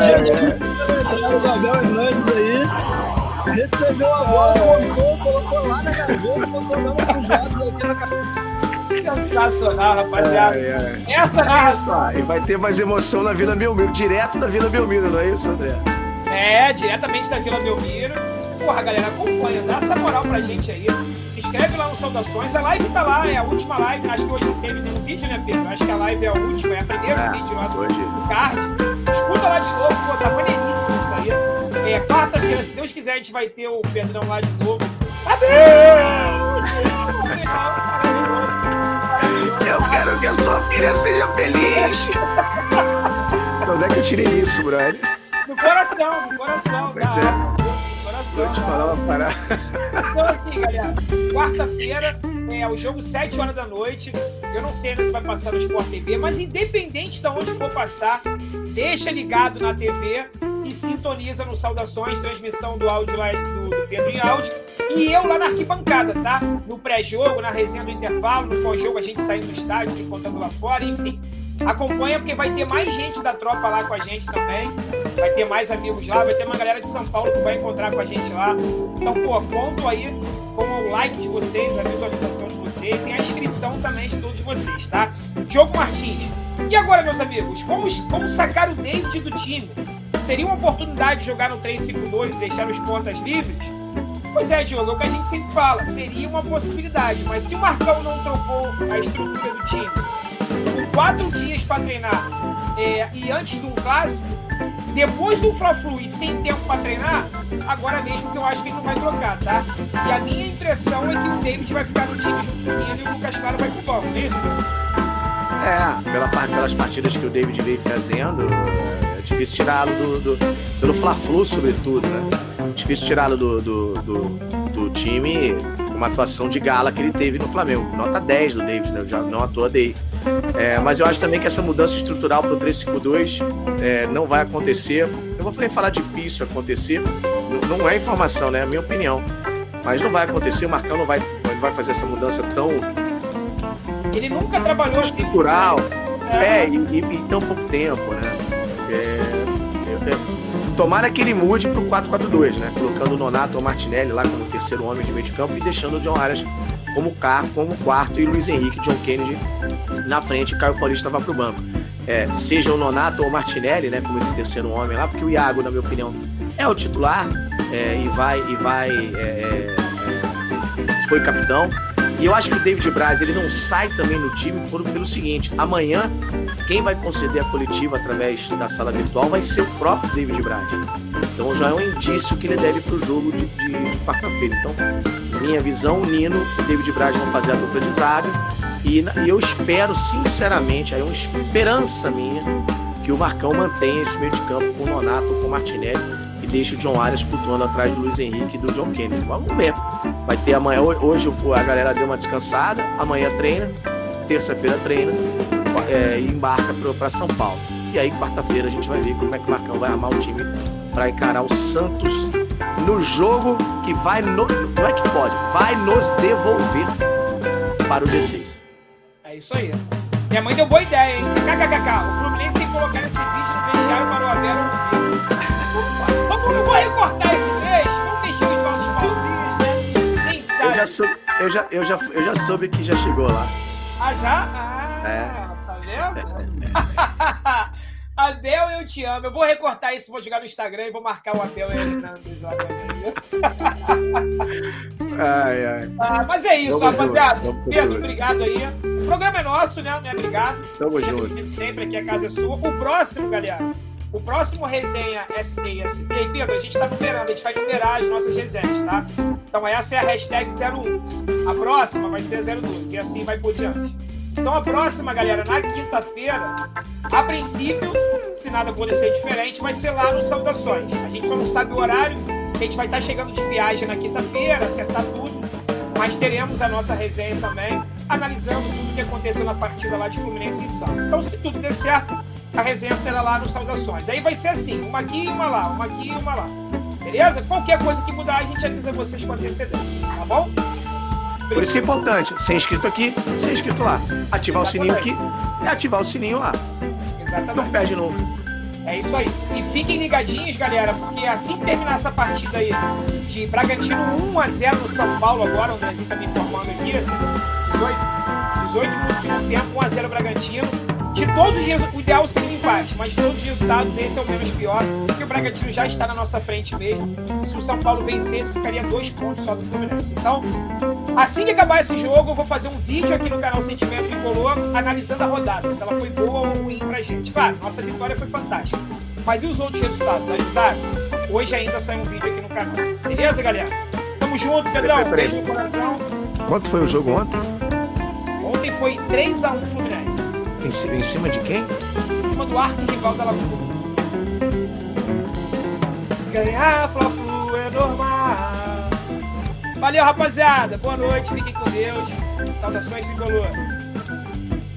Gente do Abel Hernandes aí. Recebeu a bola, voltou, colocou lá na gaveta, colocou lá nos lados aqui na cabeça. Sensacional, rapaziada. Ai, ai. Essa narração. E vai ter mais emoção na Vila Belmiro, direto da Vila Belmiro, não é isso, André? É, diretamente da Vila Belmiro. Porra, galera, acompanha, dá essa moral pra gente aí. Se inscreve lá no Saudações. A live tá lá, é a última live. Acho que hoje não teve nenhum vídeo, né, Pedro? Acho que a live é a última, é a primeira É, vídeo lá do, hoje. do card. Escuta lá de novo, pô, tá maneiríssimo isso aí. É, quarta-feira, se Deus quiser, a gente vai ter o Pedrão lá de novo. Adeus! Eu quero que a sua filha seja feliz. Onde é que eu tirei isso, brother? No coração, no coração, Pois tá? é. No coração. Vou te falar uma parada. Então, assim, galera, quarta-feira é o jogo 7 horas da noite. Eu não sei ainda se vai passar no Sport TV, mas independente de onde for passar, deixa ligado na TV e sintoniza no Saudações, transmissão do áudio lá do, do Pedro em áudio. E eu lá na arquibancada, tá? No pré-jogo, na resenha do intervalo, no pós-jogo, a gente saindo do estádio, se encontrando lá fora, enfim. Acompanha porque vai ter mais gente da tropa lá com a gente também. Vai ter mais amigos lá, vai ter uma galera de São Paulo que vai encontrar com a gente lá. Então, pô, conto aí com o like de vocês, a visualização de vocês e a inscrição também de todos vocês, tá? Diogo Martins. E agora, meus amigos, como, como sacar o David do time? Seria uma oportunidade de jogar no 3-5-2 e deixar os pontas livres? Pois é, Diogo, é o que a gente sempre fala. Seria uma possibilidade, mas se o Marcão não trocou a estrutura do time quatro dias para treinar é, e antes um clássico, depois do Fla-Flu e sem tempo para treinar, agora mesmo que eu acho que ele não vai trocar, tá? E a minha impressão é que o David vai ficar no time junto com ele e o Lucas Claro vai pro banco, não é isso? É, pela, pelas partidas que o David veio fazendo, é difícil tirá-lo do, do- pelo Fla-Flu, sobretudo, né? Difícil tirá-lo do, do, do, do time uma atuação de gala que ele teve no Flamengo. Nota 10 do David, né? Eu já não à toa dei. É, mas eu acho também que essa mudança estrutural para o 352 é, não vai acontecer. Eu vou nem falar difícil acontecer, não é informação, né? É a minha opinião. Mas não vai acontecer, o Marcão não vai, não vai fazer essa mudança tão Ele nunca trabalhou assim. estrutural. É. É, e, e, e tão pouco tempo, né? É, é, é, tomara que ele mude pro 4-4-2, né? Colocando o Nonato ou o Martinelli lá como terceiro homem de meio de campo e deixando o John Arias como, car como quarto e Luiz Henrique John Kennedy na frente Caio Paulista vai pro banco. É, seja o Nonato ou o Martinelli, né? Como esse terceiro homem lá, porque o Iago, na minha opinião, é o titular é, e vai. E vai é, é, foi capitão. E eu acho que o David Braz ele não sai também no time por, pelo seguinte: amanhã, quem vai conceder a coletiva através da sala virtual vai ser o próprio David Braz. Então já é um indício que ele deve para o jogo de, de, de quarta-feira. Então, minha visão, o Nino e David Braz vão fazer a dupla de zaga. E, e eu espero, sinceramente, aí é uma esperança minha, que o Marcão mantenha esse meio de campo com o Nonato, com o Martinelli e deixe o John Arias flutuando atrás do Luiz Henrique e do John Kennedy. Vamos ver. Vai ter amanhã, hoje a galera deu uma descansada, amanhã treina, terça-feira treina é, e embarca para São Paulo. E aí, quarta-feira, a gente vai ver como é que o Marcão vai armar o time para encarar o Santos no jogo que vai. No, não é que pode, vai nos devolver para o G6. É isso aí. Minha mãe deu boa ideia, hein? KKKK. O Fluminense tem que colocar esse vídeo no vestiário para o Abel no Vamos, eu vou recortar esse trecho. Vamos mexer os nossos pauzinhos, né? Quem sabe? Eu já, soube, eu, já, eu, já, eu já soube que já chegou lá. Ah, já? Ah, é. tá vendo? Abel, eu te amo. Eu vou recortar isso, vou jogar no Instagram e vou marcar o Abel Hernandes lá ai, ai. Ah, mas é isso, rapaziada. Pedro, obrigado aí. O programa é nosso, né? Não é obrigado. Tamo junto. Sempre aqui a casa é sua. O próximo, galera, o próximo resenha ST e ST, Pedro, a gente tá numerando, a gente vai numerar as nossas resenhas, tá? Então essa é a hashtag 01. A próxima vai ser a 02 e assim vai por diante. Então a próxima, galera, na quinta-feira, a princípio, se nada acontecer diferente, vai ser lá no Saudações. A gente só não sabe o horário, a gente vai estar chegando de viagem na quinta-feira, acertar tudo, mas teremos a nossa resenha também, analisando tudo o que aconteceu na partida lá de Fluminense e Santos. Então, se tudo der certo, a resenha será lá no Saudações. Aí vai ser assim, uma aqui e uma lá, uma aqui e uma lá. Beleza? Qualquer coisa que mudar, a gente avisa vocês com antecedência, tá bom? Por isso que é importante ser inscrito aqui, ser inscrito lá. Ativar Exatamente. o sininho aqui e ativar o sininho lá. Exatamente. Não perde nunca. É isso aí. E fiquem ligadinhos, galera, porque assim que terminar essa partida aí de Bragantino 1 a 0 no São Paulo agora, o Andrezinho tá me informando aqui, 18, 18 minutos do segundo tempo, 1 a 0 Bragantino de todos os resultados, o ideal seria um empate, mas de todos os resultados, esse é o menos pior, porque o Bragantino já está na nossa frente mesmo. E se o São Paulo vencesse, ficaria dois pontos só do Fluminense. Então, assim que acabar esse jogo, eu vou fazer um vídeo aqui no canal Sentimento Tricolor, analisando a rodada, se ela foi boa ou ruim pra gente. Claro, nossa vitória foi fantástica. Mas e os outros resultados? Ajudaram? Hoje ainda sai um vídeo aqui no canal. Beleza, galera? Tamo junto, Pedrão. Beijo no coração. Quanto foi o jogo ontem? Ontem foi 3x1 Fluminense. Em, em cima de quem? Em cima do arco-rival da Lagoa. Ganhar Fla-Flu é normal. Valeu, rapaziada. Boa noite. Fiquem com Deus. Saudações, Tricolor.